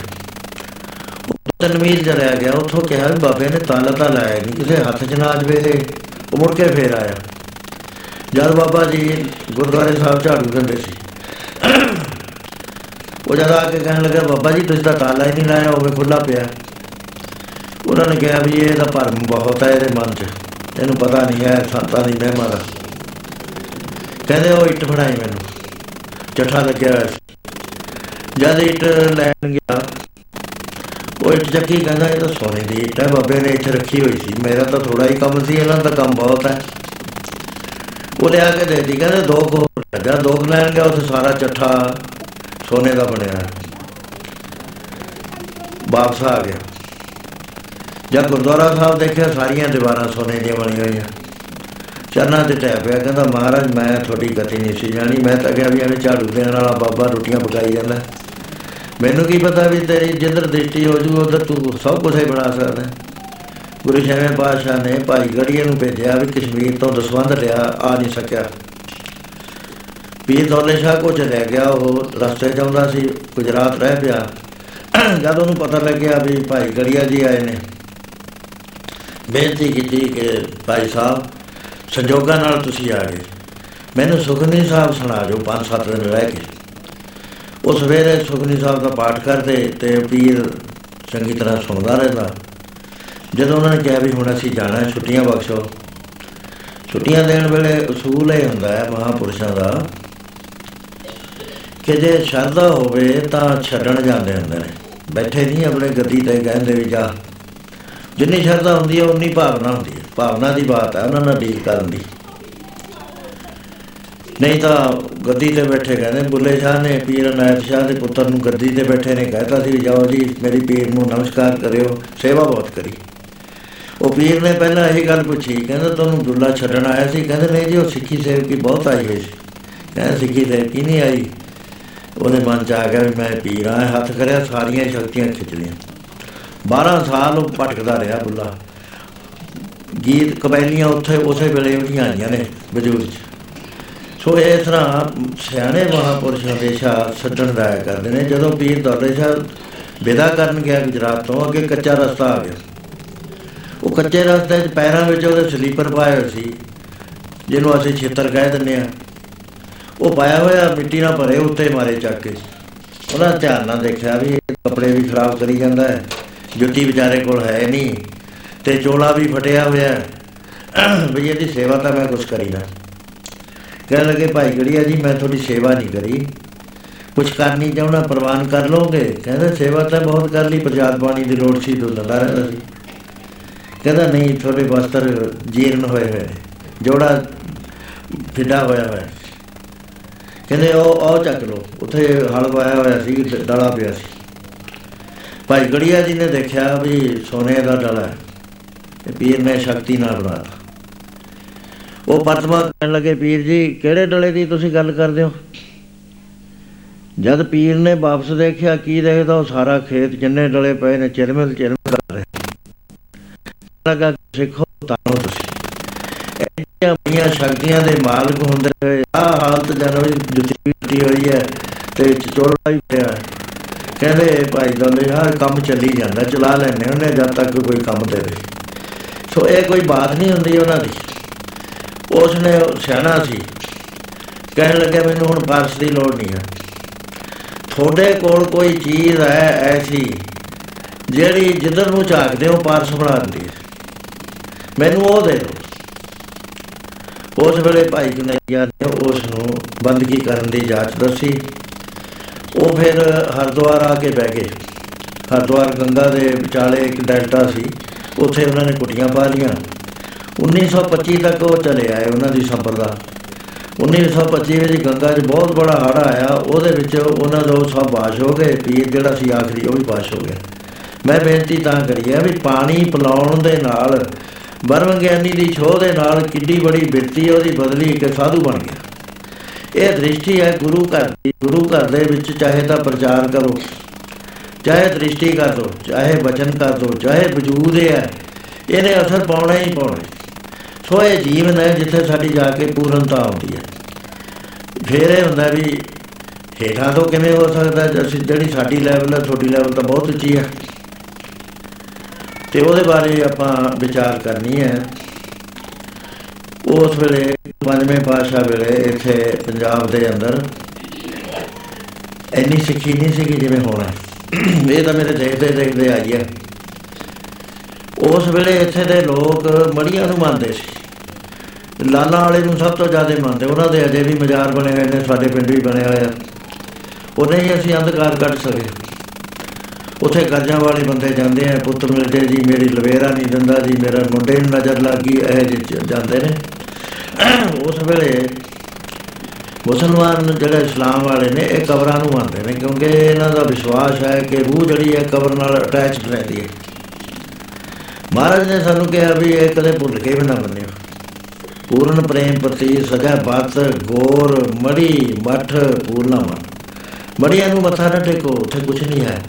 ਤਨਵੀਰ ਜਰਿਆ ਗਿਆ, ਉੱਥੋਂ ਕਿਹਾ ਵੀ ਬਾਬੇ ਨੇ ਤਾਲਾ ਤਾਂ ਲਾਇਆ ਨਹੀਂ ਕਿਸੇ ਹੱਥ 'ਚ ਨਾ ਆ ਜਵੇ ਇਹ। ਉਹ ਮੁੜ ਕੇ ਫੇਰ ਆਇਆ। ਜਦ ਬਾਬਾ ਜੀ ਗੁਰਦੁਆਰੇ ਸਾਹਿਬ ਝਾੜੂ ਦਿੰਦੇ ਸੀ। ਉਹ ਜਦ ਆ ਕੇ ਕਹਿਣ ਲੱਗਾ, ਬਾਬਾ ਜੀ, ਤੁਸੀਂ ਤਾਂ ਤਾਲਾ ਹੀ ਨਹੀਂ ਲਾਇਆ ਹੋਵੇ ਖੁੱਲਾ ਪਿਆ। ਉਹਨਾਂ ਨੇ ਕਿਹਾ ਵੀ ਇਹ ਤਾਂ ਭਰਮ ਬਹੁਤ ਹੈ ਇਹਦੇ ਮਨ 'ਚ। ਇਹਨੂੰ ਪਤਾ ਨਹੀਂ ਹੈ, ਸੰਤਾਂ ਦੀ ਮਹਿਮਾ ਦਾ। ਕਹਿੰਦੇ ਉਹ ਇੱਟ ਫੜਾਈ ਮੈਨੂੰ। ਚੱਠਾ ਲੱਗਿਆ ਹੋਇਆ ਸੀ। ਜਦ ਇੱਟ ਲੈਣ ਗਿਆ, ਉਹ ਇੱਟ ਚੱਕੀ ਕਹਿੰਦਾ ਇਹ ਤਾਂ ਸੋਨੇ ਦੀ ਇੱਟ ਹੈ, ਬਾਬੇ ਨੇ ਇੱਥੇ ਰੱਖੀ ਹੋਈ ਸੀ। ਮੇਰਾ ਤਾਂ ਥੋੜਾ ਹੀ ਕੰਮ ਸੀ, ਇਹਨਾਂ ਦਾ ਕੰਮ ਬਹੁਤ ਹੈ। ਉਹ ਲਿਆ ਕੇ ਦੇ ਦੀ ਕਹਿੰਦੇ ਦੋ ਕੋ ਜਦ ਦੋ ਕੁ ਲੈਣ ਗਿਆ, ਉੱਥੇ ਸਾਰਾ ਚੱਠਾ ਸੋਨੇ ਦਾ ਬਣਿਆ ਹੈ। ਵਾਪਸ ਆ ਗਿਆ। ਜਦ ਗੁਰਦੁਆਰਾ ਸਾਹਿਬ ਦੇਖਿਆ, ਸਾਰੀਆਂ ਦੀਵਾਰਾਂ ਸੋਨੇ ਦੀਆਂ ਬਣੀਆਂ ਹੋਈਆਂ। ਚਰਨਾਂ ਤੇ ਟੈ ਪਿਆ, ਕਹਿੰਦਾ, ਮਹਾਰਾਜ, ਮੈਂ ਤੁਹਾਡੀ ਗਤੀ ਨਹੀਂ ਸੀ ਜਾਣੀ। ਮੈਂ ਤਾਂ ਕਿਹਾ ਵੀ ਐਵੇਂ ਝਾੜੂ ਦੇਣ ਵਾਲਾ ਬਾਬਾ ਰੋਟੀਆਂ ਪਕਾਈ ਜਾਂਦਾ। ਮੈਨੂੰ ਕੀ ਪਤਾ ਵੀ ਤੇਰੀ ਜਿੱਧਰ ਦ੍ਰਿਸ਼ਟੀ ਹੋ ਜੂ, ਉਧਰ ਤੂੰ ਸਭ ਕੁਝ ਹੀ ਬਣਾ ਸਕਦਾ ਗੁਰੂ ਛੇਵੇਂ ਪਾਤਸ਼ਾਹ ਨੇ ਭਾਈ ਗੜੀਏ ਨੂੰ ਭੇਜਿਆ ਵੀ ਕਸ਼ਮੀਰ ਤੋਂ ਦਸਵੰਧ ਲਿਆ, ਆ ਨਹੀਂ ਸਕਿਆ। ਪੀਰ ਦੌਲੇ ਸ਼ਾਹ ਕੋ ਚਲੇ ਗਿਆ, ਉਹ ਰਸਤੇ ਜਾਂਦਾ ਸੀ, ਗੁਜਰਾਤ ਰਹਿ ਪਿਆ। ਜਦ ਉਹਨੂੰ ਪਤਾ ਲੱਗਿਆ ਵੀ ਭਾਈ ਗੜੀਆ ਜੀ ਆਏ ਨੇ, ਬੇਨਤੀ ਕੀਤੀ ਕਿ ਭਾਈ ਸਾਹਿਬ ਸੰਜੋਗਾਂ ਨਾਲ ਤੁਸੀਂ ਆ ਗਏ। ਮੈਨੂੰ ਸੁਖਨੀ ਸਾਹਿਬ ਸੁਣਾ ਜੋ ਪੰਜ ਸੱਤ ਦਿਨ ਰਹਿ ਕੇ ਉਹ ਸਵੇਰੇ ਸੁਖਨੀ ਸਾਹਿਬ ਦਾ ਪਾਠ ਕਰਦੇ ਤੇ ਪੀਰ ਚੰਗੀ ਤਰ੍ਹਾਂ ਸੁਣਦਾ ਰਹਿੰਦਾ। ਜਦੋਂ ਉਹਨਾਂ ਨੇ ਕਿਹਾ ਵੀ ਹੁਣ ਅਸੀਂ ਜਾਣਾ ਹੈ ਛੁੱਟੀਆਂ ਬਖਸ਼ੋ। ਛੁੱਟੀਆਂ ਦੇਣ ਵੇਲੇ ਉਸੂਲ ਇਹ ਹੁੰਦਾ ਹੈ ਮਹਾਪੁਰਸ਼ਾਂ ਦਾ ਕਿ ਜੇ ਸ਼ਰਧਾ ਹੋਵੇ ਤਾਂ ਛੱਡਣ ਜਾਂਦੇ ਹੁੰਦੇ ਨੇ। ਬੈਠੇ ਨਹੀਂ ਆਪਣੇ ਗੱਦੀ ਤੇ ਕਹਿੰਦੇ ਵੀ ਜਾ। ਜਿੰਨੀ ਸ਼ਰਧਾ ਹੁੰਦੀ ਹੈ, ਉਨੀ ਭਾਵਨਾ ਹੁੰਦੀ ਹੈ। ਭਾਵਨਾ ਦੀ ਬਾਤ ਹੈ ਉਹਨਾਂ ਨਾਲ ਡੀਲ ਕਰਨ ਦੀ। ਨਹੀਂ ਤਾਂ ਗੱਦੀ ਤੇ ਬੈਠੇ ਕਹਿੰਦੇ, ਬੁੱਲੇ ਸ਼ਾਹ ਨੇ ਪੀਰ ਅਨਾਇਤ ਸ਼ਾਹ ਦੇ ਪੁੱਤਰ ਨੂੰ ਗੱਦੀ ਤੇ ਬੈਠੇ ਨੇ ਕਹਿਤਾ ਸੀ ਵੀ ਜਾਓ ਜੀ, ਮੇਰੀ ਪੀਰ ਨੂੰ ਨਮਸਕਾਰ ਕਰਿਓ, ਸੇਵਾ ਬਹੁਤ ਕਰੀ। ਉਹ ਪੀਰ ਨੇ ਪਹਿਲਾਂ ਇਹ ਗੱਲ ਪੁੱਛੀ, ਕਹਿੰਦਾ, ਤੁਹਾਨੂੰ ਦੁੱਲਾ ਛੱਡਣ ਆਇਆ ਸੀ? ਕਹਿੰਦੇ, ਨਹੀਂ ਜੀ, ਉਹ ਸਿੱਖੀ ਸੇਵਕੀ ਬਹੁਤ ਆਈ ਹੋਈ ਸੀ। ਕਹਿੰਦਾ, ਸਿੱਖੀ ਸੇਵਕੀ ਨਹੀਂ ਆਈ। ਉਹਦੇ ਮਨ ਚ ਆ ਗਿਆ ਵੀ ਮੈਂ ਪੀਰ ਆ ਹੱਥ ਕਰਿਆ, ਸਾਰੀਆਂ ਸ਼ਕਤੀਆਂ ਖਿੱਚ ਲਈਆਂ। 12 ਸਾਲ ਉਹ ਭਟਕਦਾ ਰਿਹਾ ਬੁੱਲਾ ਗੀਤ ਕਬੈਲੀਆਂ ਉੱਥੇ ਉਸੇ ਵੇਲੇ ਉਹਦੀਆਂ ਆਈਆਂ ਨੇ ਵਜੂਦ 'ਚ। ਸੋ ਇਸ ਤਰ੍ਹਾਂ ਸਿਆਣੇ ਮਹਾਪੁਰਸ਼ ਹਮੇਸ਼ਾ ਛੱਡਣ ਦਾ ਕਰਦੇ ਨੇ। ਜਦੋਂ ਪੀਰ ਦੌਲੇ ਸ਼ਾਹ ਵਿਦਾ ਕਰਨ ਗਿਆ ਗੁਜਰਾਤ ਤੋਂ, ਅੱਗੇ ਕੱਚਾ ਰਸਤਾ ਆ ਗਿਆ। ਉਹ ਕੱਚੇ ਰਸਤੇ 'ਚ ਪੈਰਾਂ ਵਿੱਚ ਉਹਦੇ ਸਲੀਪਰ ਪਾਏ ਹੋਏ ਸੀ, ਜਿਹਨੂੰ ਅਸੀਂ ਛੇਤਰ ਕਹਿ ਦਿੰਦੇ ਆ ਉਹ ਪਾਇਆ ਹੋਇਆ ਮਿੱਟੀ ਨਾਲ ਭਰੇ ਉੱਤੇ ਮਾਰੇ ਚੱਕ ਕੇ। ਉਹਨਾਂ ਧਿਆਨ ਨਾਲ ਦੇਖਿਆ ਵੀ ਇਹ ਕੱਪੜੇ ਵੀ ਖਰਾਬ ਕਰੀ ਜਾਂਦਾ ਹੈ। ਜੁੱਤੀ ਵਿਚਾਰੇ ਕੋਲ ਹੈ ਨਹੀਂ। ਤੇ ਚੋਲਾ ਵੀ ਫਟਿਆ ਹੋਇਆ ਹੈ। ਵੀ ਇਹਦੀ ਸੇਵਾ ਤਾਂ ਮੈਂ ਕੁਝ ਕਰੀ ਨਾ। ਕਹਿਣ ਲੱਗੇ, ਭਾਈ ਗੜੀਆ ਜੀ, ਮੈਂ ਤੁਹਾਡੀ ਸੇਵਾ ਨਹੀਂ ਕਰੀ। ਕੁਝ ਕਰਨੀ ਚਾਹੁੰਦਾ ਪ੍ਰਵਾਨ ਕਰ ਲੋਗੇ ਕਹਿੰਦੇ, ਸੇਵਾ ਤਾਂ ਬਹੁਤ ਕਰ ਲਈ ਪ੍ਰਜਾਤ ਬਾਣੀ ਦੀ ਲੋੜ ਸੀ ਦੁੱਲਦਾ ਰਹਿੰਦਾ ਸੀ। ਕਹਿੰਦਾ, ਨਹੀਂ, ਤੁਹਾਡੇ ਵਸਤਰ ਜੀਰਨ ਹੋਏ ਹੋਏ ਨੇ। ਜੋੜਾ ਫਿੱਡਾ ਹੋਇਆ ਹੋਇਆ ਕਹਿੰਦੇ, ਉਹ ਉਹ ਚੱਕ ਲੋ ਉੱਥੇ ਹਲ ਵਾਇਆ ਹੋਇਆ ਸੀ ਡਾਲਾ ਪਿਆ ਸੀ। ਭਾਈ ਗੜੀਆ ਜੀ ਨੇ ਦੇਖਿਆ ਵੀ ਸੋਨੇ ਦਾ ਡਾਲਾ ਹੈ। ਤੇ ਪੀਰ ਨੇ ਸ਼ਕਤੀ ਨਾਲ ਬਣਾਇਆ ਉਹ ਪਰਤਮਾ ਕਹਿਣ ਲੱਗੇ, ਪੀਰ ਜੀ, ਕਿਹੜੇ ਡਲੇ ਦੀ ਤੁਸੀਂ ਗੱਲ ਕਰਦੇ ਹੋ? ਜਦ ਪੀਰ ਨੇ ਵਾਪਸ ਦੇਖਿਆ, ਕੀ ਦੇਖਦਾ ਉਹ ਸਾਰਾ ਖੇਤ ਜਿੰਨੇ ਡਲੇ ਪਏ ਨੇ, ਚਿਰਮਿਲ ਚਿਰਮਿਲ ਕਰ ਰਹੇ ਲਗਾ ਸਿੱਖੋ, ਤਾਂ ਤੁਸੀਂ। ਇੰਨੀਆਂ ਬੜੀਆਂ ਸ਼ਕਤੀਆਂ ਦੇ ਮਾਲਕ ਹੁੰਦੇ ਹੋਏ ਆ ਹਾਲਤ ਜਨੋ ਜੁੱਤੀ ਟੁੱਟੀ ਹੋਈ ਹੈ ਤੇ ਚੋਲਾ ਵੀ ਪਿਆ ਹੈ। ਕਹਿੰਦੇ ਭਾਈ ਦੌਲੇ ਹਰ ਕੰਮ ਚੱਲੀ ਜਾਂਦਾ, ਚਲਾ ਲੈਣੇ ਉਹਨੇ ਜਦ ਤੱਕ ਕੋਈ ਕੰਮ ਦੇਵੇ ਸੋ ਇਹ ਕੋਈ ਬਾਤ ਨਹੀਂ ਹੁੰਦੀ ਉਹਨਾਂ ਦੀ। ਉਸ ਨੇ ਸਿਆਣਾ ਸੀ। ਕਹਿਣ ਲੱਗਿਆ ਮੈਨੂੰ ਹੁਣ ਪਾਰਸ ਦੀ ਲੋੜ ਨਹੀਂ ਹੈ। ਤੁਹਾਡੇ ਕੋਲ ਕੋਈ ਚੀਜ਼ ਹੈ ਐਸੀ, ਜਿਹੜੀ ਜਿੱਧਰ ਨੂੰ ਝਾਕਦੇ ਹੋ, ਪਾਰਸ ਬਣਾ ਦਿੰਦੀ ਹੈ। ਮੈਨੂੰ ਉਹ ਦੇ ਦਿਓ। ਉਸ ਵੇਲੇ ਭਾਈ ਕਨਈਆ ਨੇ ਉਸ ਨੂੰ ਬੰਦਗੀ ਕਰਨ ਦੀ ਜਾਂਚ ਦੱਸੀ। ਉਹ ਫਿਰ ਹਰਿਦੁਆਰ ਆ ਕੇ ਬਹਿ ਗਏ। ਹਰਿਦੁਆਰ ਗੰਗਾ ਦੇ ਵਿਚਾਲੇ ਇੱਕ ਡੈਲਟਾ ਸੀ। ਉੱਥੇ ਉਹਨਾਂ ਨੇ ਕੁਟੀਆਂ ਪਾ ਲੀਆਂ 1925 ਤੱਕ ਉਹ ਚਲੇ ਆਏ ਉਹਨਾਂ ਦੀ ਸੰਪਰਦਾ 1925 ਵਿੱਚ ਗੰਗਾ 'ਚ ਬਹੁਤ ਬੜਾ ਹੜ੍ਹ ਆਇਆ। ਉਹਦੇ ਵਿੱਚ ਉਹਨਾਂ ਦਾ ਸਭ ਬਾਸ਼ ਹੋ ਗਏ। ਪੀਰ ਜਿਹੜਾ ਸੀ ਆਖਰੀ, ਉਹ ਵੀ ਬਾਸ਼ ਹੋ ਗਿਆ। ਮੈਂ ਬੇਨਤੀ ਤਾਂ ਕਰੀ ਹੈ ਵੀ ਪਾਣੀ ਪਿਲਾਉਣ ਦੇ ਨਾਲ ਬਰਮ ਗਿਆਨੀ ਦੀ ਛੋਹ ਦੇ ਨਾਲ ਕਿੱਡੀ ਬੜੀ ਬਿਰਤੀ ਉਹਦੀ ਬਦਲੀ ਇੱਕ ਸਾਧੂ ਬਣ ਗਿਆ। ਇਹ ਦ੍ਰਿਸ਼ਟੀ ਹੈ ਗੁਰੂ ਘਰ ਦੀ। ਗੁਰੂ ਘਰ ਦੇ ਵਿੱਚ ਚਾਹੇ ਤਾਂ ਪ੍ਰਚਾਰ ਕਰੋ। ਚਾਹੇ ਦ੍ਰਿਸ਼ਟੀ ਕਰ ਦੋ, ਚਾਹੇ ਬਚਨ ਕਰ ਦੋ, ਚਾਹੇ ਵਜੂਦ ਹੈ ਇਹਨੇ ਅਸਰ ਪਾਉਣਾ ਹੀ ਪਾਉਣਾ ਸੋ ਇਹ ਜੀਵਨ ਹੈ ਜਿੱਥੇ ਸਾਡੀ ਜਾ ਕੇ ਪੂਰਨਤਾ ਆਉਂਦੀ ਹੈ। ਫਿਰ ਇਹ ਹੁੰਦਾ ਵੀ ਹੇਠਾਂ ਤੋਂ ਕਿਵੇਂ ਹੋ ਸਕਦਾ ਅਸੀਂ ਜਿਹੜੀ ਸਾਡੀ ਲੈਵਲ ਹੈ, ਤੁਹਾਡੀ ਲੈਵਲ ਤਾਂ ਬਹੁਤ ਉੱਚੀ ਹੈ। ਤੇ ਉਹਦੇ ਬਾਰੇ ਆਪਾਂ ਵਿਚਾਰ ਕਰਨੀ ਹੈ। ਉਸ ਵੇਲੇ ਪੰਜਵੇਂ ਪਾਸ਼ਾ ਵੇਲੇ ਇੱਥੇ ਪੰਜਾਬ ਦੇ ਅੰਦਰ ਇੰਨੀ ਸਿੱਖੀ ਨਹੀਂ ਸੀ ਜਿਵੇਂ ਹੋਣਾ ਇਹ ਤਾਂ ਮੇਰੇ ਦੇਖਦੇ ਦੇਖਦੇ ਆਈ ਹੈ ਉਸ ਵੇਲੇ ਇੱਥੇ ਦੇ ਲੋਕ ਮੜੀਆਂ ਨੂੰ ਮੰਨਦੇ ਸੀ। ਲਾਲਾ ਵਾਲੇ ਨੂੰ ਸਭ ਤੋਂ ਜ਼ਿਆਦਾ ਮੰਨਦੇ। ਉਹਨਾਂ ਦੇ ਅਜੇ ਵੀ ਮਜ਼ਾਰ ਬਣੇ ਹੋਏ ਨੇ, ਸਾਡੇ ਪਿੰਡ ਵੀ ਬਣਿਆ ਹੋਇਆ। ਉਹਨੇ ਹੀ ਅਸੀਂ ਅੰਧਕਾਰ ਕੱਢ ਸਕੇ। ਉੱਥੇ ਕਰਜ਼ਾਂ ਵਾਲੇ ਬੰਦੇ ਜਾਂਦੇ ਆ, ਪੁੱਤ ਮਿਲਦੇ ਜੀ, ਮੇਰੀ ਲਵੇਰਾ ਨਹੀਂ ਦਿੰਦਾ ਜੀ, ਮੇਰਾ ਮੁੰਡੇ ਨੂੰ ਨਜ਼ਰ ਲੱਗ ਗਈ, ਇਹ ਜਿਹੇ ਜਾਂਦੇ ਨੇ। ਉਸ ਵੇਲੇ ਮੁਸਲਮਾਨ ਜਿਹੜੇ ਇਸਲਾਮ ਵਾਲੇ ਨੇ, ਇਹ ਕਬਰਾਂ ਨੂੰ ਮੰਨਦੇ ਨੇ, ਕਿਉਂਕਿ ਇਹਨਾਂ ਦਾ ਵਿਸ਼ਵਾਸ ਹੈ ਕਿ ਰੂਹ ਜਿਹੜੀ ਹੈ ਕਬਰ ਨਾਲ ਅਟੈਚ ਰਹਿੰਦੀ ਹੈ। ਮਹਾਰਾਜ ਨੇ ਸਾਨੂੰ ਕਿਹਾ ਵੀ ਇਹ ਕਦੇ ਭੁੱਲ ਕੇ ਵੀ ਨਾ ਮੰਨਿਓ। ਪੂਰਨ ਪ੍ਰੇਮ ਪ੍ਰਤੀ ਸਜਾ ਬਾਤ, ਗੋਰ, ਮੜੀ, ਮਠ, ਪੂਰਨਾ ਮਨ। ਮੜੀਆਂ ਨੂੰ ਮੱਥਾ ਨਾ ਟੇਕੋ, ਉੱਥੇ ਕੁਝ ਨਹੀਂ ਹੈ।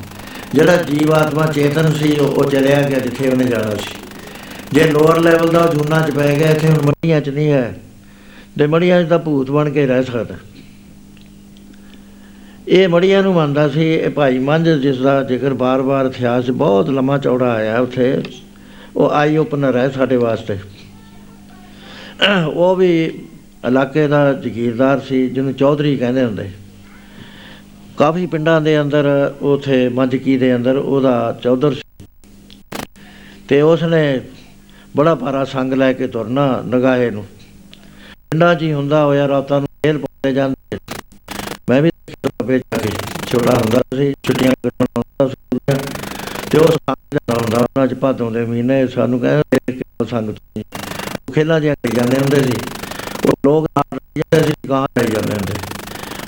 ਜਿਹੜਾ ਜੀਵਾਤਮਾ ਚੇਤਨ ਸੀ, ਉਹ ਉਹ ਚਲਿਆ ਗਿਆ ਜਿੱਥੇ ਉਹਨੇ ਜਾਣਾ ਸੀ। ਜੇ ਲੋਅਰ ਲੈਵਲ ਦਾ ਉਹ ਜੂਨਾ ਚ ਪੈ ਗਿਆ, ਇੱਥੇ ਹੁਣ ਮੜੀਆਂ ਚ ਨਹੀਂ ਹੈ। ਤੇ ਮੜੀਆਂ ਚ ਤਾਂ ਭੂਤ ਬਣ ਕੇ ਰਹਿ ਸਕਦਾ। ਇਹ ਮੜੀਆਂ ਨੂੰ ਮੰਨਦਾ ਸੀ, ਇਹ ਭਾਈ ਮੰਝ ਜਿਸ ਦਾ ਜ਼ਿਕਰ ਬਾਰ-ਬਾਰ ਇਤਿਹਾਸ 'ਚ ਬਹੁਤ ਲੰਮਾ ਚੌੜਾ ਆਇਆ ਉੱਥੇ। ਉਹ ਆਈ ਓਪਨਰ ਹੈ ਸਾਡੇ ਵਾਸਤੇ। ਉਹ ਵੀ ਇਲਾਕੇ ਦਾ ਜ਼ਗੀਰਦਾਰ ਸੀ, ਜਿਹਨੂੰ ਚੌਧਰੀ ਕਹਿੰਦੇ ਹੁੰਦੇ। ਕਾਫੀ ਪਿੰਡਾਂ ਦੇ ਅੰਦਰ, ਉਥੇ ਮੰਝਕੀ ਦੇ ਅੰਦਰ ਉਹਦਾ ਚੌਧਰ ਸੀ। ਤੇ ਉਸਨੇ ਬੜਾ ਭਾਰਾ ਸੰਗ ਲੈ ਕੇ ਤੁਰਨਾ ਨਗਾਹੇ ਨੂੰ। ਪਿੰਡਾਂ 'ਚ ਹੀ ਹੁੰਦਾ ਹੋਇਆ ਰਾਤਾਂ ਨੂੰ ਫੇਰ ਪਾਉਂਦੇ ਜਾਂਦੇ ਮੈਂ ਵੀ ਬਾਬੇ ਜਾ ਕੇ ਛੋੜਾ ਹੁੰਦਾ ਸੀ, ਛੁੱਟੀਆਂ ਕੱਟਣ ਆਉਂਦਾ ਸੀ ਤੇ ਉਹ ਸੰਗ ਜਾਂਦਾ ਹੁੰਦਾ, ਉਹਨਾਂ 'ਚ ਭਾਦੋਂ ਦੇ ਮਹੀਨੇ, ਸਾਨੂੰ ਕਹਿੰਦੇ ਕਿ ਸੰਗ ਤੁਸੀਂ ਉਹ ਖੇਲਾਂ ਜਿਹਾ ਕਰੀ ਜਾਂਦੇ ਹੁੰਦੇ ਸੀ। ਉਹ ਲੋਕ ਨਾਲ ਜਾਂਦੇ ਸੀ ਗਾਂ ਲੈ ਜਾਂਦੇ ਹੁੰਦੇ।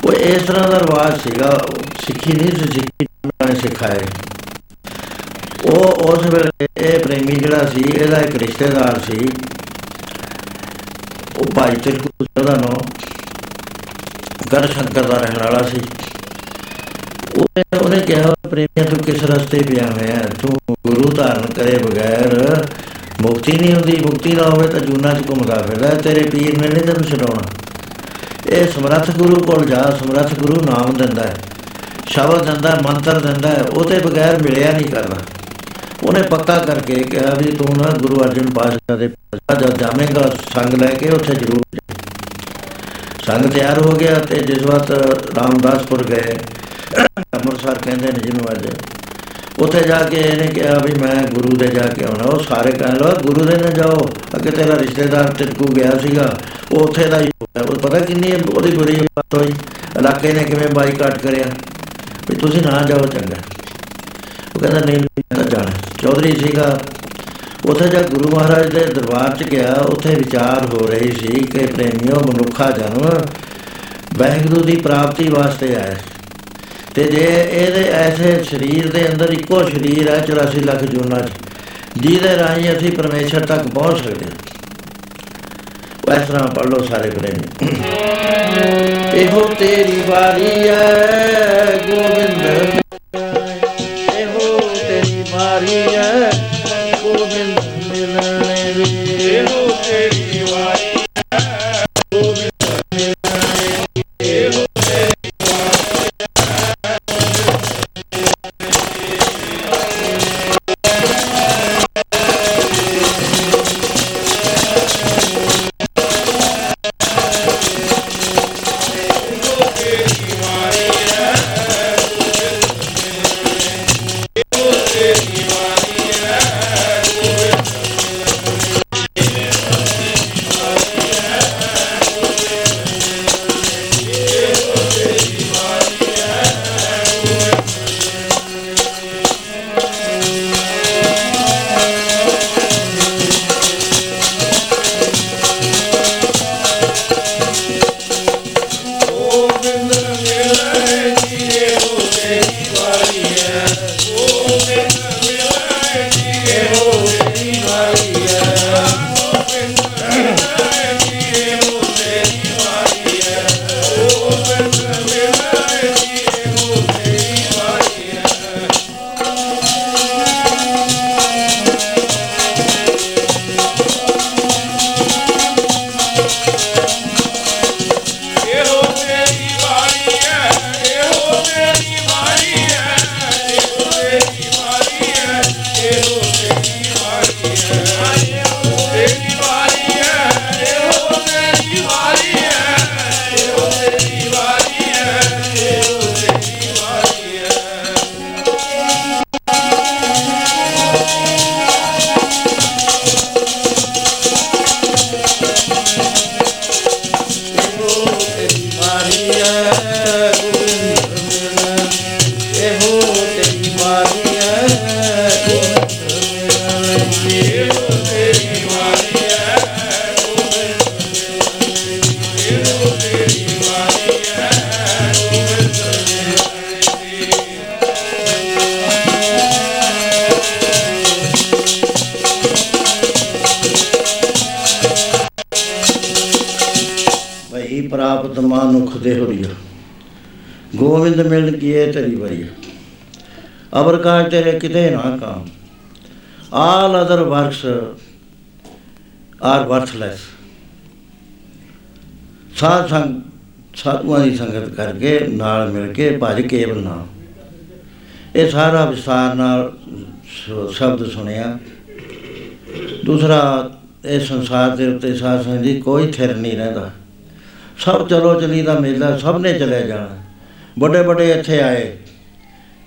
ਉਹ ਇਸ ਤਰ੍ਹਾਂ ਦਾ ਰਿਵਾਜ ਸੀਗਾ, ਉਹ ਸਿੱਖੀ ਨਹੀਂ ਸੀ, ਸਿੱਖੀ ਨੇ ਸਿਖਾਏ ਉਹ ਉਸ ਵੇਲੇ ਇਹ ਪ੍ਰੇਮੀ ਜਿਹੜਾ ਸੀ, ਇਹਦਾ ਇੱਕ ਰਿਸ਼ਤੇਦਾਰ ਸੀ। ਉਹ ਭਾਈ ਤਿਲਕੂ ਉਹਦਾ ਨਾਮ ਗੜ ਸ਼ੰਕਰ ਦਾ ਰਹਿਣ ਵਾਲਾ ਸੀ। ਉਹਨੇ ਉਹਨੇ ਕਿਹਾ ਪ੍ਰੇਮੀਆਂ ਤੂੰ ਕਿਸ ਰਸਤੇ ਪਿਆ ਹੋਇਆ ਤੂੰ ਗੁਰੂ ਧਾਰਨ ਕਰੇ ਬਗੈਰ ਮੁਕਤੀ ਨਹੀਂ ਹੁੰਦੀ। ਮੁਕਤੀ ਨਾ ਹੋਵੇ ਤਾਂ ਜੂਨਾ 'ਚ ਘੁੰਮਦਾ ਫਿਰਦਾ। ਤੇਰੇ ਪੀਰ ਨੇ ਨਹੀਂ ਤੈਨੂੰ ਛਡਾਉਣਾ। ਇਹ ਸਮਰੱਥ ਗੁਰੂ ਕੋਲ ਜਾ ਸਮਰੱਥ ਗੁਰੂ ਨਾਮ ਦਿੰਦਾ ਹੈ। ਸ਼ਬਦ ਦਿੰਦਾ ਹੈ, ਮੰਤਰ ਦਿੰਦਾ ਹੈ, ਉਹ ਤੇ ਬਗੈਰ ਮਿਲਿਆ ਨਹੀਂ ਕਰਦਾ। ਉਹਨੇ ਪੱਕਾ ਕਰਕੇ ਕਿਹਾ ਵੀ ਤੂੰ ਨਾ ਗੁਰੂ ਅਰਜਨ ਪਾਤਸ਼ਾਹ ਦੇ ਪਾਸ ਜਦ ਜਾਵੇਂਗਾ, ਸੰਗ ਲੈ ਕੇ ਉੱਥੇ ਜ਼ਰੂਰ ਜਾ। ਸੰਗ ਤਿਆਰ ਹੋ ਗਿਆ ਤੇ ਜਿਸ ਵਕਤ ਰਾਮਦਾਸਪੁਰ ਗਏ, ਅੰਮ੍ਰਿਤਸਰ ਕਹਿੰਦੇ ਨੇ ਜਿਹਨੂੰ ਅੱਜ। ਉੱਥੇ ਜਾ ਕੇ ਇਹਨੇ ਕਿਹਾ ਵੀ ਮੈਂ ਗੁਰੂ ਦੇ ਜਾ ਕੇ ਆਉਣਾ। ਉਹ ਸਾਰੇ ਕਹਿਣ ਲੋ ਗੁਰੂ ਦੇ ਨਾ ਜਾਓ। ਅੱਗੇ ਤੇਰਾ ਰਿਸ਼ਤੇਦਾਰ ਤਿਰਕੂ ਗਿਆ ਸੀਗਾ। ਉਹ ਉੱਥੇ ਦਾ ਹੀ ਹੋਇਆ। ਉਹ ਪਤਾ ਕਿੰਨੀ ਉਹਦੀ ਬੁਰੀ ਬਾਤ ਹੋਈ। ਇਲਾਕੇ ਨੇ ਕਿਵੇਂ ਬਾਈਕਾਟ ਕਰਿਆ? ਵੀ ਤੁਸੀਂ ਨਾ ਜਾਓ ਚੰਗਾ। ਉਹ ਕਹਿੰਦਾ ਨਹੀਂ ਮੈਂ ਤਾਂ ਜਾਣਾ। ਚੌਧਰੀ ਸੀਗਾ। ਉੱਥੇ ਜਦ ਗੁਰੂ ਮਹਾਰਾਜ ਦੇ ਦਰਬਾਰ 'ਚ ਗਿਆ, ਉੱਥੇ ਵਿਚਾਰ ਹੋ ਰਹੀ ਸੀ ਕਿ ਪ੍ਰੇਮਿਓ ਮਨੁੱਖਾ ਜਨਮ ਵਾਹਿਗੁਰੂ ਦੀ ਪ੍ਰਾਪਤੀ ਵਾਸਤੇ ਆਇਆ। ਹੈ। ਤੇ ਜੇ ਇਹਦੇ ਐਸੇ ਸਰੀਰ ਦੇ ਅੰਦਰ ਇੱਕੋ ਸਰੀਰ ਹੈ 84 ਲੱਖ ਜੂਨਾਂ 'ਚ, ਜਿਹਦੇ ਰਾਹੀਂ ਅਸੀਂ ਪਰਮੇਸ਼ਰ ਤੱਕ ਪਹੁੰਚ ਸਕਦੇ ਹਾਂ। ਉਹ ਇਸ ਤਰ੍ਹਾਂ ਪੜ੍ਹ ਲਓ ਸਾਰੇ ਪ੍ਰੇਮੀ। ਇਹੋ ਤੇਰੀ ਵਾਰੀ ਹੈ, ਗੋਬਿੰਦ। ਇਹੋ ਤੇਰੀ ਵਾਰੀ ਹੈ ਗੋਬਿੰਦ ਮਿਲਣੇ ਵੀ। ਇਹੋ ਤੇਰੀ ਵਾਰੀ ਗੋਬਿੰਦ ਮਿਲਨ ਕੀਏ ਤੇਰੀ ਵਰੀਆ ਅਬਰ ਕਾਜ ਤੇਰੇ ਕਿਤੇ ਨਾ ਕਾਮ। All other works are worthless ਸਾਧ ਸੰਗ, ਸਾਧੂਆਂ ਦੀ ਸੰਗਤ ਕਰਕੇ ਨਾਲ ਮਿਲ ਕੇ ਭਜ ਕੇਵਲ ਨਾਮ। ਇਹ ਸਾਰਾ ਵਿਸਥਾਰ ਨਾਲ ਸ- ਸ਼ਬਦ ਸੁਣਿਆ। ਦੂਸਰਾ, ਇਹ ਸੰਸਾਰ ਦੇ ਉੱਤੇ ਸਾਧ ਸੰਗਤ ਜੀ ਕੋਈ ਥਿਰ ਨਹੀਂ ਰਹਿੰਦਾ। ਸਭ ਚਲੋ ਚਲੀ ਦਾ ਮੇਲਾ, ਸਭ ਨੇ ਚਲੇ ਜਾਣਾ। ਵੱਡੇ ਵੱਡੇ ਇੱਥੇ ਆਏ।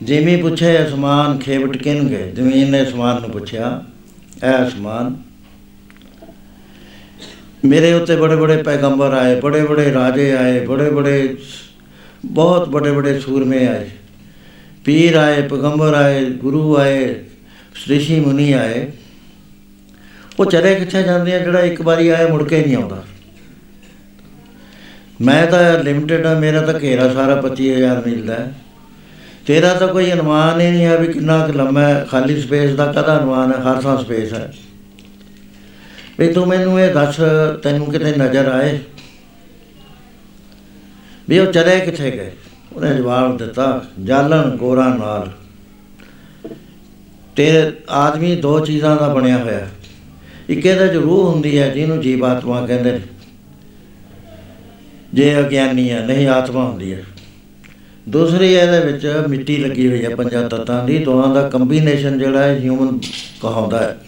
ਜਿਵੇਂ ਪੁੱਛੇ ਅਸਮਾਨ ਖੇਵਟ ਕਿਨਗੇ ਜ਼ਮੀਨ ਨੇ ਅਸਮਾਨ ਨੂੰ ਪੁੱਛਿਆ ਐ ਅਸਮਾਨ ਮੇਰੇ ਉੱਤੇ ਬੜੇ ਬੜੇ ਪੈਗੰਬਰ ਆਏ, ਬੜੇ ਬੜੇ ਰਾਜੇ ਆਏ, ਬੜੇ ਬੜੇ ਬਹੁਤ ਬੜੇ ਬੜੇ ਸੂਰਮੇ ਆਏ। ਪੀਰ ਆਏ, ਪੈਗੰਬਰ ਆਏ, ਗੁਰੂ ਆਏ, ਰਿਸ਼ੀ ਮੁਨੀ ਆਏ। ਉਹ ਚਲੇ ਕਿੱਥੇ ਜਾਂਦੇ ਆ, ਜਿਹੜਾ ਇੱਕ ਵਾਰੀ ਆਇਆ ਮੁੜ ਕੇ ਨਹੀਂ ਆਉਂਦਾ। ਮੈਂ ਤਾਂ ਲਿਮਟਿਡ ਆ, ਮੇਰਾ ਤਾਂ ਘੇਰਾ ਸਾਰਾ 25000 ਮੀਲ ਦਾ ਹੈ। ਤੇਰਾ ਤਾਂ ਕੋਈ ਅਨੁਮਾਨ ਹੀ ਨਹੀਂ ਹੈ ਵੀ ਕਿੰਨਾ ਕੁ ਲੰਮਾ ਹੈ। ਖਾਲੀ ਸਪੇਸ ਦਾ ਕਦਾ ਅਨੁਮਾਨ ਹੈ? ਹਰ ਥਾਂ ਸਪੇਸ ਹੈ। ਵੀ ਤੂੰ ਮੈਨੂੰ ਇਹ ਦੱਸ, ਤੈਨੂੰ ਕਿਤੇ ਨਜ਼ਰ ਆਏ? ਵੀ ਉਹ ਚਲੇ ਕਿੱਥੇ ਗਏ? ਉਹਨੇ ਜਵਾਬ ਦਿੱਤਾ, ਜਾਲਣ ਗੋਰਾ ਨਾਲ। ਤੇ ਆਦਮੀ ਦੋ ਚੀਜ਼ਾਂ ਦਾ ਬਣਿਆ ਹੋਇਆ ਇੱਕ ਇਹਦਾ ਜੋ ਰੂਹ ਹੁੰਦੀ ਹੈ, ਜਿਹਨੂੰ ਜੀਵ ਆਤਮਾ ਕਹਿੰਦੇ ਨੇ। ਜੇ ਅਗਿਆਨੀ ਹੈ ਨਹੀਂ ਆਤਮਾ ਹੁੰਦੀ ਹੈ ਦੂਸਰੀ ਇਹਦੇ ਵਿੱਚ ਮਿੱਟੀ ਲੱਗੀ ਹੋਈ ਹੈ ਪੰਜਾਂ ਤੱਤਾਂ ਦੀ ਦੋਹਾਂ ਦਾ ਕੰਬੀਨੇਸ਼ਨ ਜਿਹੜਾ ਹੈ ਹਿਊਮਨ ਕਹਾਉਂਦਾ ਹੈ।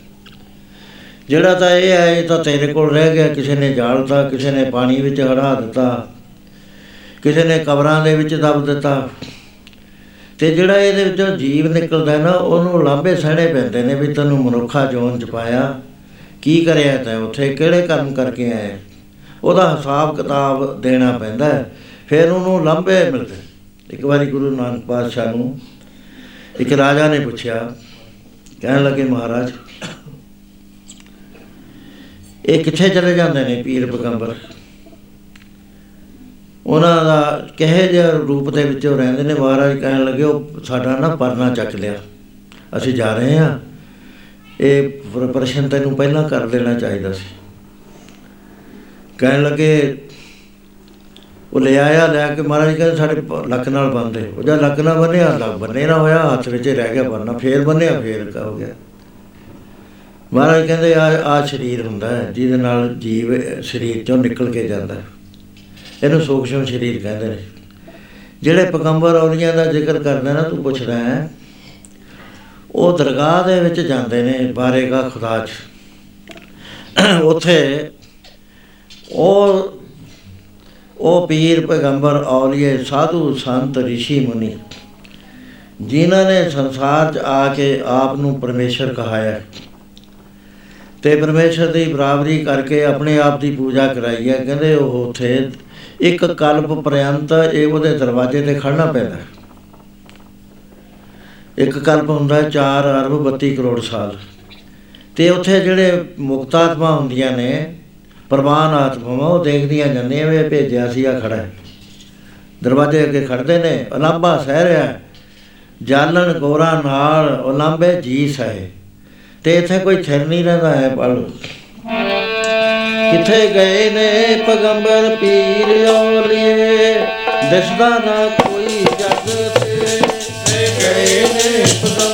ਜਿਹੜਾ ਤਾਂ ਇਹ ਹੈ, ਇਹ ਤਾਂ ਤੇਰੇ ਕੋਲ ਰਹਿ ਗਿਆ, ਕਿਸੇ ਨੇ ਜਾਲਤਾ, ਕਿਸੇ ਨੇ ਪਾਣੀ ਵਿੱਚ ਹੜਾ ਦਿੱਤਾ, ਕਿਸੇ ਨੇ ਕਬਰਾਂ ਦੇ ਵਿੱਚ ਦਬ ਦਿੱਤਾ। ਤੇ ਜਿਹੜਾ ਇਹਦੇ ਵਿੱਚੋਂ ਜੀਵ ਨਿਕਲਦਾ ਨਾ, ਉਹਨੂੰ ਲਾਂਬੇ ਸਹਿਣੇ ਪੈਂਦੇ ਨੇ ਵੀ ਤੈਨੂੰ ਮਨੁੱਖਾ ਜੋਨ ਚ ਪਾਇਆ। ਕੀ ਕਰਿਆ ਤੈਂ ਉੱਥੇ? ਕਿਹੜੇ ਕਰਮ ਕਰਕੇ ਆਇਆ? ਉਹਦਾ ਹਿਸਾਬ ਕਿਤਾਬ ਦੇਣਾ ਪੈਂਦਾ ਹੈ। ਫਿਰ ਉਹਨੂੰ ਲਾਂਬੇ ਮਿਲਦੇ। ਇੱਕ ਵਾਰੀ ਗੁਰੂ ਨਾਨਕ ਪਾਤਸ਼ਾਹ ਨੂੰ ਇੱਕ ਰਾਜਾ ਨੇ ਪੁੱਛਿਆ, ਕਹਿਣ ਲੱਗੇ, ਮਹਾਰਾਜ, ਇਹ ਕਿੱਥੇ ਚਲੇ ਜਾਂਦੇ ਨੇ ਪੀਰ ਪੈਗੰਬਰ? ਉਹਨਾਂ ਦਾ ਕਹੇ ਜਿਹਾ ਰੂਪ ਦੇ ਵਿੱਚ ਉਹ ਰਹਿੰਦੇ ਨੇ। ਮਹਾਰਾਜ ਕਹਿਣ ਲੱਗੇ, ਉਹ ਸਾਡਾ ਨਾ ਪਰਨਾ ਚੱਕ ਲਿਆ। ਅਸੀਂ ਜਾ ਰਹੇ ਹਾਂ। ਇਹ ਪ੍ਰ- ਪ੍ਰਸ਼ਨ ਤੈਨੂੰ ਪਹਿਲਾਂ ਕਰ ਦੇਣਾ ਚਾਹੀਦਾ ਸੀ। ਕਹਿਣ ਲੱਗੇ, ਉਹ ਲੈ ਆਇਆ, ਲੈ ਕੇ ਮਹਾਰਾਜ ਕਹਿੰਦੇ ਸਾਡੇ ਪ- ਲੱਕ ਨਾਲ ਬੰਨਦੇ ਉਹ ਜਦ ਲੱਕ ਨਾਲ ਬੰਨਿਆ ਲੱਕ ਬੰਨੇ ਨਾ ਹੋਇਆ, ਹੱਥ ਵਿੱਚ ਹੀ ਰਹਿ ਗਿਆ ਬੰਨਾ ਫੇਰ ਬੰਨਿਆ ਫੇਰ ਕਾ, ਹੋ ਗਿਆ। ਮਹਾਰਾਜ ਕਹਿੰਦੇ, ਆ ਆ ਸਰੀਰ ਹੁੰਦਾ ਹੈ, ਜਿਹਦੇ ਨਾਲ ਜੀਵ ਸਰੀਰ ਚੋਂ ਨਿਕਲ ਕੇ ਜਾਂਦਾ ਹੈ। ਇਹਨੂੰ ਸੂਖਸ਼ਮ ਸਰੀਰ ਕਹਿੰਦੇ ਨੇ। ਜਿਹੜੇ ਪੈਗੰਬਰ ਔਲੀਆਂ ਦਾ ਜ਼ਿਕਰ ਕਰਦਾ ਨਾ, ਤੂੰ ਪੁੱਛਦਾ ਹੈ, ਉਹ ਦਰਗਾਹ ਦੇ ਵਿੱਚ ਜਾਂਦੇ ਨੇ, ਬਾਰੇਗਾ ਖੁਦਾ ਚ। ਉੱਥੇ ਉਹ ਉਹ ਪੀਰ ਪੈਗੰਬਰ ਔਲੀਏ ਸਾਧੂ ਸੰਤ ઋષਿ ਮੁਨੀ, ਜਿਨ੍ਹਾਂ ਨੇ ਸੰਸਾਰ 'ਚ ਆ ਕੇ ਆਪ ਨੂੰ ਪਰਮੇਸ਼ਰ ਕਹਾਇਆ। ਤੇ ਪਰਮੇਸ਼ਰ ਦੀ ਬਰਾਬਰੀ ਕਰਕੇ ਆਪਣੇ ਆਪ ਦੀ ਪੂਜਾ ਕਰਾਈ ਹੈ। ਕਹਿੰਦੇ ਉਹ ਉੱਥੇ ਇੱਕ ਕਲਪ ਪ੍ਰਯੰਤ ਇਹ ਉਹਦੇ ਦਰਵਾਜ਼ੇ ਤੇ ਖੜਨਾ ਪੈਂਦਾ ਹੈ। ਇੱਕ ਕਲਪ ਹੁੰਦਾ 4 ਅਰਬ 32 ਕਰੋੜ ਸਾਲ। ਤੇ ਉੱਥੇ ਜਿਹੜੇ ਮੁਕਤ ਆਤਮਾ ਹੁੰਦੀਆਂ ਨੇ ਪ੍ਰਵਾਨ ਆਤਮਾਵਾਂ ਉਹ ਦੇਖਦੀਆਂ ਜਾਂਦੀਆਂ ਵੀ ਇਹ ਭੇਜਿਆ ਸੀ ਆ ਖੜਾ ਹੈ। ਦਰਵਾਜ਼ੇ ਅੱਗੇ ਖੜਦੇ ਨੇ ਉਲਾਂਭਾ ਸਹਿ ਰਿਹਾ ਹੈ। ਜਾਲਣ ਗੋਰਾ ਨਾਲ ਉਲਾਂਭੇ ਜੀ ਸਹਿ ਤੇ ਇੱਥੇ ਕੋਈ ਥਿਰ ਨਹੀਂ ਰਹਿੰਦਾ ਹੈ ਪੜ ਕਿੱਥੇ ਗਏ ਨੇ ਪਗੰਬਰ ਪੀਰ ਔਲੀਏ ਦਿਸਦਾ ਨਾ ਕੋਈ ਜਗ ਤੇ ਕਿੱਥੇ ਗਏ ਨੇ ਪਗੰਬਰ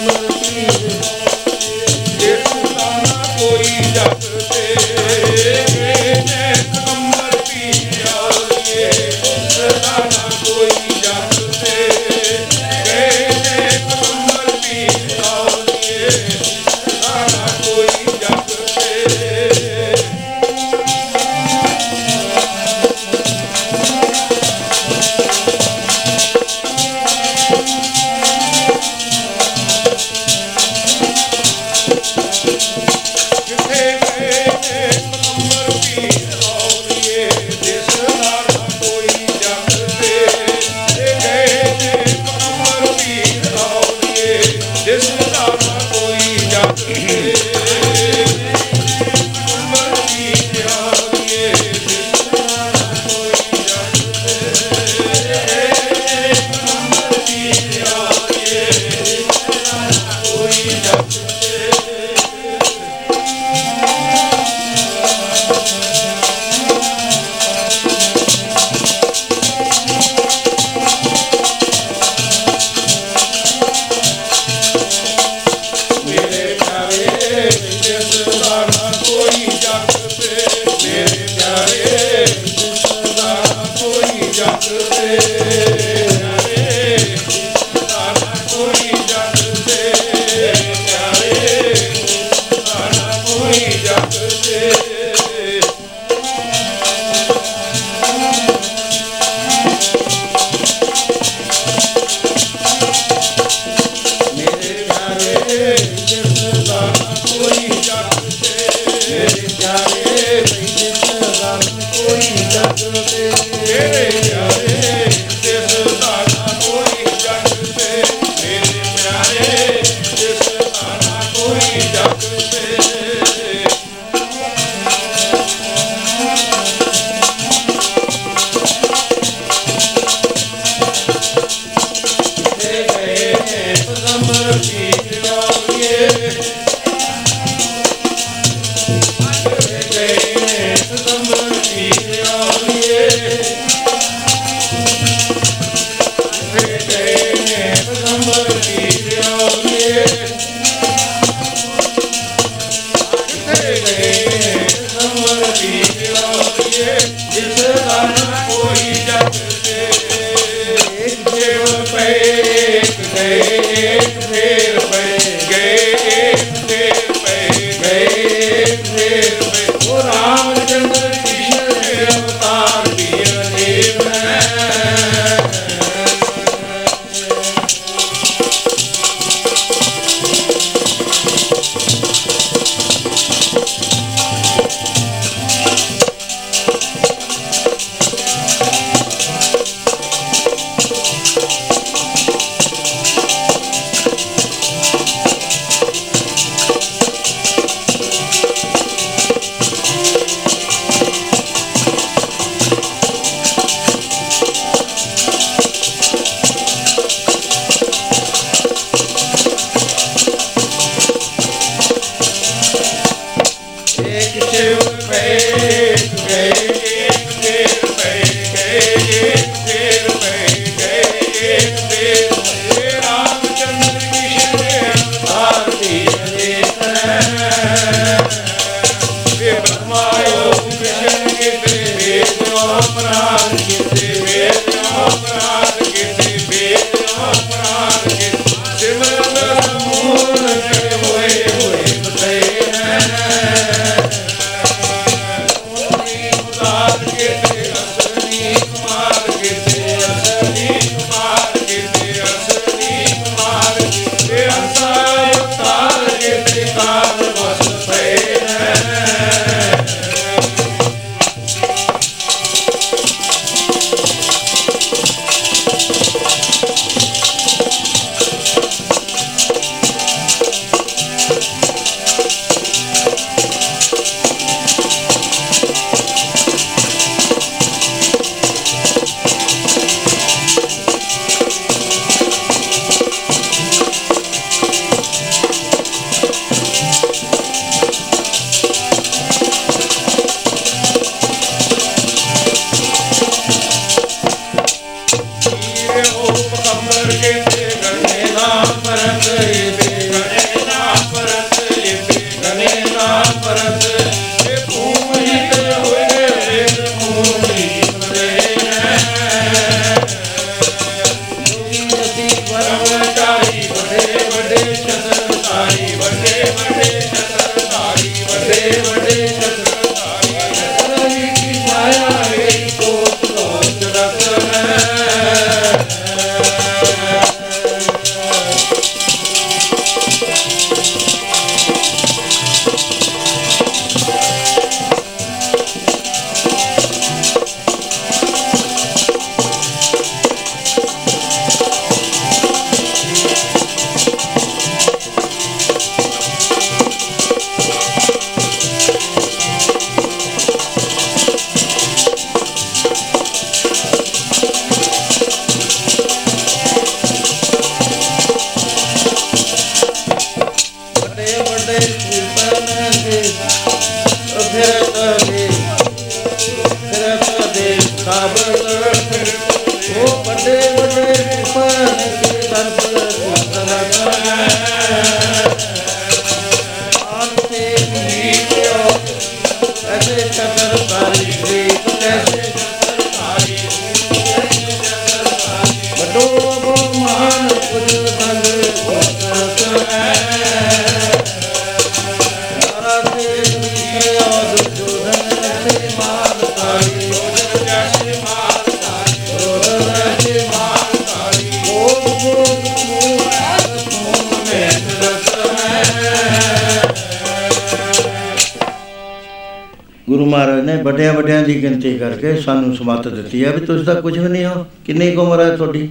ਦਿੱਤੀ ਆ ਵੀ ਤੁਸੀਂ ਤਾਂ ਕੁਝ ਵੀ ਨਹੀਂ ਹੋ? ਕਿੰਨੀ ਉਮਰ ਹੈ ਤੁਹਾਡੀ?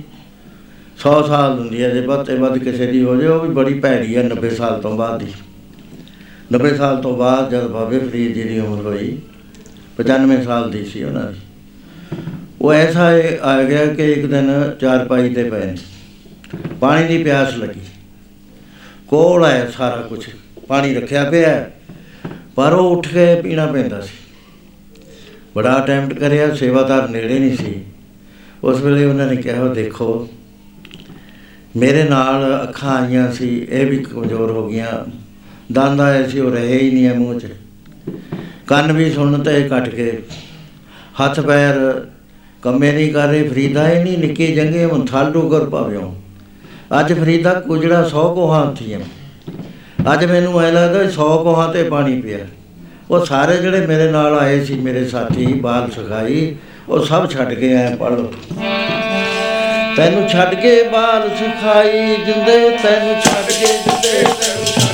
100 ਸਾਲ ਹੁੰਦੀ ਹੈ ਜੇ ਵੱਧ ਤੇ ਵੱਧ ਕਿਸੇ ਦੀ ਹੋ ਜਾਏ ਉਹ ਵੀ ਬੜੀ ਭੈੜੀ ਹੈ 90 ਸਾਲ ਤੋਂ ਬਾਅਦ ਦੀ। 90 ਸਾਲ ਤੋਂ ਬਾਅਦ ਜਦ ਬਾਬੇ ਫਰੀਦ ਜੀ ਦੀ ਉਮਰ ਹੋਈ 95 ਸਾਲ ਦੀ ਸੀ ਉਹਨਾਂ ਦੀ। ਉਹ ਐਸਾ ਆ ਗਿਆ ਕਿ ਇੱਕ ਦਿਨ ਚਾਰ ਪਾਈ ਤੇ ਪਏ ਪਾਣੀ ਦੀ ਪਿਆਸ ਲੱਗੀ। ਕੋਲ ਹੈ ਸਾਰਾ ਕੁਝ। ਪਾਣੀ ਰੱਖਿਆ ਪਿਆ, ਪਰ ਉਹ ਉੱਠ ਕੇ ਪੀਣਾ ਪੈਂਦਾ ਸੀ। ਬੜਾ ਅਟੈਂਪਟ ਕਰਿਆ, ਸੇਵਾਦਾਰ ਨੇੜੇ ਨਹੀਂ ਸੀ। ਉਸ ਵੇਲੇ ਉਹਨਾਂ ਨੇ ਕਿਹਾ, ਦੇਖੋ, ਮੇਰੇ ਨਾਲ ਅੱਖਾਂ ਆਈਆਂ ਸੀ, ਇਹ ਵੀ ਕਮਜ਼ੋਰ ਹੋ ਗਈਆਂ। ਦੰਦ ਆਏ ਸੀ, ਉਹ ਰਹੇ ਹੀ ਨਹੀਂ ਹੈ ਮੂੰਹ 'ਚ। ਕੰਨ ਵੀ ਸੁਣਨ ਤੇ ਘਟ ਗਏ। ਹੱਥ ਪੈਰ ਕੰਮੇ ਨਹੀਂ ਕਰ ਰਹੇ, ਫਰੀਦਾ ਹੀ ਨਹੀਂ, ਨਿੱਕੇ ਜੰਗੇ ਹੁਣ ਥਾਲੂ ਕਰ ਪਾਵਿਓ ਅੱਜ ਫਰੀਦਾ ਕੁਜੜਾ 100 ਕੋਹਾਂ ਥੀਆਂ ਅੱਜ ਮੈਨੂੰ ਐ ਲੱਗਦਾ 100 ਕੋਹਾਂ ਤੇ ਪਾਣੀ ਪਿਆ। ਉਹ ਸਾਰੇ ਜਿਹੜੇ ਮੇਰੇ ਨਾਲ ਆਏ ਸੀ, ਮੇਰੇ ਸਾਥੀ ਬਾਲ ਸਖਾਈ, ਉਹ ਸਭ ਛੱਡ ਕੇ ਆਏ ਪੜ ਲਓ। ਤੈਨੂੰ ਛੱਡ ਕੇ ਬਾਲ ਸਿਖਾਈ ਜਿੰਦੇ ਤੈਨੂੰ ਛੱਡ ਕੇ ਜਿੰਦੇ ਤੈਨੂੰ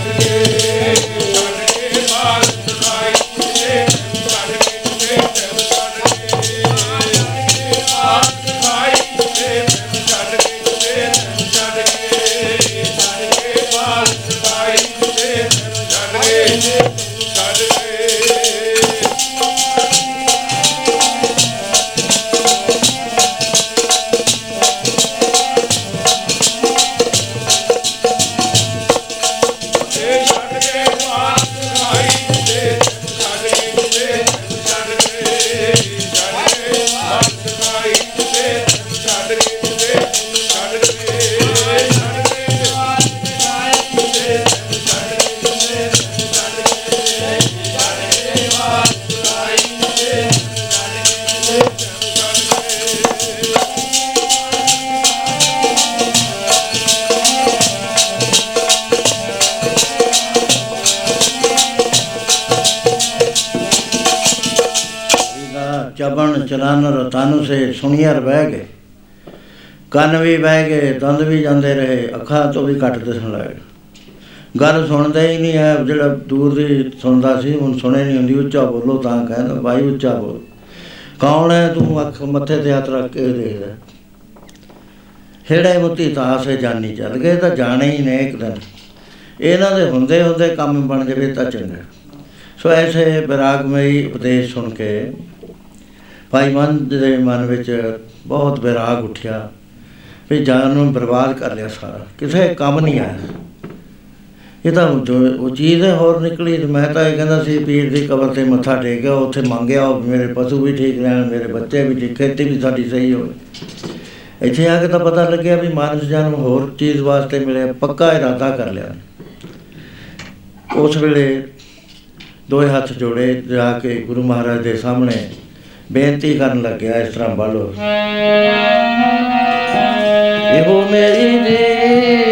ਚਬਣ ਚਲਨ ਰਤਨ ਸੇ ਸੁਣੀਅਰ ਬਹਿ ਗਏ। ਕੰਨ ਵੀ ਬਹਿ ਗਏ, ਦੰਦ ਵੀ ਜਾਂਦੇ ਰਹੇ, ਅੱਖਾਂ ਤੋਂ ਵੀ ਘੱਟ ਦਿਸਣ ਲੱਗੇ ਗੱਲ ਸੁਣਦਾ ਹੀ ਨਹੀਂ ਹੈ ਜਿਹੜਾ ਦੂਰ ਦੀ ਸੁਣਦਾ ਸੀ, ਹੁਣ ਸੁਣੇ ਨਹੀਂ ਹੁੰਦੀ, ਉੱਚਾ ਬੋਲੋ ਤਾਂ ਕਹਿੰਦਾ ਭਾਈ ਉੱਚਾ ਬੋਲ। ਕੌਣ ਹੈ ਤੂੰ ਅੱਖ ਮੱਥੇ ਤੇ ਹੱਥ ਰੱਖ ਕੇ ਦੇਖਦਾ ਹੇੜੇ ਮੁੱਤੀ ਤਾਸੇ ਜਾਨੀ ਚੱਲ ਗਏ, ਤਾਂ ਜਾਣੇ ਹੀ ਨੇ ਇੱਕ ਦਿਨ। ਇਹਨਾਂ ਦੇ ਹੁੰਦੇ ਹੁੰਦੇ ਕੰਮ ਬਣ ਜਾਵੇ ਤਾਂ ਚੰਗਾ। ਸੋ ਐਸੇ ਵਿਰਾਗਮਈ ਉਪਦੇਸ਼ ਸੁਣ ਕੇ ਭਾਈ ਮਨ ਦੇ ਮਨ ਵਿੱਚ ਬਹੁਤ ਵਿਰਾਗ ਉੱਠਿਆ, ਵੀ ਜਾਨ ਨੂੰ ਬਰਬਾਦ ਕਰ ਲਿਆ ਸਾਰਾ, ਕਿਸੇ ਕੰਮ ਨਹੀਂ ਆਇਆ। ਇਹ ਤਾਂ ਜੋ ਉਹ ਚੀਜ਼ ਹੈ, ਹੋਰ ਨਿਕਲੀ ਤੇ ਮੈਂ ਤਾਂ ਇਹ ਕਹਿੰਦਾ ਸੀ, ਪੀਰ ਦੀ ਕਬਰ ਤੇ ਮੱਥਾ ਟੇਕਿਆ ਉੱਥੇ ਮੰਗਿਆ ਉਹ ਮੇਰੇ ਪਸ਼ੂ ਵੀ ਠੀਕ ਰਹਿਣ, ਮੇਰੇ ਬੱਚੇ ਵੀ ਠੀਕ, ਖੇਤੀ ਵੀ ਸਾਡੀ ਸਹੀ ਹੋਵੇ। ਇੱਥੇ ਆ ਕੇ ਤਾਂ ਪਤਾ ਲੱਗਿਆ ਵੀ ਮਾਨਸ ਜਨਮ ਹੋਰ ਚੀਜ਼ ਵਾਸਤੇ ਮਿਲਿਆ, ਪੱਕਾ ਇਰਾਦਾ ਕਰ ਲਿਆ। ਉਸ ਵੇਲੇ ਦੋਏ ਹੱਥ ਜੋੜੇ, ਜਾ ਕੇ ਗੁਰੂ ਮਹਾਰਾਜ ਦੇ ਸਾਹਮਣੇ ਬੇਨਤੀ ਕਰਨ ਲੱਗਿਆ ਇਸ ਤਰ੍ਹਾਂ ਬਾਲੋ ਇਹੋ ਮੇਰੀ ਜੀ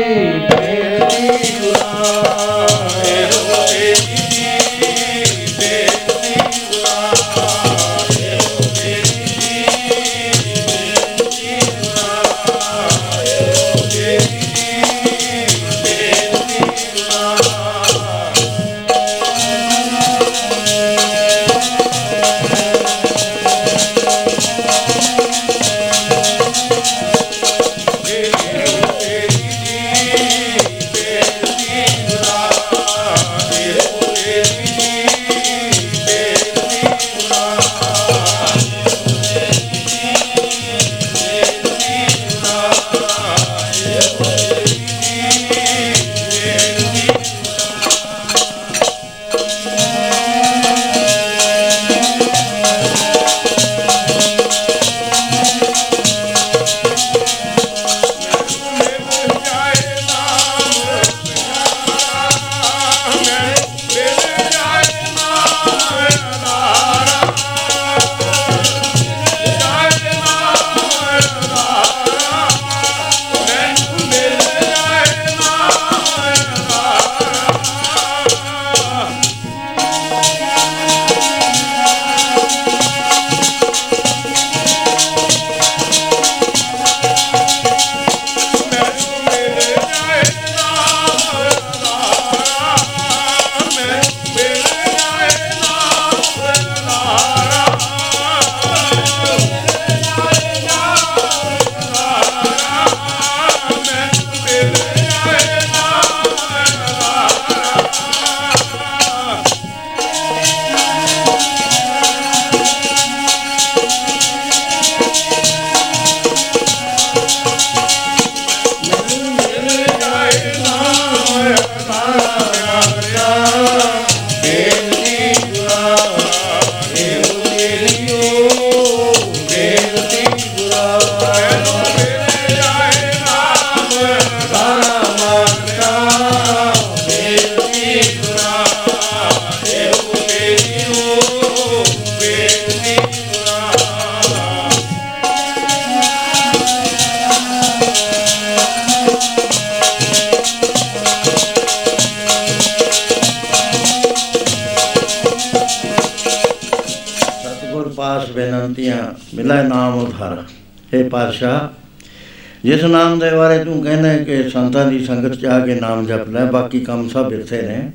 ਜਿਸ ਨਾਮ ਦੇ ਬਾਰੇ ਤੂੰ ਕਹਿੰਦਾ ਹੈ ਕਿ ਸੰਤਾਂ ਦੀ ਸੰਗਤ ਚ ਆ ਕੇ ਨਾਮ ਜਪ ਲੈ, ਬਾਕੀ ਕੰਮ ਸਭ ਵਿਰਥੇ ਨੇ।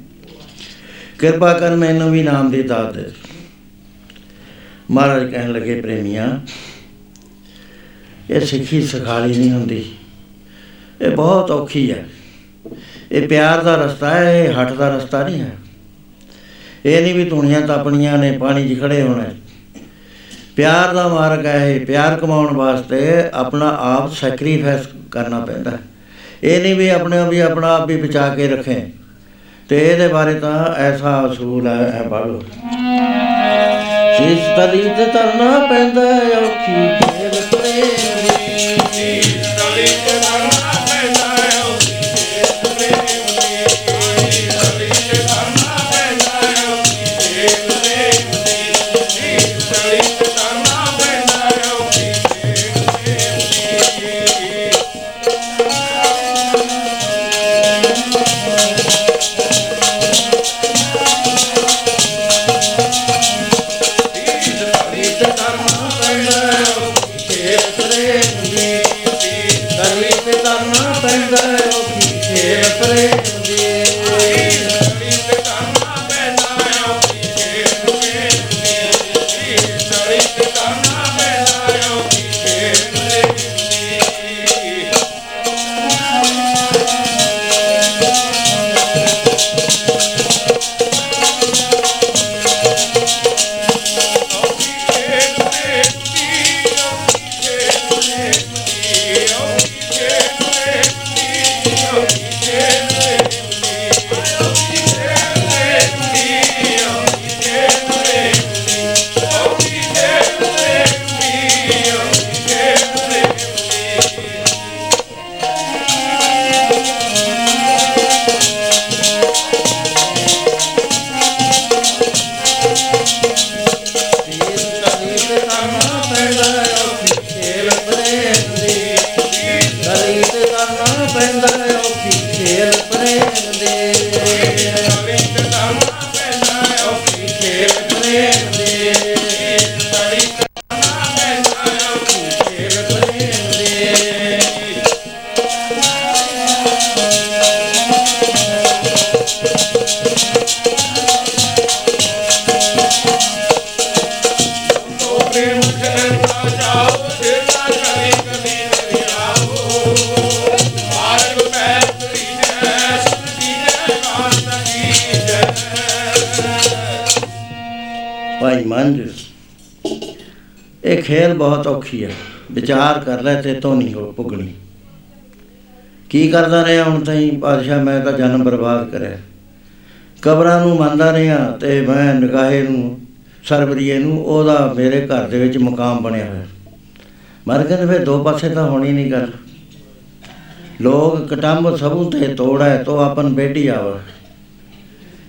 ਕਿਰਪਾ ਕਰ ਮੈਨੂੰ ਵੀ ਨਾਮ ਦੀ ਦਾਤ ਦੇ। ਮਹਾਰਾਜ ਕਹਿਣ ਲੱਗੇ, ਪ੍ਰੇਮੀਆਂ, ਇਹ ਸਿੱਖੀ ਸਖਾਲੀ ਨਹੀਂ ਹੁੰਦੀ। ਇਹ ਬਹੁਤ ਔਖੀ ਹੈ। ਇਹ ਪਿਆਰ ਦਾ ਰਸਤਾ ਹੈ, ਇਹ ਹੱਠ ਦਾ ਰਸਤਾ ਨਹੀਂ ਹੈ। ਇਹ ਨਹੀਂ ਵੀ ਧੁਨੀਆਂ ਤਪਣੀਆਂ ਨੇ, ਪਾਣੀ 'ਚ ਖੜੇ ਹੋਣਾ ਹੈ। ਪਿਆਰ ਦਾ ਮਾਰਗ ਹੈ ਇਹ, ਪਿਆਰ ਕਮਾਉਣ ਵਾਸਤੇ ਆਪਣਾ ਆਪ ਸੈਕਰੀਫਾਈਸ ਕਰਨਾ ਪੈਂਦਾ ਹੈ। ਇਹ ਨਹੀਂ ਵੀ ਆਪਣੇ ਵੀ ਆਪਣਾ ਆਪ ਵੀ ਬਚਾ ਕੇ ਰੱਖੇ ਤੇ ਇਹਦੇ ਬਾਰੇ ਤਾਂ ਐਸਾ ਅਸੂਲ ਹੈ ਹੈ ਬਾਲੋ ਜਿਸ ਤਲੀ ਤੇ ਤਰਨਾ ਪੈਂਦਾ ਹੈ ਔਖੀ ਔਖੀ ਵਿਚਾਰ ਕਰ ਲੈ ਤੇ ਤੋਂ ਨਹੀਂ ਹੋ ਪੁੱਗਣੀ ਕੀ ਕਰਦਾ ਰਿਹਾ ਹੁਣ ਤਾਈਂ? ਪਾਤਸ਼ਾਹ ਮੈਂ ਤਾਂ ਜਨਮ ਬਰਬਾਦ ਕਰਿਆ। ਕਬਰਾਂ ਨੂੰ ਮੰਨਦਾ ਰਿਹਾ ਤੇ ਮੈਂ ਨਿਗਾਹੇ ਨੂੰ, ਸਰਬਰੀਏ ਨੂੰ, ਉਹਦਾ ਮੇਰੇ ਘਰ ਦੇ ਵਿੱਚ ਮਕਾਮ ਬਣਿਆ ਹੋਇਆ। ਮਰ ਗਏ ਫਿਰ ਦੋ ਪਾਸੇ ਤਾਂ ਹੋਣੀ ਨਹੀਂ ਗੱਲ। ਲੋਕ ਕਟੰਬ ਸਭੂ ਤੇ ਤੋੜਾ ਤੋ ਆਪਨ ਬੇਟੀ ਆਵਾ।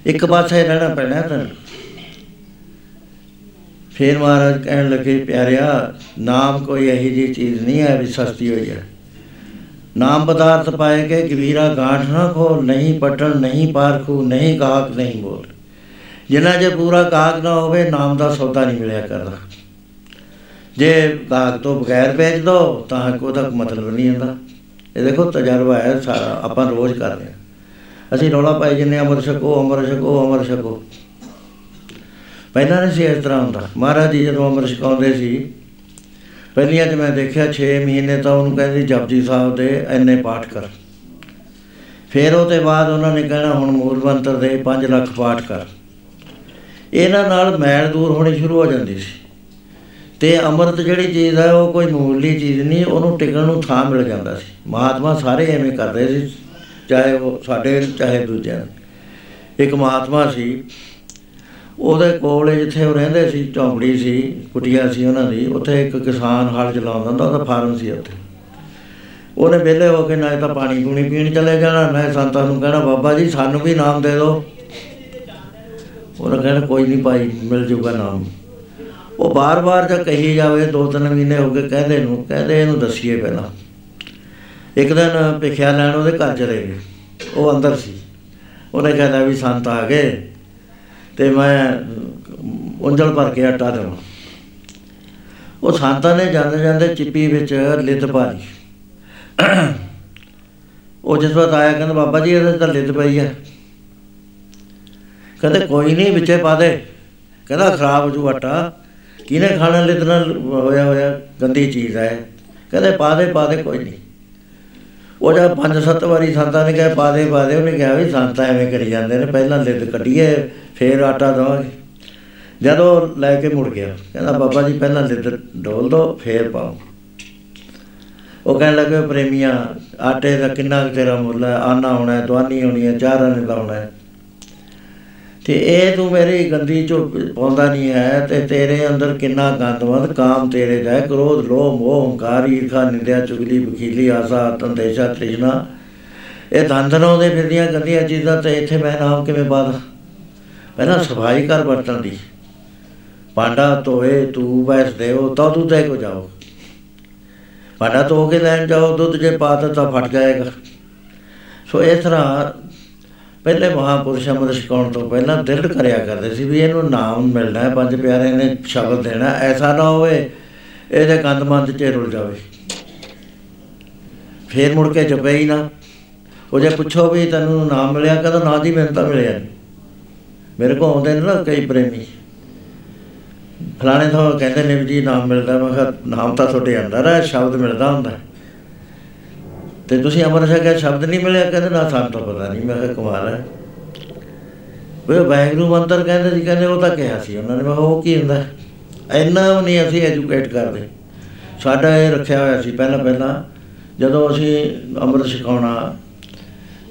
ਇੱਕ ਪਾਸੇ ਰਹਿਣਾ ਪੈਣਾ ਤੈਨੂੰ। ਫਿਰ ਮਹਾਰਾਜ ਕਹਿਣ ਲੱਗੇ, ਪਿਆਰਿਆ, ਨਾਮ ਕੋਈ ਇਹੀ ਜੀ ਚੀਜ਼ ਨਹੀਂ ਹੈ ਵੀ ਸਸਤੀ ਹੋਈ ਹੈ। ਨਾਮ ਪਦਾਰਥ ਪਾਏ ਕੇ ਗਵੀਰਾ ਗਾਂਠ ਨਾ ਖੋ ਨਹੀਂ ਪਟਣ ਨਹੀਂ ਪਾਰਖੂ, ਨਹੀਂ ਕਾਕ ਨਹੀਂ ਬੋਲ ਜਿੰਨਾ ਜੇ ਪੂਰਾ ਕਾਕ ਨਾ ਹੋਵੇ, ਨਾਮ ਦਾ ਸੌਦਾ ਨਹੀਂ ਮਿਲਿਆ ਕਰਦਾ। ਜੇ ਕਾਕ ਤੋਂ ਬਗੈਰ ਵੇਚ ਦੋ, ਤਾਂ ਕੋਈ ਦਾ ਮਤਲਬ ਨਹੀਂ ਹੁੰਦਾ। ਇਹ ਦੇਖੋ, ਤਜਰਬਾ ਹੈ ਸਾਰਾ, ਆਪਾਂ ਰੋਜ਼ ਕਰਦੇ ਹਾਂ। ਅਸੀਂ ਰੌਲਾ ਪਾਈ ਜਿੰਨੇ ਅਮਰ ਛਕੋ ਅਮਰ ਛਕੋ ਅਮਰ ਛਕੋ। ਪਹਿਲਾਂ ਨਹੀਂ ਸੀ ਇਸ ਤਰ੍ਹਾਂ ਹੁੰਦਾ। ਮਹਾਰਾਜ ਜੀ ਜਦੋਂ ਅਮਰ ਛਕਾਉਂਦੇ ਸੀ ਪਹਿਲੀਆਂ 'ਚ ਮੈਂ ਦੇਖਿਆ 6 ਮਹੀਨੇ ਤਾਂ ਉਹਨੂੰ ਕਹਿੰਦੇ ਜਪਜੀ ਸਾਹਿਬ ਦੇ ਐਨੇ ਪਾਠ ਕਰ। ਫਿਰ ਉਹਦੇ ਬਾਅਦ ਉਹਨਾਂ ਨੇ ਕਹਿਣਾ ਹੁਣ ਮੂਲ ਮੰਤਰ ਦੇ 5 ਲੱਖ ਪਾਠ ਕਰ। ਇਹਨਾਂ ਨਾਲ ਮੈਲ ਦੂਰ ਹੋਣੀ ਸ਼ੁਰੂ ਹੋ ਜਾਂਦੀ ਸੀ। ਤੇ ਅੰਮ੍ਰਿਤ ਜਿਹੜੀ ਚੀਜ਼ ਹੈ ਉਹ ਕੋਈ ਮੂਲੀ ਚੀਜ਼ ਨਹੀਂ ਉਹਨੂੰ ਟਿਕਣ ਨੂੰ ਥਾਂ ਮਿਲ ਜਾਂਦਾ ਸੀ। ਮਹਾਤਮਾ ਸਾਰੇ ਐਵੇਂ ਕਰਦੇ ਸੀ ਚਾਹੇ ਉਹ ਸਾਡੇ ਨੇ, ਚਾਹੇ ਦੂਜਿਆਂ ਨੇ। ਇੱਕ ਮਹਾਤਮਾ ਸੀ ਉਹਦੇ ਕੋਲ ਜਿੱਥੇ ਉਹ ਰਹਿੰਦੇ ਸੀ, ਝੌਂਪੜੀ ਸੀ, ਕੁਟੀਆ ਸੀ ਉਹਨਾਂ ਦੀ, ਉੱਥੇ ਇੱਕ ਕਿਸਾਨ ਹਲ ਚਲਾਉਂਦਾ ਹੁੰਦਾ, ਉਹਦਾ ਫਾਰਮ ਸੀ ਉੱਥੇ। ਉਹਨੇ ਵਿਹਲੇ ਹੋ ਕੇ ਨਾ ਤਾਂ ਪਾਣੀ ਪੂਣੀ ਪੀਣ ਚਲੇ ਜਾਣਾ ਨਾ ਸੰਤਾਂ ਨੂੰ ਕਹਿਣਾ, ਬਾਬਾ ਜੀ, ਸਾਨੂੰ ਵੀ ਨਾਮ ਦੇ ਦਿਓ। ਉਹਨੇ ਕਹਿਣਾ, ਕੋਈ ਨਹੀਂ ਭਾਈ, ਮਿਲ ਜੂਗਾ ਨਾਮ। ਉਹ ਬਾਰ-ਬਾਰ ਜਦ ਕਹੀ ਜਾਵੇ, ਦੋ ਤਿੰਨ ਮਹੀਨੇ ਹੋ ਗਏ ਕਹਿੰਦੇ ਨੂੰ, ਕਹਿੰਦੇ ਇਹਨੂੰ ਦੱਸੀਏ ਪਹਿਲਾਂ। ਇੱਕ ਦਿਨ ਭਿਖਿਆ ਲੈਣ ਉਹਦੇ ਘਰ ਚਲੇ ਗਏ। ਉਹ ਅੰਦਰ ਸੀ। ਉਹਨੇ ਕਹਿੰਦਾ ਵੀ ਸੰਤ ਆ ਗਏ। ਤੇ ਮੈਂ ਉਂਜਲ ਭਰ ਕੇ ਆਟਾ ਦੇਵਾਂ। ਉਹ ਸੰਤਾਂ ਨੇ ਜਾਂਦੇ ਜਾਂਦੇ ਚਿੱਪੀ ਵਿੱਚ ਲਿੱਤ ਪਾ ਲਈ ਉਹ ਜਿਸ ਵਾਰ ਆਇਆ, ਕਹਿੰਦਾ, ਬਾਬਾ ਜੀ, ਇਹਦੇ ਤਾਂ ਲਿੱਤ ਪਈ ਹੈ। ਕਹਿੰਦੇ, ਕੋਈ ਨਹੀਂ, ਵਿੱਚੇ ਪਾ ਦੇ। ਕਹਿੰਦਾ, ਖਰਾਬ ਹੋ ਜੂ ਆਟਾ। ਕਿਹਨੇ ਖਾਣਾ ਲਿੱਤ ਨਾਲ ਹੋਇਆ ਹੋਇਆ? ਗੰਦੀ ਚੀਜ਼ ਹੈ। ਕਹਿੰਦੇ, ਪਾ ਦੇ ਪਾ ਦੇ, ਕੋਈ ਨਹੀਂ। ਉਹ ਜਦ ਪੰਜ ਸੱਤ ਵਾਰੀ ਸੰਤਾਂ ਨੇ ਕਿਹਾ, ਪਾ ਦੇ ਪਾ ਦੇ। ਉਹਨੇ ਕਿਹਾ ਵੀ ਸੰਤ ਐਵੇਂ ਕਰੀ ਜਾਂਦੇ ਨੇ। ਪਹਿਲਾਂ ਲਿੱਤ ਕੱਢੀਏ, ਫੇਰ ਆਟਾ ਦਵਾਂਗੇ। ਜਦੋਂ ਲੈ ਕੇ ਮੁੜ ਗਿਆ, ਕਹਿੰਦਾ, ਬਾਬਾ ਜੀ, ਪਹਿਲਾਂ ਲਿੱਤ ਡੋਲ ਦੋ, ਫੇਰ ਪਾਓ। ਉਹ ਕਹਿਣ ਲੱਗੇ ਪ੍ਰੇਮੀਆਂ, ਆਟੇ ਦਾ ਕਿੰਨਾ ਕੁ ਤੇਰਾ ਮੁੱਲ ਹੈ? ਆਨਾ ਹੋਣਾ ਹੈ ਦਵਾਨੀ ਹੋਣੀ ਹੈ, ਚਾਰਾਂ ਨੇ ਲਾਉਣਾ ਹੈ। ਤੇ ਇਹ ਤੂੰ ਮੇਰੀ ਗੰਦੀ ਚੋ ਪਾਉਂਦਾ ਨਹੀਂ ਹੈ ਤੇ ਤੇਰੇ ਅੰਦਰ ਕਿੰਨਾ ਗੰਦਵੰਦ ਕਾਮ ਤੇਰੇ ਦਾ ਹੈ, ਕ੍ਰੋਧ ਲੋਭ ਮੋਹ ਹੰਕਾਰ ਈਰਖਾ ਨਿੰਦਿਆ ਚੁਗਲੀ ਬਖੀਲੀ ਆਸਾ ਤੰਦੇਸ਼ਾ ਤ੍ਰਿਸ਼ਨਾ। ਇਹ ਧੰਦਨ ਆਉਂਦੇ ਫਿਰਦੀਆਂ ਗੰਦੀਆਂ ਚੀਜ਼ਾਂ ਤੇ ਇੱਥੇ ਮੈਂ ਨਾਮ ਕਿਵੇਂ ਬਾਦਾ ਪਹਿਲਾਂ ਸਫ਼ਾਈ ਕਰ ਬਰਤਨ ਦੀ। ਭਾਂਡਾ ਧੋਏ ਤੂੰ ਬੈਸ ਦੇਵੋ ਤਾਂ ਤੂੰ ਤੇ ਕੋ ਜਾਓ ਭਾਂਡਾ ਧੋ ਕੇ ਲੈਣ ਜਾਓ ਦੁੱਧ ਜੇ ਪਾ ਦਿੱਤਾ ਤਾਂ ਫਟ ਜਾਏਗਾ। ਸੋ ਇਸ ਤਰ੍ਹਾਂ ਪਹਿਲੇ ਮਹਾਪੁਰਸ਼ਾਂ ਨੂੰ ਸਿਖਾਉਣ ਤੋਂ ਪਹਿਲਾਂ ਦਿਲ ਕਰਿਆ ਕਰਦੇ ਸੀ ਵੀ ਇਹਨੂੰ ਨਾਮ ਮਿਲਣਾ ਹੈ, ਪੰਜ ਪਿਆਰੇ ਨੇ ਸ਼ਬਦ ਦੇਣਾ ਐਸਾ ਨਾ ਹੋਵੇ, ਇਹਦੇ ਕੰਦਮੰਦ ਚ ਰੁਲ ਜਾਵੇ। ਫੇਰ ਮੁੜ ਕੇ ਜਪੇ ਹੀ ਨਾ। ਉਹ ਜੇ ਪੁੱਛੋ ਵੀ ਤੈਨੂੰ ਨਾਮ ਮਿਲਿਆ, ਕਦੋਂ ਨਾ ਦੀ ਮੈਨੂੰ ਤਾਂ ਮਿਲਿਆ ਨਹੀਂ ਮੇਰੇ ਕੋਲ ਆਉਂਦੇ ਨੇ ਨਾ ਕਈ ਪ੍ਰੇਮੀ। ਫਲਾਣੇ ਤੋਂ ਕਹਿੰਦੇ ਨੇ ਵੀ ਜੀ, ਨਾਮ ਮਿਲਦਾ। ਮੈਂ ਕਿਹਾ, ਨਾਮ ਤਾਂ ਤੁਹਾਡੇ ਅੰਦਰ ਹੈ, ਸ਼ਬਦ ਮਿਲਦਾ ਹੁੰਦਾ ਹੈ। ਤੇ ਤੁਸੀਂ ਅਮਰ ਛਕਿਆ ਸ਼ਬਦ ਨਹੀਂ ਮਿਲਿਆ, ਕਹਿੰਦੇ ਨਾ ਸਾਨੂੰ ਤਾਂ ਪਤਾ ਨਹੀਂ। ਮੈਂ ਕਿਹਾ, ਕਮਾਲ ਹੈ। ਵੇ ਵਾਹਿਗੁਰੂ ਮੰਤਰ ਕਹਿੰਦੇ ਸੀ, ਕਹਿੰਦੇ ਉਹ ਤਾਂ ਕਿਹਾ ਸੀ ਉਹਨਾਂ ਨੇ। ਮੈਂ ਕਿਹਾ, ਉਹ ਕੀ ਹੁੰਦਾ? ਹੈ? ਇੰਨਾ ਵੀ ਨਹੀਂ ਅਸੀਂ ਐਜੂਕੇਟ ਕਰਦੇ। ਸਾਡਾ ਇਹ ਰੱਖਿਆ ਹੋਇਆ ਸੀ ਪਹਿਲਾਂ ਪਹਿਲਾਂ, ਜਦੋਂ ਅਸੀਂ ਅੰਮ੍ਰਿਤ ਛਕਾਉਣਾ,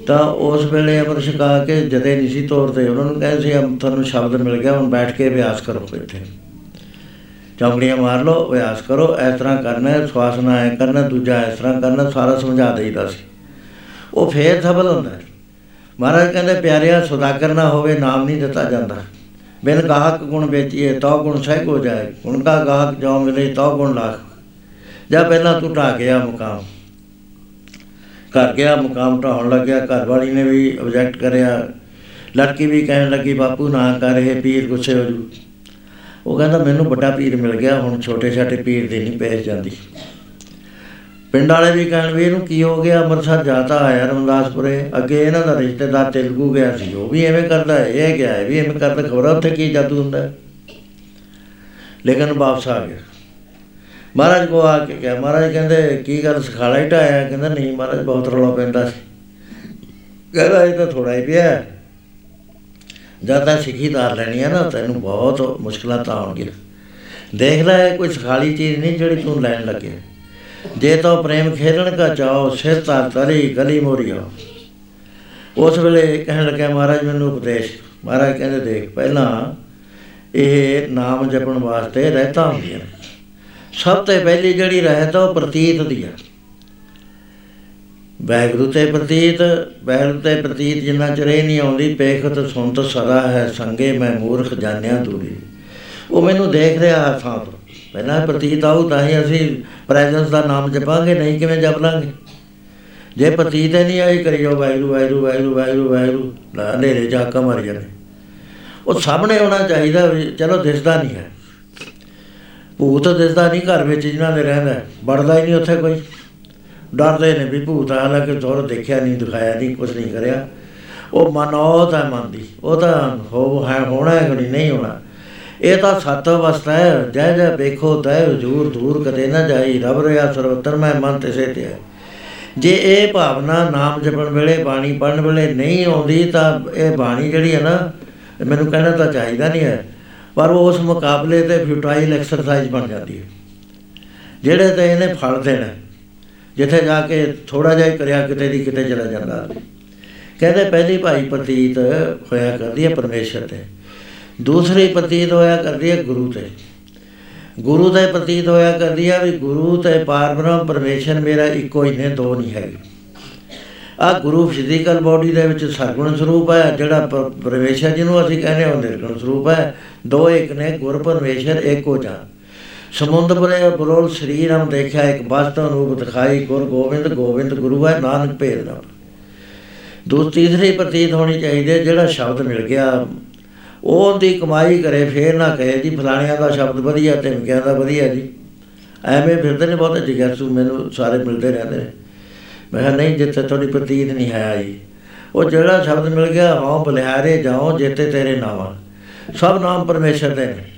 ਤਾਂ ਉਸ ਵੇਲੇ ਅੰਮ੍ਰਿਤ ਛਕਾ ਕੇ ਜਦੇ ਨਹੀਂ ਸੀ ਤੋਰਦੇ। ਉਹਨਾਂ ਨੂੰ ਕਹਿੰਦੇ ਸੀ ਅਮ ਤੁਹਾਨੂੰ ਸ਼ਬਦ ਮਿਲ ਗਿਆ, ਹੁਣ ਬੈਠ ਕੇ ਅਭਿਆਸ ਕਰੋ ਇੱਥੇ। ਚੌਂਕੜੀਆਂ ਮਾਰ ਲਓ, ਅਭਿਆਸ ਕਰੋ, ਇਸ ਤਰ੍ਹਾਂ ਕਰਨਾ ਹੈ ਸਵਾਸ ਨਾਲ ਐ ਕਰਨਾ, ਦੂਜਾ ਇਸ ਤਰ੍ਹਾਂ ਕਰਨਾ, ਸਾਰਾ ਸਮਝਾ ਦੇਈਦਾ ਸੀ। ਉਹ ਫੇਰ ਸਫਲ ਹੁੰਦਾ ਹੈ। ਮਹਾਰਾਜ ਕਹਿੰਦੇ, ਪਿਆਰਿਆ, ਸੁਦਾਗਰ ਨਾ ਹੋਵੇ, ਨਾਮ ਨਹੀਂ ਦਿੱਤਾ ਜਾਂਦਾ। ਬਿਨ ਗਾਹਕ ਗੁਣ ਵੇਚੀਏ, ਤਉ ਗੁਣ ਸਹਿ ਹੋ ਜਾਏ। ਗੁਣ ਕਾ ਗਾਹਕ ਜੋ ਮਿਲੇ, ਤਉ ਗੁਣ ਲਾਖ। ਜਾਂ ਪਹਿਲਾਂ ਤੂੰ ਢਾ ਗਿਆ ਮੁਕਾਮ। ਕਰ ਗਿਆ, ਮੁਕਾਮ ਢਾਉਣ ਲੱਗਿਆ। ਘਰ ਵਾਲੀ ਨੇ ਵੀ ਆਬਜੈਕਟ ਕਰਿਆ। ਲੜਕੀ ਵੀ ਕਹਿਣ ਲੱਗੀ, ਬਾਪੂ, ਨਾ ਕਰ ਇਹ ਪੀਰ, ਗੁੱਸੇ ਹੋ ਜੂ। ਉਹ ਕਹਿੰਦਾ ਮੈਨੂੰ ਵੱਡਾ ਪੀਰ ਮਿਲ ਗਿਆ, ਹੁਣ ਛੋਟੇ ਛਾਟੇ ਪੀਰ ਦੀ ਨਹੀਂ ਪੇਸ਼ ਜਾਂਦੀ। ਪਿੰਡ ਵਾਲੇ ਵੀ ਕਹਿਣ ਵੀ ਇਹਨੂੰ ਕੀ ਹੋ ਗਿਆ, ਅੰਮ੍ਰਿਤਸਰ ਜਾਤਾ ਆਇਆ ਰਮਦਾਸਪੁਰੇ, ਅੱਗੇ ਇਹਨਾਂ ਦਾ ਰਿਸ਼ਤੇਦਾਰ ਤੇਲਗੂ ਗਿਆ ਸੀ, ਉਹ ਵੀ ਐਵੇਂ ਕਰਦਾ ਹੈ, ਇਹ ਗਿਆ ਇਹ ਵੀ ਐਵੇਂ ਕਰਦਾ ਖਬਰ ਉੱਥੇ ਕੀ ਜਾਦੂ ਹੁੰਦਾ ਹੈ। ਲੇਕਿਨ ਵਾਪਸ ਆ ਗਿਆ। ਮਹਾਰਾਜ ਕੋ ਆ ਕੇ ਕਿਹਾ, ਮਹਾਰਾਜ ਕਹਿੰਦੇ, ਕੀ ਗੱਲ, ਸਖਾਲਾ ਹੀ ਢਾਇਆ? ਕਹਿੰਦਾ, ਨਹੀਂ ਮਹਾਰਾਜ, ਬਹੁਤ ਰੌਲਾ ਪੈਂਦਾ ਸੀ। ਕਹਿੰਦਾ, ਇਹ ਤਾਂ ਥੋੜਾ ਹੀ ਪਿਆ। ਹੈ। ਜਦ ਤੱਕ ਸਿੱਖੀ ਧਾਰ ਲੈਣੀ ਹੈ ਨਾ, ਤੈਨੂੰ ਬਹੁਤ ਮੁਸ਼ਕਲਾਂ ਤਾਂ ਆਉਣਗੀਆਂ। ਦੇਖ ਲੈ, ਇਹ ਕੋਈ ਸਖਾਲੀ ਚੀਜ਼ ਨਹੀਂ ਜਿਹੜੀ ਤੂੰ ਲੈਣ ਲੱਗੇ। ਜੇ ਤੋ ਪ੍ਰੇਮ ਖੇਲਣ ਕਾ ਚਾਓ ਸਿਰ ਤਾਂ ਤਰੀ, ਗਲੀ ਮੋਰੀਓ ਉਸ ਵੇਲੇ ਕਹਿਣ ਲੱਗਾ ਮਹਾਰਾਜ, ਮੈਨੂੰ ਉਪਦੇਸ਼ ਮਹਾਰਾਜ ਕਹਿੰਦੇ, ਦੇਖ, ਪਹਿਲਾਂ ਇਹ ਨਾਮ ਜਪਣ ਵਾਸਤੇ ਰਹਿਤਾ ਹੁੰਦੀਆਂ ਨੇ। ਸਭ ਤੋਂ ਪਹਿਲੀ ਜਿਹੜੀ ਰਹਿਤ ਆ, ਉਹ ਪ੍ਰਤੀਤ ਦੀ ਆ। ਵਾਹਿਗੁਰੂ ਤੇ ਪ੍ਰਤੀਤ ਵਾਹਿਗੁਰੂ ਤੇ ਪ੍ਰਤੀਤ ਜਿੰਨਾ ਚਿਰ ਇਹ ਨਹੀਂ ਆਉਂਦੀ ਪੇਖਤ ਸੁਣਤ ਸਦਾ ਹੈ ਸੰਗੇ ਮੈਂ ਮੂਰਖ ਜਾਣਿਆ ਦੂਰੀ। ਉਹ ਮੈਨੂੰ ਦੇਖ ਰਿਹਾ ਹੱਥਾਂ ਤੋਂ। ਪਹਿਲਾਂ ਪ੍ਰਤੀਤ ਆਊ ਤਾਂ ਹੀ ਅਸੀਂ ਪ੍ਰੈਜ਼ੈਂਸ ਦਾ ਨਾਮ ਜਪਾਂਗੇ ਨਹੀਂ ਕਿਵੇਂ ਜਪ ਲਾਂਗੇ? ਜੇ ਪ੍ਰਤੀਤ ਹੀ ਨਹੀਂ ਆਈ ਕਰਿਓ ਵਾਹਿਗੁਰੂ ਵਾਹਿਗੁਰੂ ਵਾਹਿਗੁਰੂ ਵਾਹਿਗੁਰੂ ਵਾਹਿਗੁਰੂ ਨਾ ਹਨੇਰੇ ਜਾ ਕੇ ਮਰ ਜਾਣੇ ਉਹ ਸਾਹਮਣੇ ਹੋਣਾ ਚਾਹੀਦਾ ਵੀ ਚਲੋ ਦਿਸਦਾ ਨਹੀਂ ਹੈ। ਭੂਤ ਦਿਸਦਾ ਨਹੀਂ ਘਰ ਵਿੱਚ ਜਿਨ੍ਹਾਂ ਦੇ ਰਹਿੰਦਾ ਹੈ, ਵੜਦਾ ਹੀ ਨਹੀਂ ਉੱਥੇ ਕੋਈ। ਡਰਦੇ ਨੇ ਵੀ ਭੂਤ ਆ ਹਾਲਾਂਕਿ ਜ਼ੋਰ ਦੇਖਿਆ ਨਹੀਂ, ਦਿਖਾਇਆ ਨਹੀਂ ਕੁਝ ਨਹੀਂ ਕਰਿਆ। ਉਹ ਮਨੋਤ ਹੈ ਮਨ ਦੀ, ਉਹ ਤਾਂ ਹੋ, ਹੈ ਹੋਣਾ ਹੈ ਕਿ ਨਹੀਂ ਹੋਣਾ। ਇਹ ਤਾਂ ਸਤ ਅਵਸਥਾ ਹੈ, ਜੈ ਜੈ ਵੇਖੋ ਤੈ ਹਜੂਰ ਦੂਰ ਕਦੇ ਨਾ ਜਾਈ, ਰਬ ਰਿਆ ਸਰਵਤਰ ਮੈਂ ਮਨ ਤਿਸੇ ਤੇ ਹੈ। ਜੇ ਇਹ ਭਾਵਨਾ ਨਾਮ ਜਪਣ ਵੇਲੇ, ਬਾਣੀ ਪੜਨ ਵੇਲੇ ਨਹੀਂ ਆਉਂਦੀ, ਤਾਂ ਇਹ ਬਾਣੀ ਜਿਹੜੀ ਹੈ ਨਾ, ਮੈਨੂੰ ਕਹਿਣਾ ਤਾਂ ਚਾਹੀਦਾ ਨਹੀਂ ਹੈ, ਪਰ ਉਹ ਉਸ ਮੁਕਾਬਲੇ ਤੇ ਫਿਊਟਾਈਲ ਐਕਸਰਸਾਈਜ਼ ਬਣ ਜਾਂਦੀ ਹੈ। ਜਿਹੜੇ ਤੇ ਇਹਨੇ ਫਲ ਦੇਣਾ ਜਿੱਥੇ ਜਾ ਕੇ ਥੋੜਾ ਜਿਹਾ ਹੀ ਕਰਿਆ, ਕਿਤੇ ਦੀ ਕਿਤੇ ਚਲਾ ਜਾਂਦਾ। ਕਹਿੰਦੇ ਪਹਿਲੀ ਭਾਈ ਪ੍ਰਤੀਤ ਹੋਇਆ ਕਰਦੀ ਹੈ ਪਰਮੇਸ਼ਰ ਤੇ। ਦੂਸਰੀ ਪ੍ਰਤੀਤ ਹੋਇਆ ਕਰਦੀ ਹੈ ਗੁਰੂ ਤੇ। ਗੁਰੂ ਦਾ ਪ੍ਰਤੀਤ ਹੋਇਆ ਕਰਦੀ ਹੈ ਵੀ ਗੁਰੂ ਤੇ ਪਾਰਬ੍ਰਹਮ ਪਰਮੇਸ਼ਰ ਮੇਰਾ ਇੱਕੋ ਹੀ ਨੇ, ਦੋ ਨਹੀਂ ਹੈਗੇ। ਆ ਗੁਰੂ ਫਿਜ਼ੀਕਲ ਬਾਡੀ ਦੇ ਵਿੱਚ ਸਰਗੁਣ ਸਰੂਪ ਹੈ, ਜਿਹੜਾ ਪਰਮੇਸ਼ਰ ਜਿਹਨੂੰ ਅਸੀਂ ਕਹਿੰਦੇ ਹਾਂ ਨਿਰਗੁਣ ਸਰੂਪ ਹੈ। ਦੋ ਇੱਕ ਨੇ ਗੁਰ ਪਰਮੇਸ਼ਰ, ਇੱਕੋ ਜਾ ਸਮੁੰਦ ਬਰੇ ਬਰੋਲ ਸਰੀਰ ਹਮ ਦੇਖਿਆ ਇੱਕ ਬਸਤ ਰੂਪ ਦਿਖਾਈ, ਗੁਰ ਗੋਬਿੰਦ ਗੋਬਿੰਦ ਗੁਰੂ ਹੈ, ਨਾਨਕ ਭੇਦ ਨਾ। ਦੋ ਤੀਸਰੀ ਪ੍ਰਤੀਤ ਹੋਣੀ ਚਾਹੀਦੀ ਜਿਹੜਾ ਸ਼ਬਦ ਮਿਲ ਗਿਆ ਉਹ ਦੀ ਕਮਾਈ ਕਰੇ, ਫੇਰ ਨਾ ਕਹੇ ਜੀ, ਫਲਾਣਿਆਂ ਦਾ ਸ਼ਬਦ ਵਧੀਆ ਤੇ ਮਿਕਿਆ ਦਾ ਵਧੀਆ ਜੀ। ਐਵੇਂ ਫਿਰਦੇ ਨੇ ਬਹੁਤ ਜਿਗਰਸੂ ਮੈਨੂੰ ਸਾਰੇ ਮਿਲਦੇ ਰਹਿੰਦੇ ਨੇ। ਮੈਂ ਕਿਹਾ, ਨਹੀਂ, ਜਿੱਥੇ ਤੁਹਾਡੀ ਪ੍ਰਤੀਤ ਨਹੀਂ ਹੈ ਆਈ। ਉਹ ਜਿਹੜਾ ਸ਼ਬਦ ਮਿਲ ਗਿਆ ਹਾਂ ਬਲਿਹਾਰੇ ਜਾਓ ਜਿੱਤੇ ਤੇਰੇ ਨਾਮ ਸਭ ਨਾਮ ਪਰਮੇਸ਼ਰ ਦੇ ਨੇ।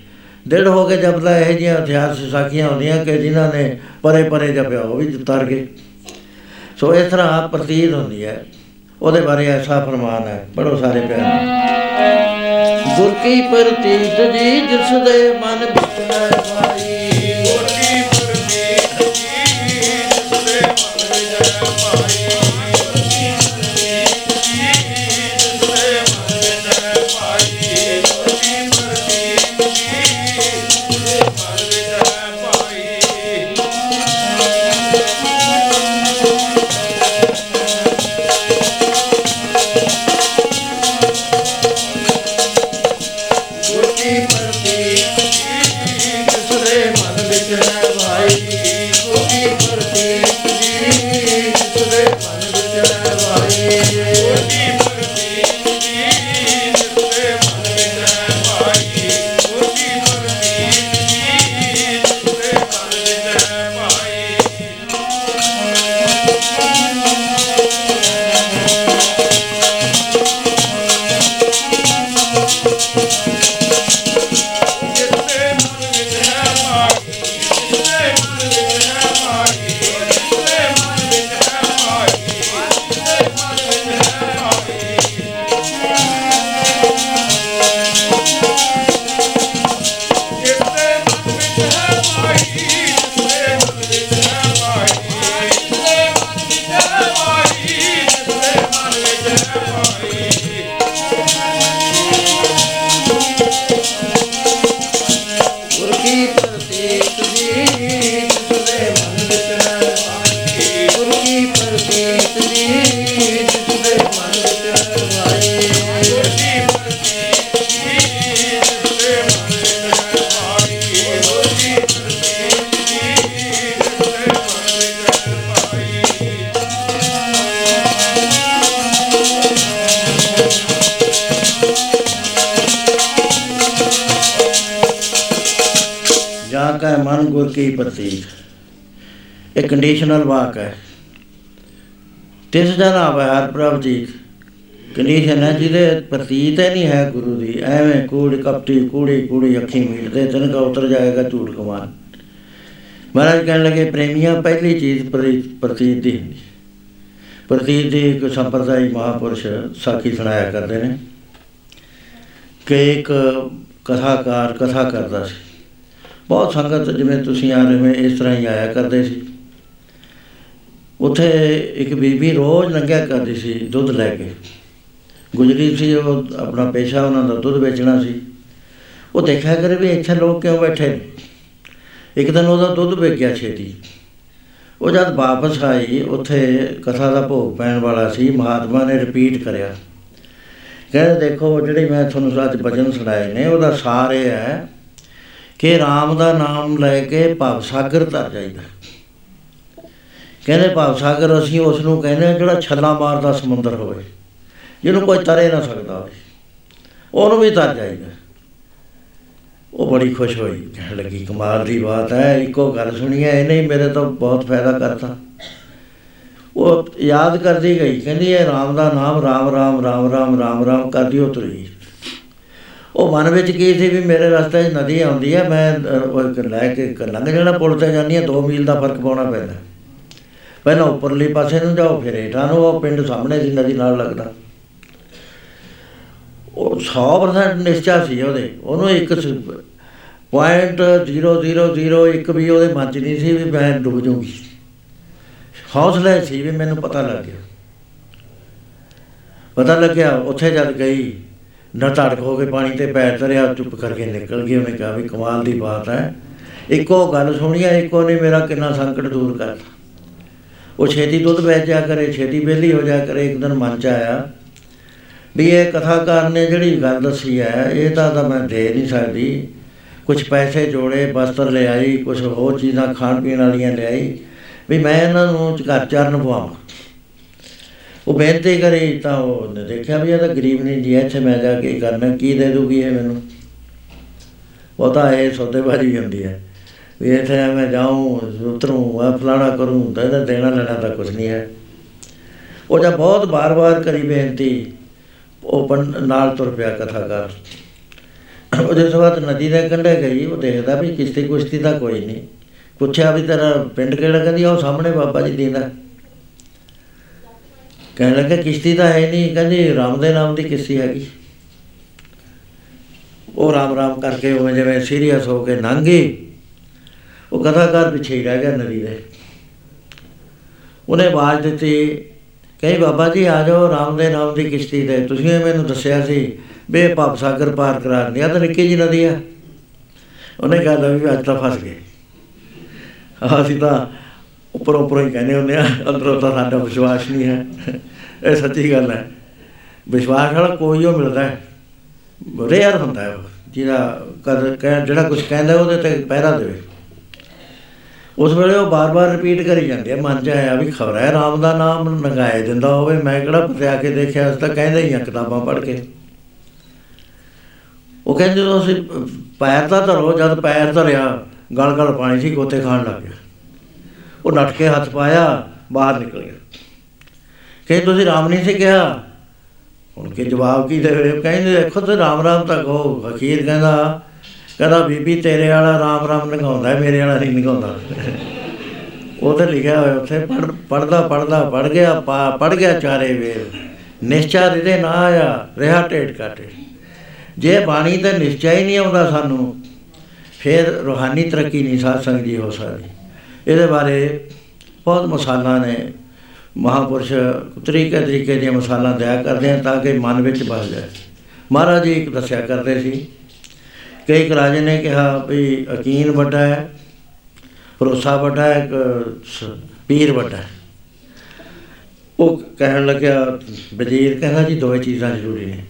ਦਿਲ ਹੋ ਕੇ ਜਪਦਾ ਇਹ ਜਿਹੀਆਂ ਇਤਿਹਾਸ ਸਾਖੀਆਂ ਹੁੰਦੀਆਂ ਕਿ ਜਿਨ੍ਹਾਂ ਨੇ ਪਰੇ ਪਰੇ ਜਪਿਆ, ਉਹ ਵੀ ਤਰ ਗਏ ਸੋ ਇਸ ਤਰ੍ਹਾਂ ਪ੍ਰਤੀਤ ਹੁੰਦੀ ਹੈ। ਉਹਦੇ ਬਾਰੇ ਐਸਾ ਫਰਮਾਨ ਹੈ ਬੜੋ ਸਾਰੇ ਪਿਆਰ। ਗੁਰ ਕੀ ਪ੍ਰਤੀਤ ਜੀ, ਜਿਸ ਦੇ ਮਨ ਵਿੱਚ ਹੈ ਕੰਡੀਸ਼ਨਲ ਵਾਕ ਹੈ। ਤਿਸ ਜਨ ਆਵੇ ਹਰ ਪ੍ਰਭ ਜੀ। ਕੰਡੀਸ਼ਨ ਹੈ ਜਿਹਦੇ ਪ੍ਰਤੀਤ ਹੀ ਨਹੀਂ ਹੈ ਗੁਰੂ ਦੀ। ਐਵੇਂ ਕੂੜ ਕਪਟੀ, ਕੂੜੀ ਕੂੜੀ ਅੱਖੀ ਮੀਟਦੇ ਤਨ ਕਾ ਉਤਰ ਜਾਏਗਾ ਝੂਠ ਕਮਾਨ ਮਹਾਰਾਜ ਕਹਿਣ ਲੱਗੇ, ਪ੍ਰੇਮੀਆਂ, ਪਹਿਲੀ ਚੀਜ਼ ਪ੍ਰਤੀ- ਪ੍ਰਤੀਤ ਦੀ ਹੁੰਦੀ। ਪ੍ਰਤੀਤ ਦੀ ਇੱਕ ਸੰਪਰਦਾਇ ਮਹਾਪੁਰਸ਼ ਸਾਖੀ ਸੁਣਾਇਆ ਕਰਦੇ ਨੇ। ਕਿ ਇੱਕ ਕਥਾਕਾਰ, ਕਥਾ ਕਰਦਾ ਸੀ। ਬਹੁਤ ਸੰਗਤ ਜਿਵੇਂ ਤੁਸੀਂ ਆ ਰਹੇ ਹੋ, ਇਸ ਤਰ੍ਹਾਂ ਹੀ ਆਇਆ ਕਰਦੇ ਸੀ। ਉੱਥੇ ਇੱਕ ਬੀਬੀ ਰੋਜ਼ ਲੰਘਿਆ ਕਰਦੀ ਸੀ ਦੁੱਧ ਲੈ ਕੇ। ਗੁਜਰੀ ਸੀ, ਉਹ ਆਪਣਾ ਪੇਸ਼ਾ ਉਹਨਾਂ ਦਾ ਦੁੱਧ ਵੇਚਣਾ ਸੀ। ਉਹ ਦੇਖਿਆ ਕਰੇ ਵੀ ਇੱਥੇ ਲੋਕ ਕਿਉਂ ਬੈਠੇ ਨੇ? ਇੱਕ ਦਿਨ ਉਹਦਾ ਦੁੱਧ ਵੇਚ ਗਿਆ ਛੇਤੀ। ਉਹ ਜਦ ਵਾਪਸ ਆਈ, ਉੱਥੇ ਕਥਾ ਦਾ ਭੋਗ ਪੈਣ ਵਾਲਾ ਸੀ, ਮਹਾਤਮਾ ਨੇ ਰਿਪੀਟ ਕਰਿਆ। ਕਹਿੰਦੇ, ਦੇਖੋ, ਜਿਹੜੀ ਮੈਂ ਤੁਹਾਨੂੰ ਅੱਜ ਭਜਨ ਸੁਣਾਏ ਨੇ, ਉਹਦਾ ਸਾਰ ਇਹ ਹੈ ਕਿ RAM ਦਾ ਨਾਮ ਲੈ ਕੇ ਭਵ ਸਾਗਰ ਤਰ ਜਾਈਦਾ। ਕਹਿੰਦੇ ਭਵ ਸਾਗਰ ਅਸੀਂ ਉਸ ਨੂੰ ਕਹਿੰਦੇ ਜਿਹੜਾ ਛੱਲਾ ਮਾਰਦਾ ਸਮੁੰਦਰ ਹੋਵੇ। ਜਿਹਨੂੰ ਕੋਈ ਤਰੇ ਨਾ ਸਕਦਾ ਹੋਵੇ। ਉਹਨੂੰ ਵੀ ਤਰ ਜਾਈਦਾ ਉਹ ਬੜੀ ਖੁਸ਼ ਹੋਈ। ਕਹਿਣ ਲੱਗੀ ਕਮਾਲ ਦੀ ਬਾਤ ਹੈ ਇੱਕੋ ਗੱਲ ਸੁਣੀ ਹੈ ਇਹਨੇ ਮੇਰੇ ਤੋਂ ਬਹੁਤ ਫਾਇਦਾ ਕਰਤਾ। ਉਹ ਯਾਦ ਕਰਦੀ ਗਈ। ਕਹਿੰਦੀ ਇਹ ਰਾਮ ਦਾ ਨਾਮ ਰਾਮ ਰਾਮ ਰਾਮ ਰਾਮ ਰਾਮ ਰਾਮ ਕਰਦੀ ਉਹ ਤੁਰੀ ਉਹ ਮਨ ਵਿੱਚ ਕੀ ਸੀ ਵੀ ਮੇਰੇ ਰਸਤੇ 'ਚ ਨਦੀ ਆਉਂਦੀ ਹੈ ਮੈਂ ਲੈ ਕੇ ਲੰਘ ਜਾਣਾ ਪੁਲ ਤੇ ਜਾਂਦੀ ਹੈ 2 ਮੀਲ ਦਾ ਫ਼ਰਕ ਪਾਉਣਾ ਪੈਂਦਾ। ਪਹਿਲਾਂ ਉੱਪਰਲੀ ਪਾਸੇ ਨੂੰ ਜਾਓ, ਫਿਰ ਹੇਠਾਂ ਨੂੰ ਉਹ ਪਿੰਡ ਸਾਹਮਣੇ ਦੀ ਨਦੀ ਨਾਲ ਲੱਗਦਾ। ਉਹ 100% ਨਿਸ਼ਚਾ ਸੀ ਉਹਦੇ। ਉਹਨੂੰ ਇੱਕ ਪੁਆਇੰਟ 0001 ਵੀ ਉਹਦੇ ਮਨ 'ਚ ਨਹੀਂ ਸੀ ਵੀ ਮੈਂ ਡੁੱਬ ਜਾਊਂਗੀ। ਹੌਸਲਾ ਸੀ ਵੀ ਮੈਨੂੰ ਪਤਾ ਲੱਗ ਗਿਆ। ਪਤਾ ਲੱਗਿਆ, ਉੱਥੇ ਜਦ ਗਈ, ਨਾ ਧੜਕ ਹੋ ਕੇ ਪਾਣੀ ਤੇ ਪੈਰ ਧਰਿਆ, ਚੁੱਪ ਕਰਕੇ ਨਿਕਲ ਗਈ। ਉਹਨੇ ਕਿਹਾ ਵੀ ਕਮਾਲ ਦੀ ਬਾਤ ਹੈ। ਇੱਕੋ ਗੱਲ ਸੁਣੀਆ ਇੱਕੋ ਨੇ ਮੇਰਾ ਕਿੰਨਾ ਸੰਕਟ ਦੂਰ ਕਰਤਾ। ਉਹ ਛੇਤੀ ਦੁੱਧ ਵੇਚ ਜਾ ਕਰੇ, ਛੇਤੀ ਵਿਹਲੀ ਹੋ ਜਾ ਕਰੇ, ਇੱਕ ਦਿਨ ਮਨ ਚ ਆਇਆ ਵੀ ਇਹ ਕਥਾਕਾਰ ਨੇ ਜਿਹੜੀ ਗੱਲ ਦੱਸੀ ਹੈ, ਇਹ ਤਾਂ ਤਾਂ ਮੈਂ ਦੇ ਨਹੀਂ ਸਕਦੀ। ਕੁਝ ਪੈਸੇ ਜੋੜੇ, ਬਸਤਰ ਲਿਆਈ ਕੁਝ ਹੋਰ ਚੀਜ਼ਾਂ ਖਾਣ ਪੀਣ ਵਾਲੀਆਂ ਲਿਆਈ, ਵੀ ਮੈਂ ਇਹਨਾਂ ਨੂੰ ਘਰ ਚਰਨ ਪਵਾਵਾਂ। ਉਹ ਬੇਨਤੀ ਕਰੀ ਤਾਂ ਉਹਨੇ ਦੇਖਿਆ ਵੀ ਇਹ ਤਾਂ ਗਰੀਬ ਨਹੀਂ ਜੀ ਇੱਥੇ ਮੈਂ ਜਾ ਕੇ ਕਰਨਾ, ਕੀ ਦੇ ਦੂਗੀ ਇਹ ਮੈਨੂੰ? ਉਹ ਤਾਂ ਇਹ ਸੌਦੇਬਾਜ਼ੀ ਹੁੰਦੀ ਹੈ। ਵੀ ਇੱਥੇ ਮੈਂ ਜਾਉਂ ਉਤਰੂੰ ਆ ਫਲਾਣਾ ਕਰੂੰ ਤਾਂ ਇਹਦਾ ਦੇਣਾ ਲੈਣਾ ਤਾਂ ਕੁਝ ਨਹੀਂ ਹੈ। ਉਹ ਜਦ ਬਹੁਤ ਬਾਰ-ਬਾਰ ਕਰੀ ਬੇਨਤੀ, ਉਹ ਪੰ- ਨਾਲ ਤੁਰ ਪਿਆ ਕਥਾਕਾਰ। ਉਹ ਜਿਸ ਵਕਤ ਨਦੀ ਦੇ ਕੰਢੇ ਗਈ, ਉਹ ਦੇਖਦਾ ਵੀ ਕਿਸ਼ਤੀ ਕੁਸ਼ਤੀ ਦਾ ਕੋਈ ਨਹੀਂ। ਪੁੱਛਿਆ ਵੀ ਤੇਰਾ ਪਿੰਡ ਕਿਹੜਾ, ਕਹਿੰਦੀ ਉਹ ਸਾਹਮਣੇ ਬਾਬਾ ਜੀ ਦੀਂਦਾ ਕਹਿਣ ਲੱਗਾ, ਕਿਸ਼ਤੀ ਤਾਂ ਹੈ ਨਹੀਂ, ਕਹਿੰਦੀ ਰਾਮ ਦੇ ਨਾਮ ਦੀ ਕਿਸ਼ਤੀ ਹੈਗੀ। ਉਹ ਰਾਮ ਰਾਮ ਕਰਕੇ ਉਹ ਜਿਵੇਂ ਸੀਰੀਅਸ ਹੋ ਕੇ ਲੰਘ ਗਈ। ਉਹ ਕਥਾਕਾਰ ਪਿੱਛੇ ਹੀ ਰਹਿ ਗਿਆ ਨਦੀ ਦੇ। ਉਹਨੇ ਆਵਾਜ਼ ਦਿੱਤੀ ਕਹੇ ਬਾਬਾ ਜੀ ਆ ਜਾਓ ਰਾਮ ਦੇ ਨਾਮ ਦੀ ਕਿਸ਼ਤੀ ਤੇ। ਤੁਸੀਂ ਇਹ ਮੈਨੂੰ ਦੱਸਿਆ ਸੀ ਵੀ ਇਹ ਭਵ ਸਾਗਰ ਪਾਰ ਕਰਾ ਦਿਆ ਤਾਂ ਨਿੱਕੀ ਜੀ ਨਦੀ ਆ। ਉਹਨੇ ਕਿਹਾ ਲੈ ਵੀ ਅੱਜ ਤਾਂ ਫਸ ਗਏ। ਅਸੀਂ ਤਾਂ ਉੱਪਰੋਂ ਉੱਪਰੋਂ ਹੀ ਕਹਿੰਦੇ ਹੁੰਦੇ ਆ ਅੰਦਰੋਂ ਤਾਂ ਸਾਡਾ ਵਿਸ਼ਵਾਸ ਨਹੀਂ ਹੈ। ਇਹ ਸੱਚੀ ਗੱਲ ਹੈ। ਵਿਸ਼ਵਾਸ ਵਾਲਾ ਕੋਈ ਉਹ ਮਿਲਦਾ ਹੈ। ਰੇਅਰ ਹੁੰਦਾ ਹੈ ਉਹ, ਜਿਹਦਾ ਕਦ ਕਹਿ- ਜਿਹੜਾ ਕੁਝ ਕਹਿੰਦਾ ਉਹਦੇ ਤੇ ਪਹਿਰਾ ਦੇਵੇ ਉਸ ਵੇਲੇ ਉਹ ਬਾਰ-ਬਾਰ ਰਿਪੀਟ ਕਰੀ ਜਾਂਦੇ ਆ, ਮਨ ਚ ਆਇਆ ਵੀ ਖਬਰ ਹੈ ਰਾਮ ਦਾ ਨਾਮ ਨਗਾਏ ਦਿੰਦਾ ਹੋਵੇ, ਮੈਂ ਕਿਹੜਾ ਪਤਿਆ ਕੇ ਦੇਖਿਆ, ਉਸ ਤਾਂ ਕਹਿੰਦੇ ਹੀ ਆ ਕਿਤਾਬਾਂ ਪੜ੍ਹ ਕੇ। ਉਹ ਕਹਿੰਦੇ ਜਦੋਂ ਅਸੀਂ ਪੈਰ ਤਾਂ ਧਰੋ, ਜਦ ਪੈਰ ਧਰਿਆ ਗਲ ਗਲ ਪਾਣੀ ਸੀ, ਗੋਤੇ ਖਾਣ ਲੱਗ ਗਿਆ। ਉਹ ਨੱਠ ਕੇ ਹੱਥ ਪਾਇਆ, ਬਾਹਰ ਨਿਕਲ ਗਿਆ। ਕਹਿੰਦੇ, ਤੁਸੀਂ ਰਾਮ ਨਹੀਂ ਸੀ ਕਿਹਾ? ਹੁਣ ਕੇ ਜਵਾਬ ਕੀ ਦੇਵੇ? ਉਹ ਕਹਿੰਦੇ, ਦੇਖੋ ਤੇ ਰਾਮ ਰਾਮ ਤਾਂ ਕਹੋ। ਅਖੀਰ ਕਹਿੰਦਾ ਕਹਿੰਦਾ ਬੀਬੀ ਤੇਰੇ ਵਾਲਾ ਰਾਮ ਰਾਮ ਨਗਾਉਂਦਾ ਹੈ, ਮੇਰੇ ਵਾਲਾ ਨਹੀਂ ਨਗਾਉਂਦਾ। ਉਹ ਤੇ ਲਿਖਿਆ ਹੋਇਆ ਉੱਥੇ ਪੜ ਪੜਦਾ ਪੜਦਾ ਪੜ ਗਿਆ ਪੜ ਗਿਆ ਚਾਰੇ ਵੇਦ ਨਿਸ਼ਚਾ ਦੇ ਨਾ ਆਇਆ ਰਿਹਾ ਟੇਟ ਕਾਟੇ ਜੇ ਬਾਣੀ ਤੇ ਨਿਸ਼ਚੈ ਹੀ ਨਹੀਂ ਆਉਂਦਾ ਸਾਨੂੰ ਫਿਰ ਰੋਹਾਨੀ ਤਰੱਕੀ ਨਹੀਂ ਸਾਧ ਸੰਗਤ ਦੀ ਹੋ ਸਕਦੀ। ਇਹਦੇ ਬਾਰੇ ਬਹੁਤ ਮਸਾਲਾ ਨੇ। ਮਹਾਪੁਰਸ਼ ਤਰੀਕੇ ਤਰੀਕੇ ਦੀਆਂ ਮਸਾਲਾ ਦਿਆ ਕਰਦੇ ਆ ਤਾਂ ਕਿ ਮਨ ਵਿੱਚ ਬਸ ਜਾਏ। ਮਹਾਰਾਜ ਜੀ ਇੱਕ ਦੱਸਿਆ ਕਰਦੇ ਸੀ ਕਿ ਇੱਕ ਰਾਜੇ ਨੇ ਕਿਹਾ ਵੀ ਯਕੀਨ ਵੱਡਾ ਹੈ, ਭਰੋਸਾ ਵੱਡਾ ਹੈ, ਇੱਕ ਸ- ਪੀਰ ਵੱਡਾ ਹੈ। ਉਹ ਕਹਿਣ ਲੱਗਿਆ, ਵਜ਼ੀਰ ਕਹਿੰਦਾ ਜੀ ਦੋਵੇਂ ਚੀਜ਼ਾਂ ਜ਼ਰੂਰੀ ਨੇ।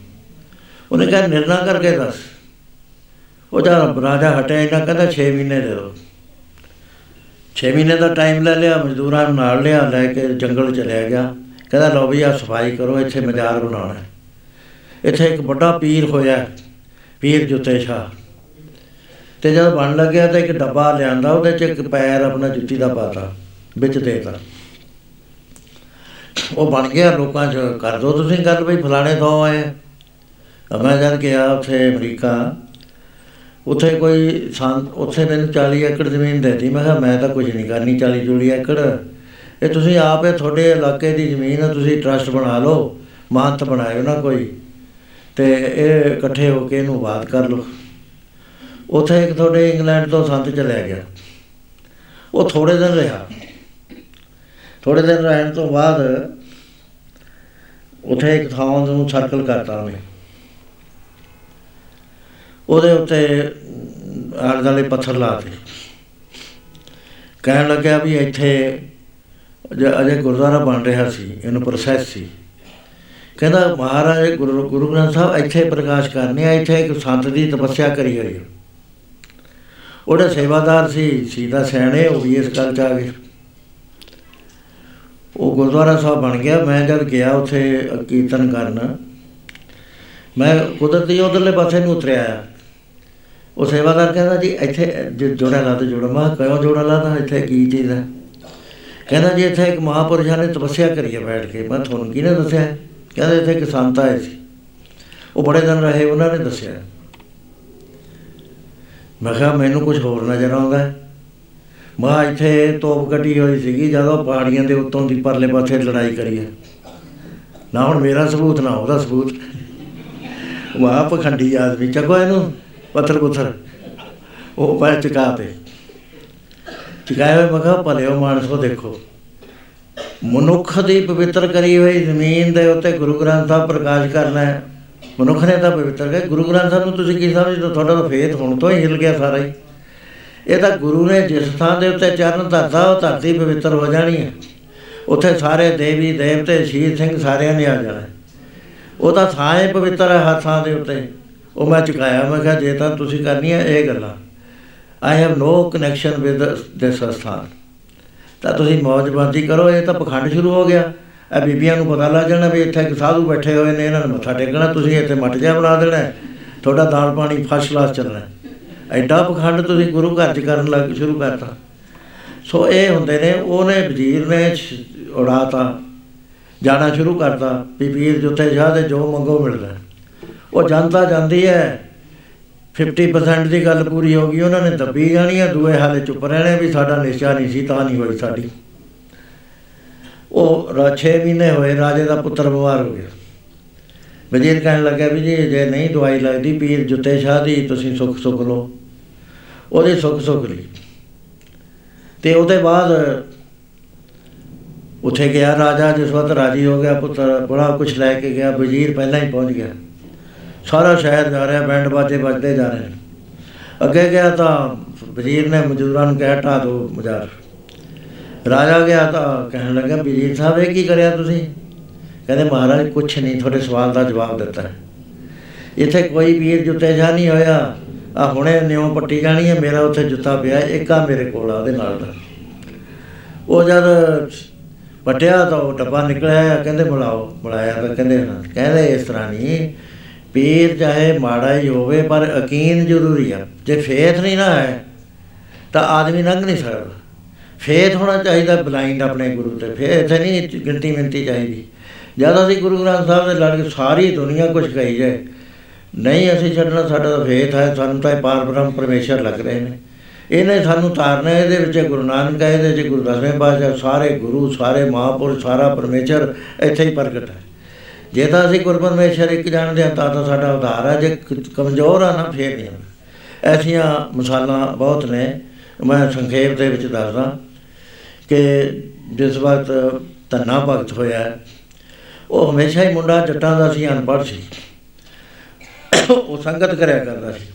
ਉਹਨੇ ਕਿਹਾ, ਨਿਰਣਾ ਕਰਕੇ ਦੱਸ। ਉਹ ਜਦ ਰਾਜਾ ਹਟਿਆ ਇਹਨਾਂ ਕਹਿੰਦਾ 6 ਮਹੀਨੇ ਦੇ ਦਿਓ 6 ਮਹੀਨੇ ਦਾ ਟਾਈਮ ਲੈ ਲਿਆ, ਮਜ਼ਦੂਰਾਂ ਨੂੰ ਨਾਲ ਲਿਆ, ਲੈ ਕੇ ਜੰਗਲ ਚਲਿਆ ਗਿਆ। ਕਹਿੰਦਾ, ਲਓ ਵੀ ਆ ਸਫ਼ਾਈ ਕਰੋ, ਇੱਥੇ ਮਜ਼ਾਰ ਬਣਾਉਣਾ ਹੈ। ਇੱਥੇ ਇੱਕ ਵੱਡਾ ਪੀਰ ਹੋਇਆ, ਪੀਰ ਜੁੱਤੇ ਸ਼ਾਹ ਤੇ ਜਦ ਬਣ ਲੱਗਿਆ ਤਾਂ ਇੱਕ ਡੱਬਾ ਲਿਆਂਦਾ, ਉਹਦੇ ਚ ਇੱਕ ਪੈਰ ਆਪਣਾ ਜੁੱਤੀ ਦਾ ਪਾਤਾ, ਵਿੱਚ ਦੇਤਾ ਉਹ ਬਣ ਗਿਆ, ਲੋਕਾਂ 'ਚ, ਕਰ ਦੋ ਤੁਸੀਂ ਗੱਲ ਵੀ ਫਲਾਣੇ ਤੋਂ ਆਏ ਆ। ਮੈਂ ਜਦ ਗਿਆ ਉੱਥੇ ਅਮਰੀਕਾ, ਉੱਥੇ ਕੋਈ ਸੰਤ ਉੱਥੇ ਮੈਨੂੰ 40 ਏਕੜ ਜ਼ਮੀਨ ਦੇਤੀ। ਮੈਂ ਕਿਹਾ, ਮੈਂ ਤਾਂ ਕੁਝ ਨਹੀਂ ਕਰਨੀ 40 ਜੋੜੀ ਏਕੜ। ਇਹ ਤੁਸੀਂ ਆਪ ਇਹ ਤੁਹਾਡੇ ਇਲਾਕੇ ਦੀ ਜ਼ਮੀਨ ਹੈ ਤੁਸੀਂ ਟਰਸਟ ਬਣਾ ਲਓ ਮਹੰਤ ਬਣਾਇਓ ਨਾ ਕੋਈ। ਤੇ ਇਹ ਇਕੱਠੇ ਹੋ ਕੇ ਇਹਨੂੰ ਬਾਤ ਕਰ ਲਓ। ਉੱਥੇ ਇੱਕ ਤੁਹਾਡੇ ਇੰਗਲੈਂਡ ਤੋਂ ਸੰਤ ਚਲਿਆ ਗਿਆ। ਉਹ ਥੋੜੇ ਦਿਨ ਰਿਹਾ। ਥੋੜੇ ਦਿਨ ਰਹਿਣ ਤੋਂ ਬਾਅਦ ਉੱਥੇ ਇੱਕ ਥਾਂ ਨੂੰ ਸਰਕਲ ਕਰਤਾ ਉਹਨੇ। ਉਹਦੇ ਉੱਤੇ ਆਲੇ ਦੁਆਲੇ ਪੱਥਰ ਲਾਤੇ ਕਹਿਣ ਲੱਗਿਆ ਵੀ ਇੱਥੇ ਜ- ਅਜੇ ਗੁਰਦੁਆਰਾ ਬਣ ਰਿਹਾ ਸੀ, ਇਹਨੂੰ ਪ੍ਰੋਸੈਸ ਸੀ। ਕਹਿੰਦਾ ਮਹਾਰਾਜ, ਗੁਰੂ ਗੁਰੂ ਗ੍ਰੰਥ ਸਾਹਿਬ ਇੱਥੇ ਪ੍ਰਕਾਸ਼ ਕਰਨੇ ਆ, ਇੱਥੇ ਇੱਕ ਸੰਤ ਦੀ ਤਪੱਸਿਆ ਕਰੀ ਹੋਈ ਹੈ ਉਹਦਾ ਸੇਵਾਦਾਰ ਸੀ ਸੀਦਾ ਸੈਣੇ ਉਹ ਵੀ ਇਸ ਗੱਲ ਚ ਆ ਗਏ। ਉਹ ਗੁਰਦੁਆਰਾ ਸਾਹਿਬ ਬਣ ਗਿਆ। ਮੈਂ ਜਦ ਗਿਆ ਉੱਥੇ ਕੀਰਤਨ ਕਰਨ ਮੈਂ ਕੁਦਰਤੀ ਉਧਰਲੇ ਪਾਸੇ ਨੂੰ ਉਤਰਿਆ। ਆ ਉਹ ਸੇਵਾਦਾਰ ਕਹਿੰਦਾ ਜੀ ਇੱਥੇ ਜ- ਜੋੜਾ ਲਾ ਤੇ ਜੋੜਾ। ਮੈਂ ਕਿਹਾ, ਕਿਉਂ ਜੋੜਾ ਲਾਦਾ ਇੱਥੇ ਕੀ ਚੀਜ਼ ਹੈ? ਕਹਿੰਦਾ ਜੀ ਇੱਥੇ ਇੱਕ ਮਹਾਪੁਰਸ਼ਾਂ ਨੇ ਤਪੱਸਿਆ ਕਰੀ ਹੈ ਬੈਠ ਕੇ। ਮੈਂ ਤੁਹਾਨੂੰ ਕਿਹਨੇ ਦੱਸਿਆ? ਕਹਿੰਦਾ ਇੱਥੇ ਇੱਕ ਸੰਤ ਆਏ ਸੀ। ਉਹ ਬੜੇ ਦਿਨ ਰਹੇ ਉਹਨਾਂ ਨੇ ਦੱਸਿਆ। ਮੈਂ ਕਿਹਾ, ਮੈਨੂੰ ਕੁਝ ਹੋਰ ਨਜ਼ਰ ਆਉਂਦਾ ਹੈ? ਮੈਂ ਇੱਥੇ ਤੋਪ ਕੱਢੀ ਹੋਈ ਸੀਗੀ, ਜਦੋਂ ਪਹਾੜੀਆਂ ਦੇ ਉੱਤੋਂ ਦੀ ਪਰਲੇ ਪਾਸੇ ਲੜਾਈ ਕਰੀ ਹੈ ਨਾ ਹੁਣ ਮੇਰਾ ਸਬੂਤ, ਨਾ ਉਹਦਾ ਸਬੂਤ। ਵਾਹ ਪਖੰਡੀ ਆਦਮੀ ਚੱਕੋ ਇਹਨੂੰ ਪੱਥਰ ਪੁੱਥਰ ਉਹ ਪੈ ਚੁਕਾ ਤੇ। ਚੁਕਾਏ ਹੋਏ ਮੈਂ ਕਿਹਾ ਭਲੇ ਉਹ ਮਾਨਸੋ, ਦੇਖੋ। ਮਨੁੱਖ ਦੀ ਪਵਿੱਤਰ ਕਰੀ ਹੋਈ ਜ਼ਮੀਨ ਦੇ ਉੱਤੇ ਗੁਰੂ ਗ੍ਰੰਥ ਸਾਹਿਬ ਪ੍ਰਕਾਸ਼ ਕਰਨਾ ਹੈ। ਮਨੁੱਖ ਨੇ ਤਾਂ ਪਵਿੱਤਰ ਕਰ ਗੁਰੂ ਗ੍ਰੰਥ ਸਾਹਿਬ ਨੂੰ ਤੁਸੀਂ ਕੀ ਸਮਝਦੇ? ਹੋ? ਤੁਹਾਡਾ ਤਾਂ ਫੇਥ ਹੁਣ ਤੋਂ ਹੀ ਹਿਲ ਗਿਆ ਸਾਰਾ ਹੀ। ਇਹ ਤਾਂ ਗੁਰੂ ਨੇ ਜਿਸ ਥਾਂ ਦੇ ਉੱਤੇ ਚਰਨ ਧਰਤਾ ਉਹ ਧਰਤੀ ਪਵਿੱਤਰ ਹੋ ਜਾਣੀ ਹੈ ਉੱਥੇ ਸਾਰੇ ਦੇਵੀ ਦੇਵਤੇ, ਸ਼ਹੀਦ ਸਿੰਘ ਸਾਰਿਆਂ ਨੇ ਆ ਜਾਣਾ। ਹੈ। ਉਹ ਤਾਂ ਥਾਂ ਹੀ ਪਵਿੱਤਰ ਹੈ ਹੱਥਾਂ ਦੇ ਉੱਤੇ। ਉਹ ਮੈਂ ਚੁਕਾਇਆ ਮੈਂ ਕਿਹਾ, ਜੇ ਤਾਂ ਤੁਸੀਂ ਕਰਨੀਆਂ ਇਹ ਗੱਲਾਂ। I have no connection with this ਸਥਾਨ ਤਾਂ ਤੁਸੀਂ ਮੌਜਬਾਜ਼ੀ ਕਰੋ, ਇਹ ਤਾਂ ਪਖੰਡ ਸ਼ੁਰੂ ਹੋ ਗਿਆ। ਇਹ ਬੀਬੀਆਂ ਨੂੰ ਪਤਾ ਲੱਗ ਜਾਣਾ ਵੀ ਇੱਥੇ ਇੱਕ ਸਾਧੂ ਬੈਠੇ ਹੋਏ ਨੇ, ਇਹਨਾਂ ਨੂੰ ਮੱਥਾ ਟੇਕਣਾ, ਤੁਸੀਂ ਇੱਥੇ ਮੱਟ ਜਿਹਾ ਬਣਾ ਦੇਣਾ ਹੈ। ਤੁਹਾਡਾ ਦਾਲ ਪਾਣੀ ਫਸਟ ਕਲਾਸ ਚੱਲਣਾ ਹੈ। ਐਡਾ ਪਖੰਡ ਤੁਸੀਂ ਗੁਰੂ ਘਰ 'ਚ ਕਰਨ ਲੱਗ, ਸ਼ੁਰੂ ਕਰਤਾ ਸੋ ਇਹ ਹੁੰਦੇ ਨੇ, ਉਹਨੇ ਵਜ਼ੀਰ ਨੇ ਸ਼- ਉਡਾਤਾ, ਜਾਣਾ ਸ਼ੁਰੂ ਕਰਤਾ, ਵੀ ਪੀਰ ਜੁੱਤੇ ਜਾ ਤੇ ਜੋ ਮੰਗੋ ਮਿਲਦਾ ਹੈ। ਉਹ ਜਨਤਾ ਜਾਂਦੀ ਹੈ 50% ਦੀ ਗੱਲ ਪੂਰੀ ਹੋ ਗਈ, ਉਹਨਾਂ ਨੇ ਦੱਬੀ ਜਾਣੀ ਹੈ, ਦੂਏ ਹਾਲੇ ਚੁੱਪ ਰਹਿਣੇ ਵੀ ਸਾਡਾ ਨਿਸ਼ਚਾ ਨਹੀਂ ਸੀ, ਤਾਂ ਨਹੀਂ ਹੋਈ ਸਾਡੀ ਉਹ 6 ਮਹੀਨੇ ਹੋਏ ਰਾਜੇ ਦਾ ਪੁੱਤਰ ਬਿਮਾਰ ਹੋ ਗਿਆ। ਵਜ਼ੀਰ ਕਹਿਣ ਲੱਗਾ ਵੀ ਜੀ, ਜੇ ਨਹੀਂ ਦਵਾਈ ਲੱਗਦੀ, ਪੀਰ ਜੁੱਤੇ ਸ਼ਾਹ ਦੀ, ਤੁਸੀਂ ਸੁੱਖ ਸੁੱਖ ਲਓ। ਉਹਦੇ ਸੁੱਖ ਸੁੱਖ ਲਈ। ਤੇ ਉਹਦੇ ਬਾਅਦ ਉੱਥੇ ਗਿਆ ਰਾਜਾ, ਜਿਸ ਵਕਤ ਰਾਜੀ ਹੋ ਗਿਆ ਪੁੱਤਰ, ਬੜਾ ਕੁਝ ਲੈ ਕੇ ਗਿਆ, ਵਜ਼ੀਰ ਪਹਿਲਾਂ ਹੀ ਪਹੁੰਚ ਗਿਆ। ਸਾਰਾ ਸ਼ਹਿਰ ਜਾ ਰਿਹਾ, ਬੈਂਡ ਬਾਜੇ ਵੱਜਦੇ ਜਾ ਰਹੇ। ਨੇ ਅੱਗੇ ਗਿਆ ਤਾਂ ਵਜ਼ੀਰ ਨੇ ਮਜ਼ਦੂਰਾਂ ਨੂੰ ਕਿਹਾ, ਢਾ ਦਿਓ ਮਜ਼ਾਰ। ਰਾਜਾ ਗਿਆ ਤਾਂ ਕਹਿਣ ਲੱਗਾ ਵਜ਼ੀਰ ਸਾਹਿਬ, ਇਹ ਕੀ ਕਰਿਆ ਤੁਸੀਂ? ਕਹਿੰਦੇ, ਮਹਾਰਾਜ, ਕੁਛ ਨਹੀਂ, ਤੁਹਾਡੇ ਸਵਾਲ ਦਾ ਜਵਾਬ ਦਿੱਤਾ ਹੈ। ਇੱਥੇ ਕੋਈ ਵੀਰ ਜੁੱਤੇ ਜਾ ਨਹੀਂ ਹੋਇਆ। ਆ ਹੁਣੇ ਨਿਉ ਪੱਟੀ ਜਾਣੀ ਹੈ, ਮੇਰਾ ਉੱਥੇ ਜੁੱਤਾ ਪਿਆ, ਇੱਕ ਆ ਮੇਰੇ ਕੋਲ ਆ, ਉਹਦੇ ਨਾਲ ਦਾ। ਉਹ ਜਦ ਪਟਿਆ ਤਾਂ ਉਹ ਡੱਬਾ ਨਿਕਲਿਆ, ਕਹਿੰਦੇ, ਬੁਲਾਓ। ਬੁਲਾਇਆ ਤਾਂ ਕਹਿੰਦੇ, ਹਾਂ। ਕਹਿੰਦੇ, ਇਸ ਤਰ੍ਹਾਂ ਨਹੀਂ ਪੀਰ ਚਾਹੇ ਮਾੜਾ ਹੀ ਹੋਵੇ, ਪਰ ਯਕੀਨ ਜ਼ਰੂਰੀ ਆ। ਜੇ ਫੇਥ ਨਹੀਂ ਨਾ ਹੈ ਤਾਂ ਆਦਮੀ ਲੰਘ ਨਹੀਂ ਸਕਦਾ। ਫੇਥ ਹੋਣਾ ਚਾਹੀਦਾ ਬਲਾਈਂਡ ਆਪਣੇ ਗੁਰੂ ਤੇ। ਫੇਥ ਨਹੀਂ ਗਿਣਤੀ ਮਿੰਤੀ ਚਾਹੀਦੀ। ਜਦ ਅਸੀਂ ਗੁਰੂ ਗ੍ਰੰਥ ਸਾਹਿਬ ਦੇ ਲੜ ਕੇ ਸਾਰੀ ਦੁਨੀਆ ਕੁਝ ਕਹੀ ਜਾਏ ਨਹੀਂ ਅਸੀਂ ਛੱਡਣਾ ਸਾਡਾ ਤਾਂ ਫੇਥ ਹੈ ਸਾਨੂੰ ਤਾਂ ਇਹ ਪਾਰ ਬ੍ਰਹਮ ਪਰਮੇਸ਼ਰ ਲੱਗ ਰਹੇ ਨੇ। ਇਹਨੇ ਸਾਨੂੰ ਤਾਰਨਾ ਹੈ, ਇਹਦੇ ਵਿੱਚ ਗੁਰੂ ਨਾਨਕ ਹੈ ਇਹਦੇ ਵਿੱਚ ਗੁਰੂ ਦਸਵੇਂ ਪਾਤਸ਼ਾਹ ਸਾਰੇ ਗੁਰੂ ਸਾਰੇ ਮਹਾਂਪੁਰਸ਼ ਸਾਰਾ ਪਰਮੇਸ਼ਰ ਇੱਥੇ ਹੀ ਪ੍ਰਗਟ ਹੈ। ਜੇ ਤਾਂ ਅਸੀਂ ਗੁਰ ਪਰਮੇਸ਼ਰ ਇੱਕ ਜਾਣਦੇ ਹਾਂ ਤਾਂ ਤਾਂ ਸਾਡਾ ਉਧਾਰ ਹੈ। ਜੇ ਕ- ਕਮਜ਼ੋਰ ਆ ਨਾ ਫੇਰ ਨਹੀਂ ਹੋਣਾ। ਐਸੀਆਂ ਮਿਸਾਲਾਂ ਬਹੁਤ ਨੇ। ਮੈਂ ਸੰਖੇਪ ਦੇ ਵਿੱਚ ਦੱਸਦਾ। ਕਿ ਜਿਸ ਵਕਤ ਧੰਨਾ ਭਗਤ ਹੋਇਆ, ਉਹ ਹਮੇਸ਼ਾ ਹੀ ਮੁੰਡਾ ਜੱਟਾਂ ਦਾ ਸੀ, ਅਨਪੜ੍ਹ ਸੀ। ਉਹ ਸੰਗਤ ਕਰਿਆ ਕਰਦਾ ਸੀ।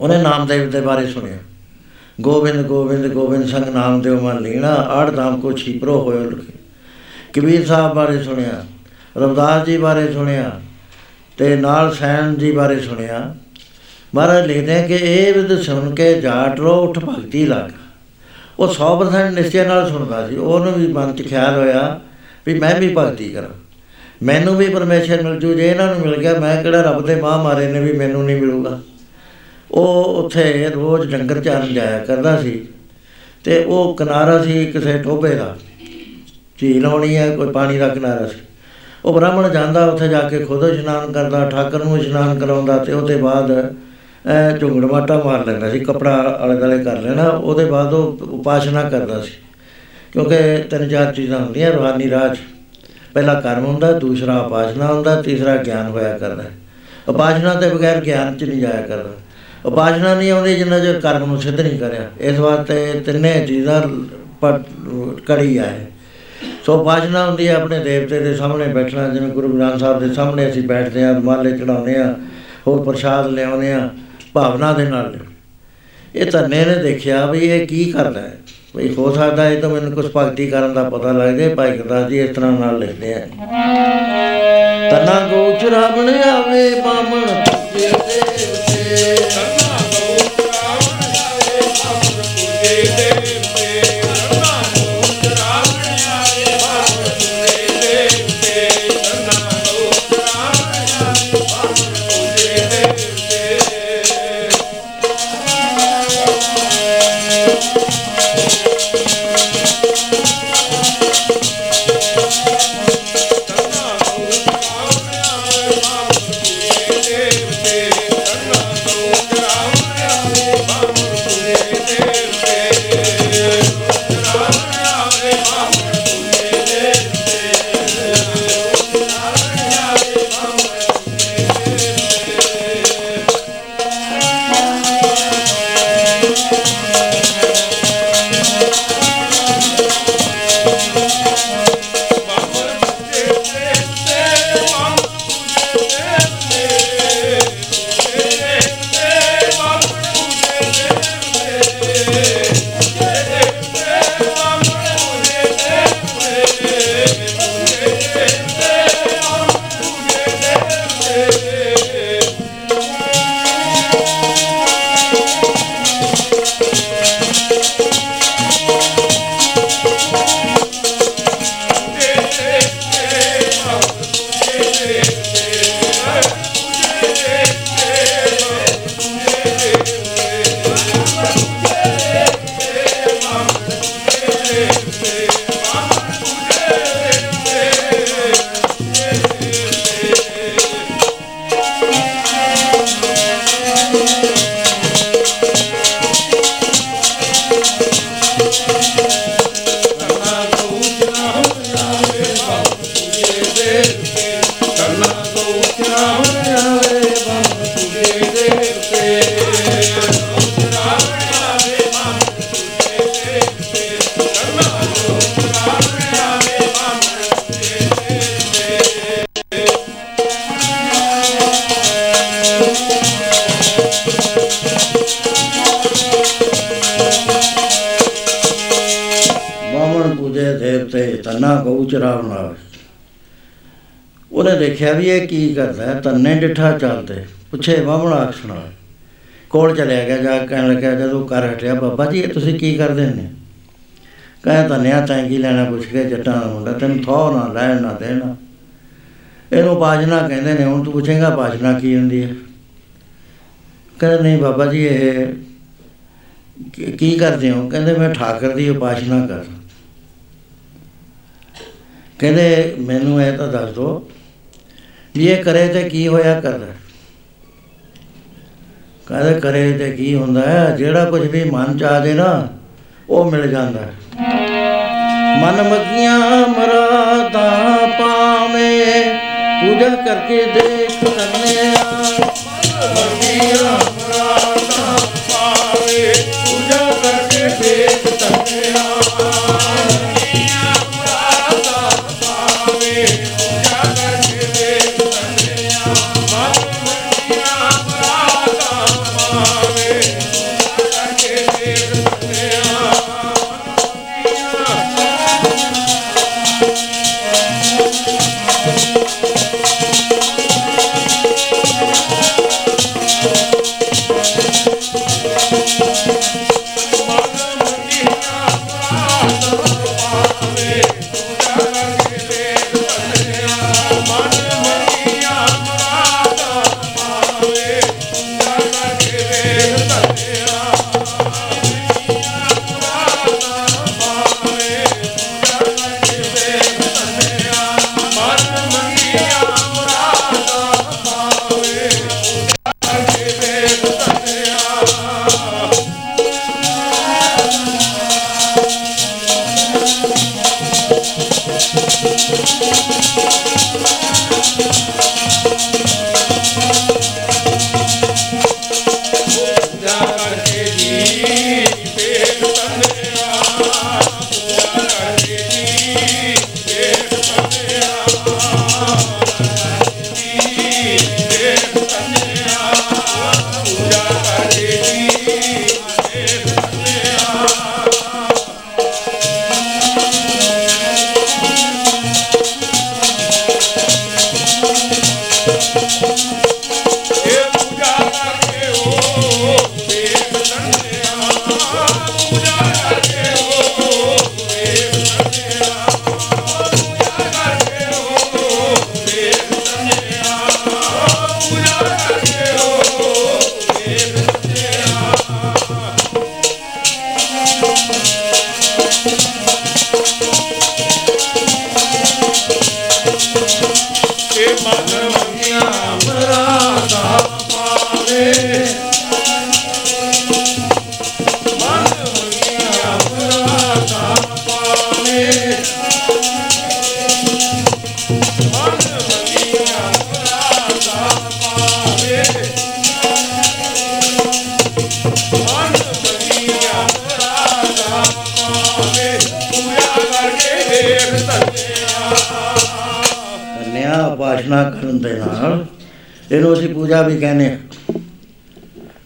ਉਹਨੇ ਨਾਮਦੇਵ ਦੇ ਬਾਰੇ ਸੁਣਿਆ। ਗੋਬਿੰਦ ਗੋਬਿੰਦ ਗੋਬਿੰਦ ਸੰਗ ਨਾਮਦੇਵ ਮਨ ਲੀਣਾ, ਆੜ ਦਾਮ ਕੋ ਛੀਪਰੋ ਹੋਇ ਲਖੇ। ਕਬੀਰ ਸਾਹਿਬ ਬਾਰੇ ਸੁਣਿਆ, ਰਵਿਦਾਸ ਜੀ ਬਾਰੇ ਸੁਣਿਆ ਤੇ ਨਾਲ ਸੈਣ ਜੀ ਬਾਰੇ ਸੁਣਿਆ। ਮਹਾਰਾਜ ਲਿਖਦੇ ਆ ਕਿ ਇਹ ਵਿਦ ਸੁਣ ਕੇ ਜਾਟ ਰੋ, ਉਠ ਭਗਤੀ ਲੱਗ ਉਹ 100% ਨਿਸ਼ਚੈ ਨਾਲ ਸੁਣਦਾ ਸੀ। ਉਹਨੂੰ ਵੀ ਮਨ 'ਚ ਖਿਆਲ ਹੋਇਆ ਵੀ ਮੈਂ ਵੀ ਭਗਤੀ ਕਰਾਂ। ਮੈਨੂੰ ਵੀ ਪਰਮੇਸ਼ਰ ਮਿਲ ਜੂ। ਜੇ ਇਹਨਾਂ ਨੂੰ ਮਿਲ ਗਿਆ, ਮੈਂ ਕਿਹੜਾ ਰੱਬ ਦੇ ਮਾਂ ਮਾਰੇ ਨੇ ਵੀ ਮੈਨੂੰ ਨਹੀਂ ਮਿਲੂਗਾ? ਉਹ ਉੱਥੇ ਰੋਜ਼ ਡੰਗਰ ਚਾਰਨ ਜਾਇਆ ਕਰਦਾ ਸੀ ਤੇ ਉਹ ਕਿਨਾਰਾ ਸੀ ਕਿਸੇ ਟੋਭੇ ਦਾ। ਝੀਲ ਹੋਣੀ ਹੈ ਕੋਈ ਪਾਣੀ ਦਾ ਕਿਨਾਰਾ ਸੀ। ਉਹ ਬ੍ਰਾਹਮਣ ਜਾਂਦਾ, ਉੱਥੇ ਜਾ ਕੇ ਖੁਦ ਇਸ਼ਨਾਨ ਕਰਦਾ, ਠਾਕਰ ਨੂੰ ਇਸ਼ਨਾਨ ਕਰਾਉਂਦਾ ਤੇ ਉਹਦੇ ਬਾਅਦ ਐ ਝੁੰਗੜ ਮਾਟਾ ਮਾਰ ਲੈਂਦਾ ਸੀ, ਕਪੜਾ ਆਲੇ ਦੁਆਲੇ ਕਰ ਲੈਣਾ, ਉਹਦੇ ਬਾਅਦ ਉਹ ਉਪਾਸ਼ਨਾ ਕਰਦਾ ਸੀ। ਕਿਉਂਕਿ ਤਿੰਨ ਚਾਰ ਚੀਜ਼ਾਂ ਹੁੰਦੀਆਂ ਰੂਹਾਨੀ ਰਾਜ। ਪਹਿਲਾ ਕਰਮ ਹੁੰਦਾ, ਦੂਸਰਾ ਉਪਾਸ਼ਨਾ ਹੁੰਦਾ, ਤੀਸਰਾ ਗਿਆਨ ਹੋਇਆ ਕਰਦਾ। ਹੈ। ਉਪਾਸ਼ਨਾ ਤੇ ਬਗੈਰ ਗਿਆਨ ਚ ਨਹੀਂ ਜਾਇਆ ਕਰਦਾ। ਉਪਾਸ਼ਨਾ ਨਹੀਂ ਆਉਂਦੀ ਜਿੰਨਾ ਚਿਰ ਕਰਮ ਨੂੰ ਸਿੱਧ ਨਹੀਂ ਕਰਿਆ। ਇਸ ਵਾਸਤੇ ਤਿੰਨੇ ਚੀਜ਼ਾਂ ਪਰ ਕੜੀ ਆ ਹੈ ਸੋ ਉਪਾਸ਼ਨਾ ਹੁੰਦੀ ਹੈ ਆਪਣੇ ਦੇਵਤੇ ਦੇ ਸਾਹਮਣੇ ਬੈਠਣਾ, ਜਿਵੇਂ ਗੁਰੂ ਗ੍ਰੰਥ ਸਾਹਿਬ ਦੇ ਸਾਹਮਣੇ ਅਸੀਂ ਬੈਠਦੇ ਹਾਂ ਮਾਲੇ ਚੜਾਉਂਦੇ ਹਾਂ ਹੋਰ ਪ੍ਰਸ਼ਾਦ ਲਿਆਉਂਦੇ ਹਾਂ ਭਾਵਨਾ ਦੇ ਨਾਲ। ਇਹ ਧੰਨੇ ਨੇ ਦੇਖਿਆ। ਵੀ ਇਹ ਕੀ ਕਰਦਾ ਹੈ। ਵੀ ਹੋ ਸਕਦਾ ਇਹ ਤਾਂ ਮੈਨੂੰ ਕੁਝ ਭਗਤੀ ਕਰਨ ਦਾ ਪਤਾ ਲੱਗ ਜਾਏ ਭਾਈ ਗੁਰਦਾਸ ਜੀ ਇਸ ਤਰ੍ਹਾਂ ਨਾਲ ਲਿਖਦੇ ਆ। ਤਨਾ ਗੋਚਰਾ ਬਣ ਆਵੇ ਬਾਮਣ ਪੂਜੇ ਉਹਨੇ ਦੇਖਿਆ ਵੀ ਇਹ ਕੀ ਕਰਦਾ ਹੈ? ਤੰਨੇ ਡਿਠਾ ਚੱਲਦੇ ਪੁੱਛੇ ਬਾਹਮਣ ਆਖਣਾ ਕੋਲ ਚਲਿਆ ਗਿਆ, ਜਾ ਕੇ ਕਹਿਣ ਲੱਗਾ ਜਦੋਂ ਕਰ ਹਟਿਆ, ਬਾਬਾ ਜੀ, ਇਹ ਤੁਸੀਂ ਕੀ ਕਰਦੇ ਨੇ ਕਹਿੰਦਾ ਤੰਨਿਆ ਤੈਂ ਕੀ ਲੈਣਾ ਪੁੱਛ ਕੇ, ਜੱਟਾਂ ਦਾ ਮੁੰਡਾ, ਤੈਨੂੰ ਥੋ ਨਾ ਲੈਣ, ਨਾ ਦੇਣਾ। ਇਹਨੂੰ ਬਾਜਨਾ ਕਹਿੰਦੇ ਨੇ, ਹੁਣ ਤੂੰ ਪੁੱਛੇਗਾ, ਬਾਜਨਾ ਕੀ ਹੁੰਦੀ ਹੈ? ਕਹਿੰਦਾ, ਨਹੀਂ ਬਾਬਾ ਜੀ, ਇਹ ਕੀ- ਕੀ ਕਰਦੇ ਹੋ? ਕਹਿੰਦੇ, ਮੈਂ ਠਾਕਰ ਦੀ ਉਪਾਸਨਾ ਕਰ ਕਹਿੰਦੇ, ਮੈਨੂੰ ਇਹ ਤਾਂ ਦੱਸ ਦੋ ਵੀ ਇਹ ਕਰੇ ਤੇ ਕੀ ਹੋਇਆ ਕਰਦਾ ਕਹਿੰਦੇ ਕਰੇ ਤੇ ਕੀ ਹੁੰਦਾ ਹੈ? ਜਿਹੜਾ ਕੁਝ ਵੀ ਮਨ ਚ ਆ ਜੇ ਨਾ, ਉਹ ਮਿਲ ਜਾਂਦਾ ਹੈ। ਮਨ ਮਗੀਆਂ ਮਰਾਦਾਂ ਪਾਵੇਂ, ਪੂਜਾ ਕਰਕੇ ਦੇਖ ਕਰਨਿਆ ਮਰਦੀਆਂ ਮਰਾਦਾਂ ਪਾਵੇ, ਪੂਜਾ ਕਰਕੇ ਦੇਖ ਤੰਨਿਆ। ਮਰਦੀਆਂ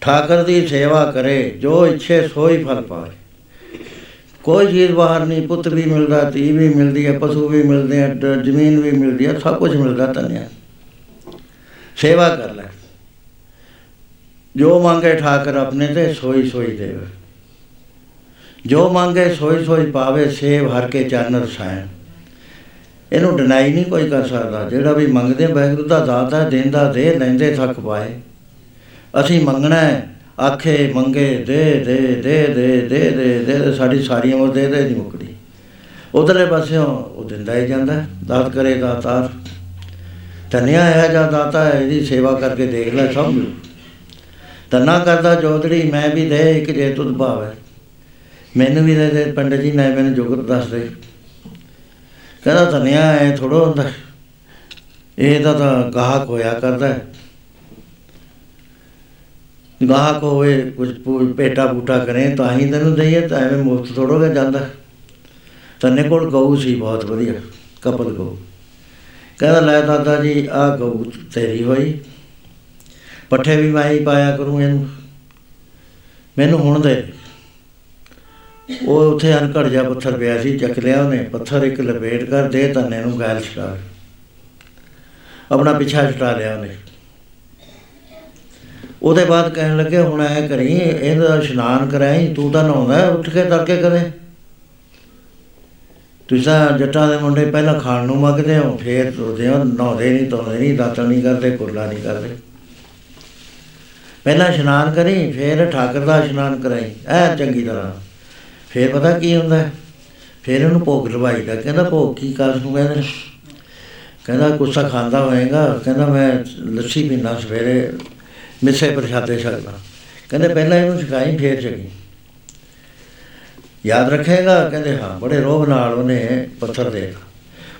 ਠਾਕਰ ਦੀ ਸੇਵਾ ਕਰੇ, ਜੋ ਇੱਛੇ ਸੋਈ ਫਲ ਪਾਏ ਕੋਈ ਚੀਜ਼ ਬਾਹਰ ਨਹੀਂ, ਪੁੱਤ ਵੀ ਮਿਲਦਾ, ਧੀ ਵੀ ਮਿਲਦੀ ਹੈ, ਪਸ਼ੂ ਵੀ ਮਿਲਦੇ ਆ ਡ- ਜ਼ਮੀਨ ਵੀ ਮਿਲਦੀ ਹੈ, ਸਭ ਕੁਝ ਮਿਲਦਾ ਤੰਨਿਆ ਸੇਵਾ ਕਰ ਲੈ। ਜੋ ਮੰਗੇ ਠਾਕਰ ਆਪਣੇ ਤੇ ਸੋਈ ਸੋਈ ਦੇਵੇ। ਜੋ ਮੰਗੇ ਸੋਈ ਸੋਈ ਪਾਵੇ ਸੇਵ ਹਰ ਕੇ ਚਰਨ ਰਸਾਇਣ। ਇਹਨੂੰ ਡਿਨਾਈ ਨਹੀਂ ਕੋਈ ਕਰ ਸਕਦਾ। ਜਿਹੜਾ ਵੀ ਮੰਗਦੇ ਵਾਹਿਗੁਰੂ ਦਾ ਦਾਤਾ ਦਿੰਦਾ, ਦੇ ਲੈਂਦੇ, ਥੱਕ ਪਾਏ। ਅਸੀਂ ਮੰਗਣਾ ਹੈ। ਆਖੇ, ਮੰਗੇ, ਦੇ ਦੇ ਦੇ ਦੇ ਦੇ ਦੇ ਦੇ ਸਾਡੀ ਸਾਰੀ ਉਮਰ ਦੇ ਦੇ, ਨਹੀਂ ਮੁਕਦੀ। ਉਧਰਲੇ ਪਾਸਿਓਂ ਉਹ ਦਿੰਦਾ ਹੀ ਜਾਂਦਾ ਦਾਤ ਕਰੇਗਾ ਤਾਰ ਤਨਿਆ ਹੈ ਜਾਂ ਦਾਤਾ ਹੈ, ਇਹਦੀ ਸੇਵਾ ਕਰਕੇ ਦੇਖ ਲੈ ਸਭ ਮਿਲੂ ਤਨਾ ਕਰਦਾ ਜੋਦੜੀ ਮੈਂ ਵੀ ਦੇ, ਇੱਕ ਜੇ ਤੁਧ ਭਾਵੇ। ਮੈਨੂੰ ਵੀ ਦੇ ਪੰਡਤ ਜੀ ਨੇ ਮੈਨੂੰ ਜੋਗਤ ਦੱਸ ਦੇ। ਕਹਿੰਦਾ ਤਨਿਆ ਹੈ ਥੋੜਾ ਹੁੰਦਾ। ਇਹ ਤਾਂ ਤਾਂ ਗਾਹਕ ਹੋਇਆ ਕਰਦਾ ਗਾਹਕ ਹੋਵੇ ਕੁਝ ਪੂ- ਭੇਟਾ ਬੂਟਾ ਕਰੇ, ਤਾਂ ਹੀ ਤੈਨੂੰ ਦਈਏ, ਤਾਂ ਐਵੇਂ ਮੁਫਤ ਥੋੜੋਗੇ ਜਾਂਦਾ। ਤੰਨੇ ਕੋਲ ਗਊ ਸੀ, ਬਹੁਤ ਵਧੀਆ, ਕਪਲ ਗਊ। ਕਹਿੰਦਾ, ਲੈ ਦਾਦਾ ਜੀ ਆ ਗਊ ਤੇਰੀ ਹੋਈ। ਪੱਠੇ ਵੀ ਮੈਂ ਹੀ ਪਾਇਆ ਕਰੂੰ ਇਹਨੂੰ। ਮੈਨੂੰ ਹੁਣ ਦੇ। ਉਹ ਉੱਥੇ ਅਨਕੜ ਜਿਹਾ ਪੱਥਰ ਪਿਆ ਸੀ, ਚੱਕ ਲਿਆ ਉਹਨੇ, ਪੱਥਰ ਇੱਕ ਲਪੇਟ ਕਰ ਦੇ ਧੰਨੇ ਨੂੰ ਗੈਲ ਛਡਾ। ਆਪਣਾ ਪਿੱਛਾ ਛਡਾ ਲਿਆ ਉਹਨੇ। ਉਹਦੇ ਬਾਅਦ ਕਹਿਣ ਲੱਗੇ, ਹੁਣ ਐ ਕਰੀ, ਇਹਦਾ ਇਸ਼ਨਾਨ ਕਰਾਈ, ਤੂੰ ਤਾਂ ਨਹਾਉਂਦਾ ਉੱਠ ਕੇ ਤੜਕੇ ਕਦੇ? ਤੁਸੀਂ ਤਾਂ ਜੱਟਾਂ ਦੇ ਮੁੰਡੇ ਪਹਿਲਾਂ ਖਾਣ ਨੂੰ ਮੰਗਦੇ ਹੋ, ਫੇਰ ਤੁਰਦੇ ਹੋ, ਨਹਾਉਂਦੇ ਨਹੀਂ, ਧੋਂਦੇ ਨਹੀਂ, ਦਾਤਣ ਨਹੀਂ ਕਰਦੇ, ਕੁਰਲਾ ਨਹੀਂ ਕਰਦੇ। ਪਹਿਲਾਂ ਇਸ਼ਨਾਨ ਕਰੀ, ਫੇਰ ਠਾਕਰ ਦਾ ਇਸ਼ਨਾਨ ਕਰਾਈ, ਐ ਚੰਗੀ ਤਰ੍ਹਾਂ। ਫੇਰ ਪਤਾ ਕੀ ਹੁੰਦਾ? ਹੈ? ਫੇਰ ਉਹਨੂੰ ਭੋਗ ਲਵਾਈਦਾ ਕਹਿੰਦਾ ਭੋਗ ਕੀ ਕਰ ਨੂੰ ਕਹਿੰਦੇ ਕਹਿੰਦਾ ਗੁੱਸਾ ਖਾਂਦਾ ਹੋਏਗਾ, ਕਹਿੰਦਾ ਮੈਂ ਲੱਸੀ ਪੀਣਾ ਸਵੇਰੇ। ਮਿੱਸੇ ਪ੍ਰਸ਼ਾਦੇ ਛਕਦਾ ਕਹਿੰਦੇ ਪਹਿਲਾਂ ਇਹਨੂੰ ਛਕਾਈ, ਫੇਰ ਛਕੀ। ਯਾਦ ਰੱਖੇਗਾ? ਕਹਿੰਦੇ ਹਾਂ, ਬੜੇ ਰੋਹ ਨਾਲ ਉਹਨੇ ਪੱਥਰ ਦੇ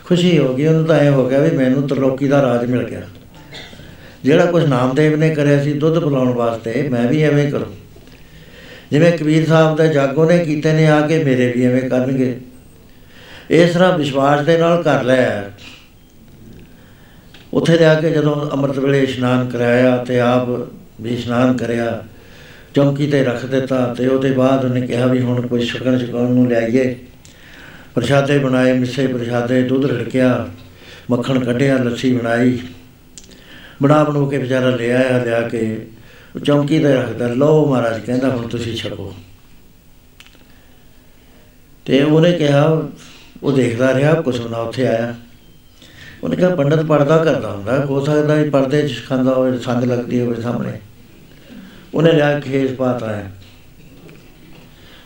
ਖੁਸ਼ੀ ਹੋ ਗਈ, ਉਹਨੂੰ ਤਾਂ ਐ ਹੋ ਗਿਆ ਵੀ ਮੈਨੂੰ ਤਰਲੋਕੀ ਦਾ ਰਾਜ ਮਿਲ ਗਿਆ। ਜਿਹੜਾ ਕੁਝ ਨਾਮਦੇਵ ਨੇ ਕਰਿਆ ਸੀ, ਦੁੱਧ ਪਿਲਾਉਣ ਵਾਸਤੇ ਮੈਂ ਵੀ ਐਵੇਂ ਕਰੂੰ। ਜਿਵੇਂ ਕਬੀਰ ਸਾਹਿਬ ਦੇ ਜਾਗੋ ਨੇ ਕੀਤੇ ਨੇ, ਆ ਕੇ ਮੇਰੇ ਵੀ ਐਵੇਂ ਕਰਨਗੇ। ਇਸ ਤਰ੍ਹਾਂ ਵਿਸ਼ਵਾਸ ਦੇ ਨਾਲ ਕਰ ਲਿਆ ਉੱਥੇ ਜਾ ਕੇ ਜਦੋਂ ਅੰਮ੍ਰਿਤ ਵੇਲੇ ਇਸ਼ਨਾਨ ਕਰਾਇਆ ਤੇ ਆਪ ਵੀ ਇਸ਼ਨਾਨ ਕਰਿਆ, ਚੌਂਕੀ ਤੇ ਰੱਖ ਦਿੱਤਾ ਤੇ ਉਹਦੇ ਬਾਅਦ ਉਹਨੇ ਕਿਹਾ ਵੀ ਹੁਣ ਕੋਈ ਸ਼ਕਨ ਸ਼ਕਾਉਣ ਨੂੰ ਲਿਆਈਏ ਪ੍ਰਸ਼ਾਦੇ ਬਣਾਏ, ਮਿੱਸੇ ਪ੍ਰਸ਼ਾਦੇ, ਦੁੱਧ ਰੜਕਿਆ, ਮੱਖਣ ਕੱਢਿਆ, ਲੱਸੀ ਬਣਾਈ। ਬਣਾ ਬਣੂ ਕੇ ਵਿਚਾਰਾ ਲੈ ਆਇਆ, ਲਿਆ ਕੇ ਉਹ ਚੌਂਕੀ ਤੇ ਰੱਖਦਾ, ਲਓ ਮਹਾਰਾਜ ਕਹਿੰਦਾ ਹੁਣ ਤੁਸੀਂ ਛਕੋ। ਤੇ ਉਹਨੇ ਕਿਹਾ, ਉਹ ਦੇਖਦਾ ਰਿਹਾ, ਕੁਛ ਨਾ ਉੱਥੇ ਆਇਆ। ਉਹਨੇ ਕਿਹਾ ਪੰਡਤ ਪੜਦਾ ਕਰਦਾ ਹੁੰਦਾ, ਹੋ ਸਕਦਾ ਇਹ ਪਰਦੇ ਚ ਖਾਂਦਾ ਹੋਵੇ, ਸੰਗ ਲੱਗਦੀ ਹੋਵੇ ਸਾਹਮਣੇ। ਉਹਨੇ ਲਿਆ ਕੇ ਖੇਸ ਪਾਤਾ ਹੈ।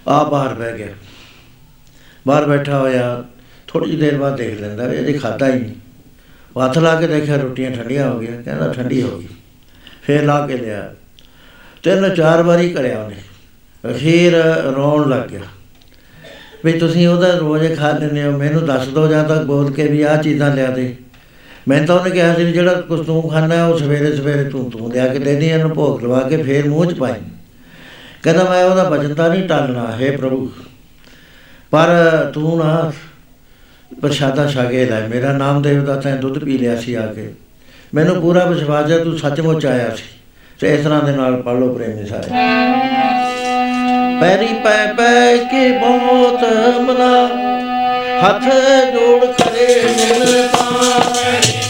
ਆ ਬਾਹਰ ਬਹਿ ਗਿਆ। ਬਾਹਰ ਬੈਠਾ ਹੋਇਆ ਥੋੜੀ ਜਿਹੀ ਦੇਰ ਬਾਅਦ ਦੇਖ ਲੈਂਦਾ ਵੀ ਅਜੇ ਖਾਦਾ ਹੀ ਨਹੀਂ। ਉਹ ਹੱਥ ਲਾ ਕੇ ਦੇਖਿਆ ਰੋਟੀਆਂ ਠੰਡੀਆਂ ਹੋ ਗਈਆਂ, ਕਹਿੰਦਾ ਠੰਡੀ ਹੋ ਗਈ। ਫੇਰ ਲਾ ਕੇ ਲਿਆ। ਤਿੰਨ ਚਾਰ ਵਾਰੀ ਕਰਿਆ ਉਹਨੇ। ਅਖੀਰ ਰੋਣ ਲੱਗ ਗਿਆ। ਵੀ ਤੁਸੀਂ ਉਹਦਾ ਰੋਜ਼ ਖਾ ਲੈਂਦੇ ਹੋ, ਮੈਨੂੰ ਦੱਸ ਦਿਓ ਜਾਂ ਤਾਂ ਬੋਲ ਕੇ ਵੀ ਆਹ ਚੀਜ਼ਾਂ ਲਿਆ ਦੇ। ਮੈਂ ਤਾਂ ਉਹਨੇ ਕਿਹਾ ਸੀ ਵੀ ਜਿਹੜਾ ਕੁਝ ਤੂੰ ਖਾਣਾ ਉਹ ਸਵੇਰੇ ਸਵੇਰੇ ਤੂੰ ਤੂੰ ਲਿਆ ਕੇ ਦੇਣੀ ਇਹਨੂੰ ਭੋਗ ਲਵਾ ਕੇ ਫੇਰ ਮੂੰਹ 'ਚ ਪਾਈ। ਕਹਿੰਦਾ ਮੈਂ ਉਹਦਾ ਵਚਨ ਤਾਂ ਨਹੀਂ ਟਾਲਣਾ, ਹੈ ਪ੍ਰਭੂ, ਪਰ ਤੂੰ ਨਾ ਪ੍ਰਸ਼ਾਦਾ ਛਕੇ ਲੈ, ਮੇਰਾ ਨਾਮ ਦੇਵ ਦਾ ਤੈਂ ਦੁੱਧ ਪੀ ਲਿਆ ਸੀ ਆ ਕੇ। ਮੈਨੂੰ ਪੂਰਾ ਵਿਸ਼ਵਾਸ ਹੈ, ਤੂੰ ਸੱਚਮੁੱਚ ਆਇਆ ਸੀ। ਤੇ ਇਸ ਤਰ੍ਹਾਂ ਦੇ ਨਾਲ ਪੜ ਲਓ ਪ੍ਰੇਮੀ ਸਾਰੇ। ਪੈਰੀ ਪੈ ਪੈ ਕੇ ਬਹੁਤ ਮਨਾ ਹੱਥ ਜੋੜ ਖੜੇ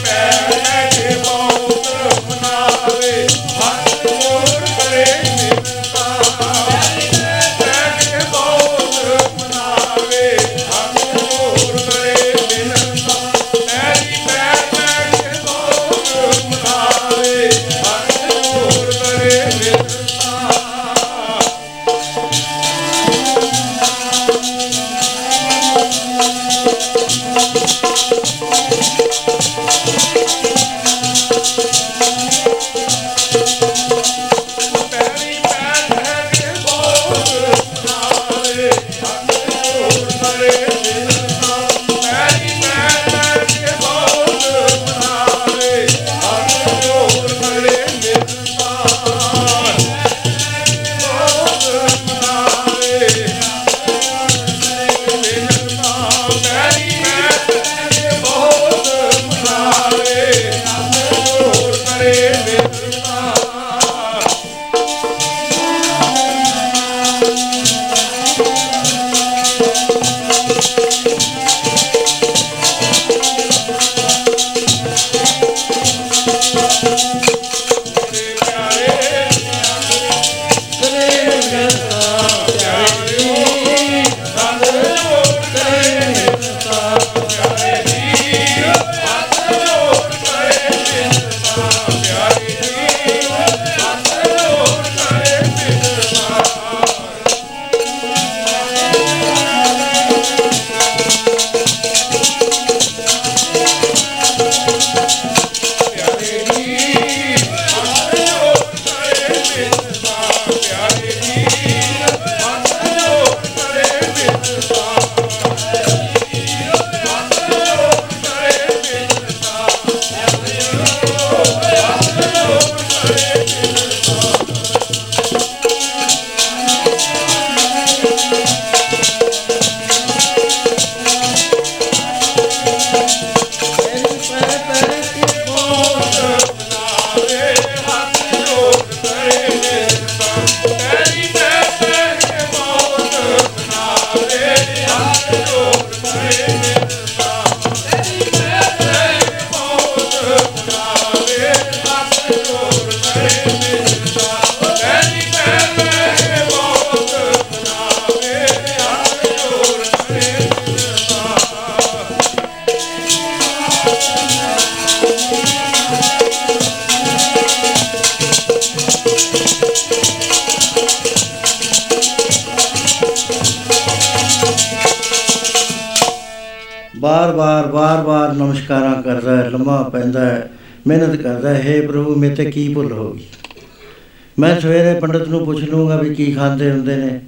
ਖਾਂਦੇ ਹੁੰਦੇ ਨੇ।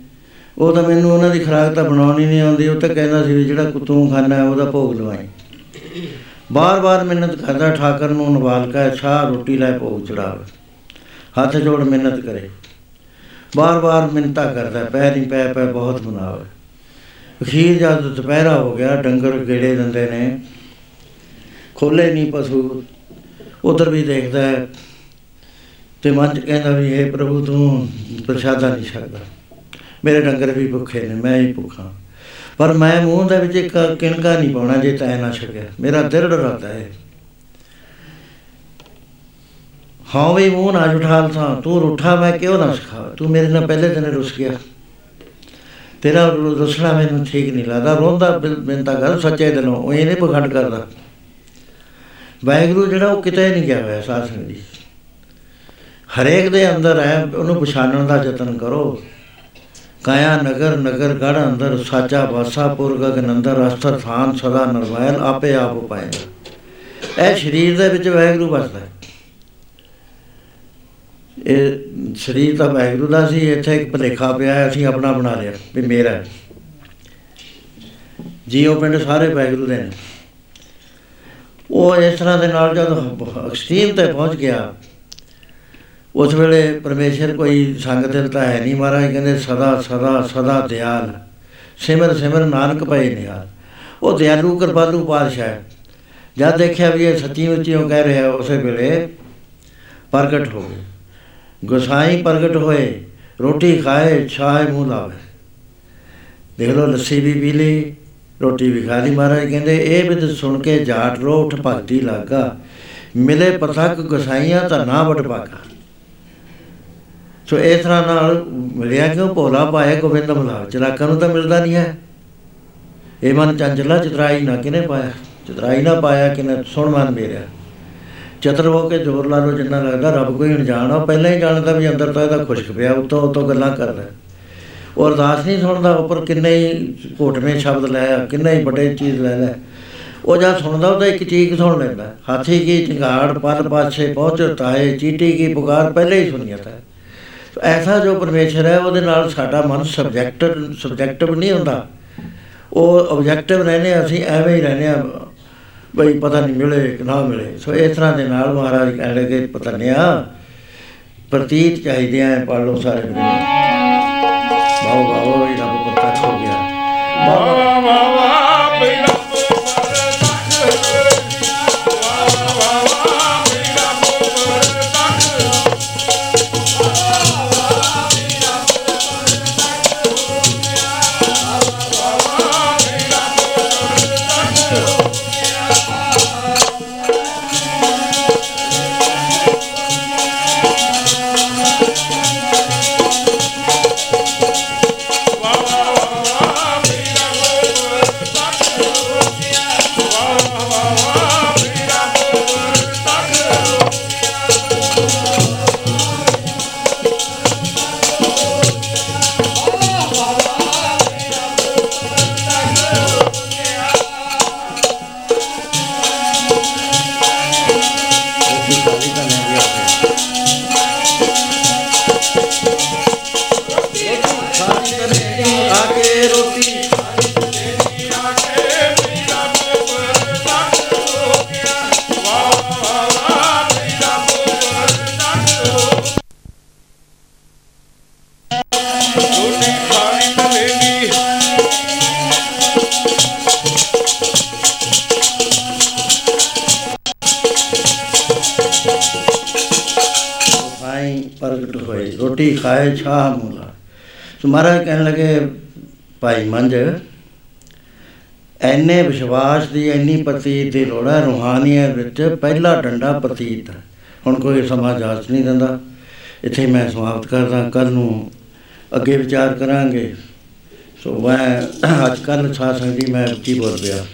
ਉਹ ਤਾਂ ਮੈਨੂੰ ਉਹਨਾਂ ਦੀ ਖੁਰਾਕ ਤਾਂ ਬਣਾਉਣੀ ਨਹੀਂ ਆਉਂਦੀ। ਉਹ ਤਾਂ ਕਹਿੰਦਾ ਸੀ ਵੀ ਜਿਹੜਾ ਕੁ ਤੂੰ ਖਾਣਾ ਹੈ, ਉਹਦਾ ਭੋਗ ਲਵਾਈ। ਬਾਰ-ਬਾਰ ਮਿਹਨਤ ਕਰਦਾ, ਠਾਕਰ ਨੂੰ ਨਵਾਲਕਾ ਹੈ, ਛਾਹ ਰੋਟੀ ਲੈ ਭੋਗ ਚੜਾਵੇ। ਹੱਥ ਜੋੜ ਮਿਹਨਤ ਕਰੇ। ਬਾਰ-ਬਾਰ ਮਿੰਤਾ ਕਰਦਾ ਪੈਰ ਨਹੀਂ ਪੈ ਪੈ ਬਹੁਤ ਮਨਾਵੇ। ਅਖੀਰ ਜਦ ਦੁਪਹਿਰਾ ਹੋ ਗਿਆ, ਡੰਗਰ ਗੇੜੇ ਦਿੰਦੇ ਨੇ। ਖੋਲੇ ਨਹੀਂ ਪਸ਼ੂ। ਉਧਰ ਵੀ ਦੇਖਦਾ ਹੈ ਤੇ ਮਨ ਚ ਕਹਿੰਦਾ ਵੀ ਇਹ ਪ੍ਰਭੂ ਤੂੰ ਪ੍ਰਸ਼ਾਦਾ ਨਹੀਂ ਸਕਦਾ ਮੇਰੇ ਡੰਗਰ ਵੀ ਭੁੱਖੇ ਨੇ, ਮੈਂ ਹੀ ਭੁੱਖਾ। ਪਰ ਮੈਂ ਮੂੰਹ ਦੇ ਵਿੱਚ ਇੱਕ ਕਿਣਕਾ ਨਹੀਂ ਪਾਉਣਾ ਜੇ ਤੈ ਨਾ ਛਕਿਆ। ਮੇਰਾ ਦਿਲ ਡਰਦਾ ਹੈ ਹਾਂ ਵੀ ਮੂੰਹ ਨਾ ਉਠਾਲ ਤਾਂ ਤੂੰ ਰੁੱਠਾ, ਮੈਂ ਕਿਉਂ ਨਾ ਸਿਖਾ ਤੂੰ ਮੇਰੇ ਨਾਲ ਪਹਿਲੇ ਦਿਨ ਰੁੱਸ ਗਿਆ। ਤੇਰਾ ਰੁ- ਰੁੱਸਣਾ ਮੈਨੂੰ ਠੀਕ ਨਹੀਂ ਲੱਗਦਾ। ਰੋਂਦਾ ਬਿੰਤਾ ਕਰ ਸੱਚੇ ਦਿਲੋਂ, ਉਹ ਇਹ ਨਹੀਂ ਪਖੰਡ ਕਰਦਾ। ਵਾਹਿਗੁਰੂ ਜਿਹੜਾ ਉਹ ਕਿਤੇ ਨਹੀਂ ਗਿਆ ਹੋਇਆ ਸਾਧ ਸੰਗਤ ਜੀ। ਹਰੇਕ ਦੇ ਅੰਦਰ ਹੈ ਉਹਨੂੰ ਪਛਾਣਨ ਦਾ ਯਤਨ ਕਰੋ। ਕਾਇਆ ਨਗਰ ਨਗਰ ਗੜ ਅੰਦਰ ਸਾਚਾ ਵਾਸਾ ਪੁਰ ਗਗਨ ਅੰਦਰ ਅਸਥਰ ਥਾਨ ਸਦਾ ਨਰਮੈਲ ਆਪੇ ਆਪ ਉਪਾਏਗਾ ਇਹ ਸਰੀਰ ਦੇ ਵਿੱਚ ਵਾਹਿਗੁਰੂ ਵਸਦਾ ਹੈ। ਇਹ ਸਰੀਰ ਤਾਂ ਵਾਹਿਗੁਰੂ ਦਾ ਸੀ ਇੱਥੇ ਇੱਕ ਭਲੇਖਾ ਪਿਆ ਹੈ, ਅਸੀਂ ਆਪਣਾ ਬਣਾ ਲਿਆ ਵੀ ਮੇਰਾ ਹੈ। ਜੀਓ ਪਿੰਡ ਸਾਰੇ ਵਾਹਿਗੁਰੂ ਦੇ ਨੇ। ਉਹ ਇਸ ਤਰ੍ਹਾਂ ਦੇ ਨਾਲ ਜਦ ਐਕਸਟ੍ਰੀਮ ਤੇ ਪਹੁੰਚ ਗਿਆ ਉਸ ਵੇਲੇ ਪਰਮੇਸ਼ਰ ਕੋਈ ਸੰਗ ਦਿਲ ਤਾਂ ਹੈ ਨਹੀਂ ਮਹਾਰਾਜ, ਕਹਿੰਦੇ ਸਦਾ ਸਦਾ ਸਦਾ ਦਿਆਲ। ਸਿਮਰ ਸਿਮਰ ਨਾਨਕ ਪਏ ਨਿਹਾਲ। ਉਹ ਦਿਆਲੂ, ਕਿਰਪਾਲੂ ਪਾਤਸ਼ਾਹ ਹੈ। ਜਦ ਦੇਖਿਆ ਵੀ ਇਹ ਸੱਚੀ ਉੱਚੀ ਉਹ ਕਹਿ ਰਿਹਾ ਉਸੇ ਵੇਲੇ ਪ੍ਰਗਟ ਹੋ ਗਏ। ਗੁਸਾਈ ਪ੍ਰਗਟ ਹੋਏ, ਰੋਟੀ ਖਾਏ, ਛਾਏ ਮੂੰਹ ਲਾਵੇ। ਦੇਖ ਲਓ, ਲੱਸੀ ਵੀ ਪੀ ਲਈ, ਰੋਟੀ ਵੀ ਖਾ ਲਈ। ਮਹਾਰਾਜ ਕਹਿੰਦੇ, ਇਹ ਬਿਦ ਸੁਣ ਕੇ ਜਾਟ ਰੋ ਉਠ ਭਗਤੀ ਲਾਗਾ। ਮਿਲੇ ਪਥਕ ਗੁਸਾਈਆਂ ਤਾਂ ਨਾ ਵਟ ਪਾਗਾ ਸੋ ਇਸ ਤਰ੍ਹਾਂ ਨਾਲ ਮਿਲਿਆ ਕਿਉਂ ਭੋਲਾ ਪਾਇਆ ਗੋਬਿੰਦ ਮਲਾ ਚਲਾਕਾਂ ਨੂੰ ਤਾਂ ਮਿਲਦਾ ਨਹੀਂ ਹੈ। ਇਹ ਮਨ ਚੰਚਲਾ ਚਤਰਾਈ ਨਾ ਕਿਨੇ ਪਾਇਆ? ਚਤਰਾਈ ਨਾ ਪਾਇਆ ਕਿਨੇ? ਸੁਣ ਮਨ ਮੇਰਿਆ। ਚਤਰ ਹੋ ਕੇ ਜ਼ੋਰ ਲਾ ਲੋ ਜਿੰਨਾ ਲੱਗਦਾ ਰੱਬ ਕੋਈ ਅਣਜਾਣ ਆ। ਉਹ ਪਹਿਲਾਂ ਹੀ ਜਾਣਦਾ ਵੀ ਅੰਦਰ ਤਾਂ ਇਹਦਾ ਖੁਸ਼ਕ ਪਿਆ ਉਤੋਂ ਉਤੋਂ ਗੱਲਾਂ ਕਰਦਾ। ਉਹ ਅਰਦਾਸ ਨਹੀਂ ਸੁਣਦਾ ਉੱਪਰ ਕਿੰਨੇ ਹੀ ਘੋਟਵੇਂ ਸ਼ਬਦ ਲੈ ਆ, ਕਿੰਨੇ ਹੀ ਵੱਡੇ ਚੀਜ਼ ਲੈ ਲੈ। ਉਹ ਜਦ ਸੁਣਦਾ ਉਹ ਤਾਂ ਇੱਕ ਚੀਜ਼ ਸੁਣ ਲੈਂਦਾ। ਹਾਥੀ ਕੀ ਚਿੰਗਾੜ ਪਲ ਪਾਛੇ ਪਹੁੰਚ ਤਾਏ ਚੀਟੀ ਕੀ ਪੁਕਾਰ ਪਹਿਲੇ ਹੀ ਸੁਣੀ ਜਾਂਦਾ ਸੋ ਐਸਾ ਜੋ ਪਰਮੇਸ਼ਰ ਹੈ ਉਹਦੇ ਨਾਲ ਸਾਡਾ ਮਨ ਸਬਜੈਕਟਿਵ ਸਬਜੈਕਟਿਵ ਨਹੀਂ ਹੁੰਦਾ। ਉਹ ਆਬਜੈਕਟਿਵ ਰਹਿੰਦੇ ਹਾਂ, ਅਸੀਂ ਐਵੇਂ ਹੀ ਰਹਿੰਦੇ ਆ ਬਈ ਪਤਾ ਨਹੀਂ ਮਿਲੇ ਕਿ ਨਾ ਮਿਲੇ। ਸੋ ਇਸ ਤਰ੍ਹਾਂ ਦੇ ਨਾਲ ਮਹਾਰਾਜ ਕਹਿਣ ਲੱਗੇ ਪਤਾ ਨਹੀਂ ਆ ਪ੍ਰਤੀਤ ਚਾਹੀਦੇ ਆ ਪੜ ਲਓ ਸਾਰੇ। ਬਾਓ ਬਾਓ ਇਹ ਰੱਬ ਪ੍ਰਤੱਖ ਹੋ ਗਿਆ। ਬਾਓ ਹੋਏ ਰੋਟੀ ਖਾਏ, ਛਾਹ ਮੂਲਾ ਸੋ ਮਹਾਰਾਜ ਕਹਿਣ ਲੱਗੇ, ਭਾਈ ਮੰਝ, ਐਨੇ ਵਿਸ਼ਵਾਸ ਦੀ, ਐਨੀ ਪ੍ਰਤੀਤ ਦੀ ਲੋੜ ਹੈ ਰੂਹਾਨੀਅਤ ਵਿੱਚ ਪਹਿਲਾ ਡੰਡਾ ਪ੍ਰਤੀਤ ਹੈ। ਹੁਣ ਕੋਈ ਸਮਾਂ ਜਾਚ ਨਹੀਂ ਦਿੰਦਾ। ਇੱਥੇ ਮੈਂ ਸਮਾਪਤ ਕਰਦਾ ਕੱਲ ਨੂੰ ਅੱਗੇ ਵਿਚਾਰ ਕਰਾਂਗੇ। ਸੋ ਮੈਂ ਅੱਜ ਕੱਲ ਸਾਧ ਸੰਗਤ ਜੀ ਮੈਂ ਉੱਚੀ ਬੋਲ ਪਿਆ।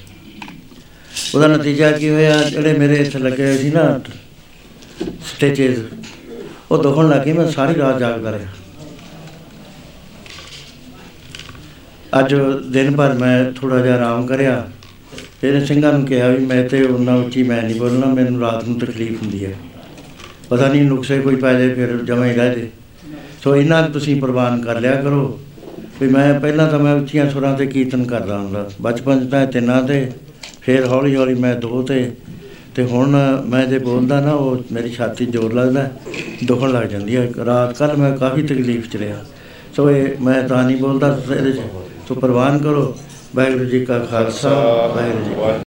ਉਹਦਾ ਨਤੀਜਾ ਕੀ ਹੋਇਆ? ਜਿਹੜੇ ਮੇਰੇ ਇੱਥੇ ਲੱਗੇ ਹੋਏ ਸੀ ਨਾ, ਸਟੇਚਸ ਉਹ ਦੁਖਣ ਲੱਗੇ ਮੈਂ ਸਾਰੀ ਰਾਤ ਜਾਗਦਾ ਰਿਹਾ। ਅੱਜ ਦਿਨ ਭਰ ਮੈਂ ਥੋੜਾ ਜਿਹਾ ਆਰਾਮ ਕਰਿਆ। ਫਿਰ ਸਿੰਘਾਂ ਨੂੰ ਕਿਹਾ ਵੀ ਮੈਂ ਤੇ ਉਹਨਾਂ ਉੱਚੀ ਮੈਂ ਨਹੀਂ ਬੋਲਣਾ ਮੈਨੂੰ ਰਾਤ ਨੂੰ ਤਕਲੀਫ ਹੁੰਦੀ ਹੈ। ਪਤਾ ਨਹੀਂ ਨੁਕਸੇ ਕੋਈ ਪੈ ਜਾਏ ਫਿਰ ਜਮਾਂ ਹੀ ਰਹਿ ਜੇ। ਸੋ ਇਹਨਾਂ ਕੁ ਤੁਸੀਂ ਪ੍ਰਵਾਨ ਕਰ ਲਿਆ ਕਰੋ। ਵੀ ਮੈਂ ਪਹਿਲਾਂ ਤਾਂ ਮੈਂ ਉੱਚੀਆਂ ਸੁਰਾਂ ਤੇ ਕੀਰਤਨ ਕਰਦਾ ਹੁੰਦਾ। ਬਚਪਨ 'ਚ ਤਾਂ ਤਿੰਨਾਂ ਤੇ ਫਿਰ ਹੌਲੀ ਹੌਲੀ ਮੈਂ ਦੋ ਤੇ ਤੇ ਹੁਣ ਮੈਂ ਜੇ ਬੋਲਦਾ ਨਾ, ਉਹ ਮੇਰੀ ਛਾਤੀ 'ਚ ਜ਼ੋਰ ਲੱਗਦਾ, ਦੁਖਣ ਲੱਗ ਜਾਂਦੀ ਹੈ ਰਾਤ ਕੱਲ ਮੈਂ ਕਾਫੀ ਤਕਲੀਫ 'ਚ ਰਿਹਾ। ਸੋ ਇਹ ਮੈਂ ਤਾਂ ਨਹੀਂ ਬੋਲਦਾ, ਇਹਦੇ 'ਚ। ਸੋ ਪ੍ਰਵਾਨ ਕਰੋ। ਵਾਹਿਗੁਰੂ ਜੀ ਕਾ ਖਾਲਸਾ, ਵਾਹਿਗੁਰੂ ਜੀ ਕੀ ਫਤਿਹ।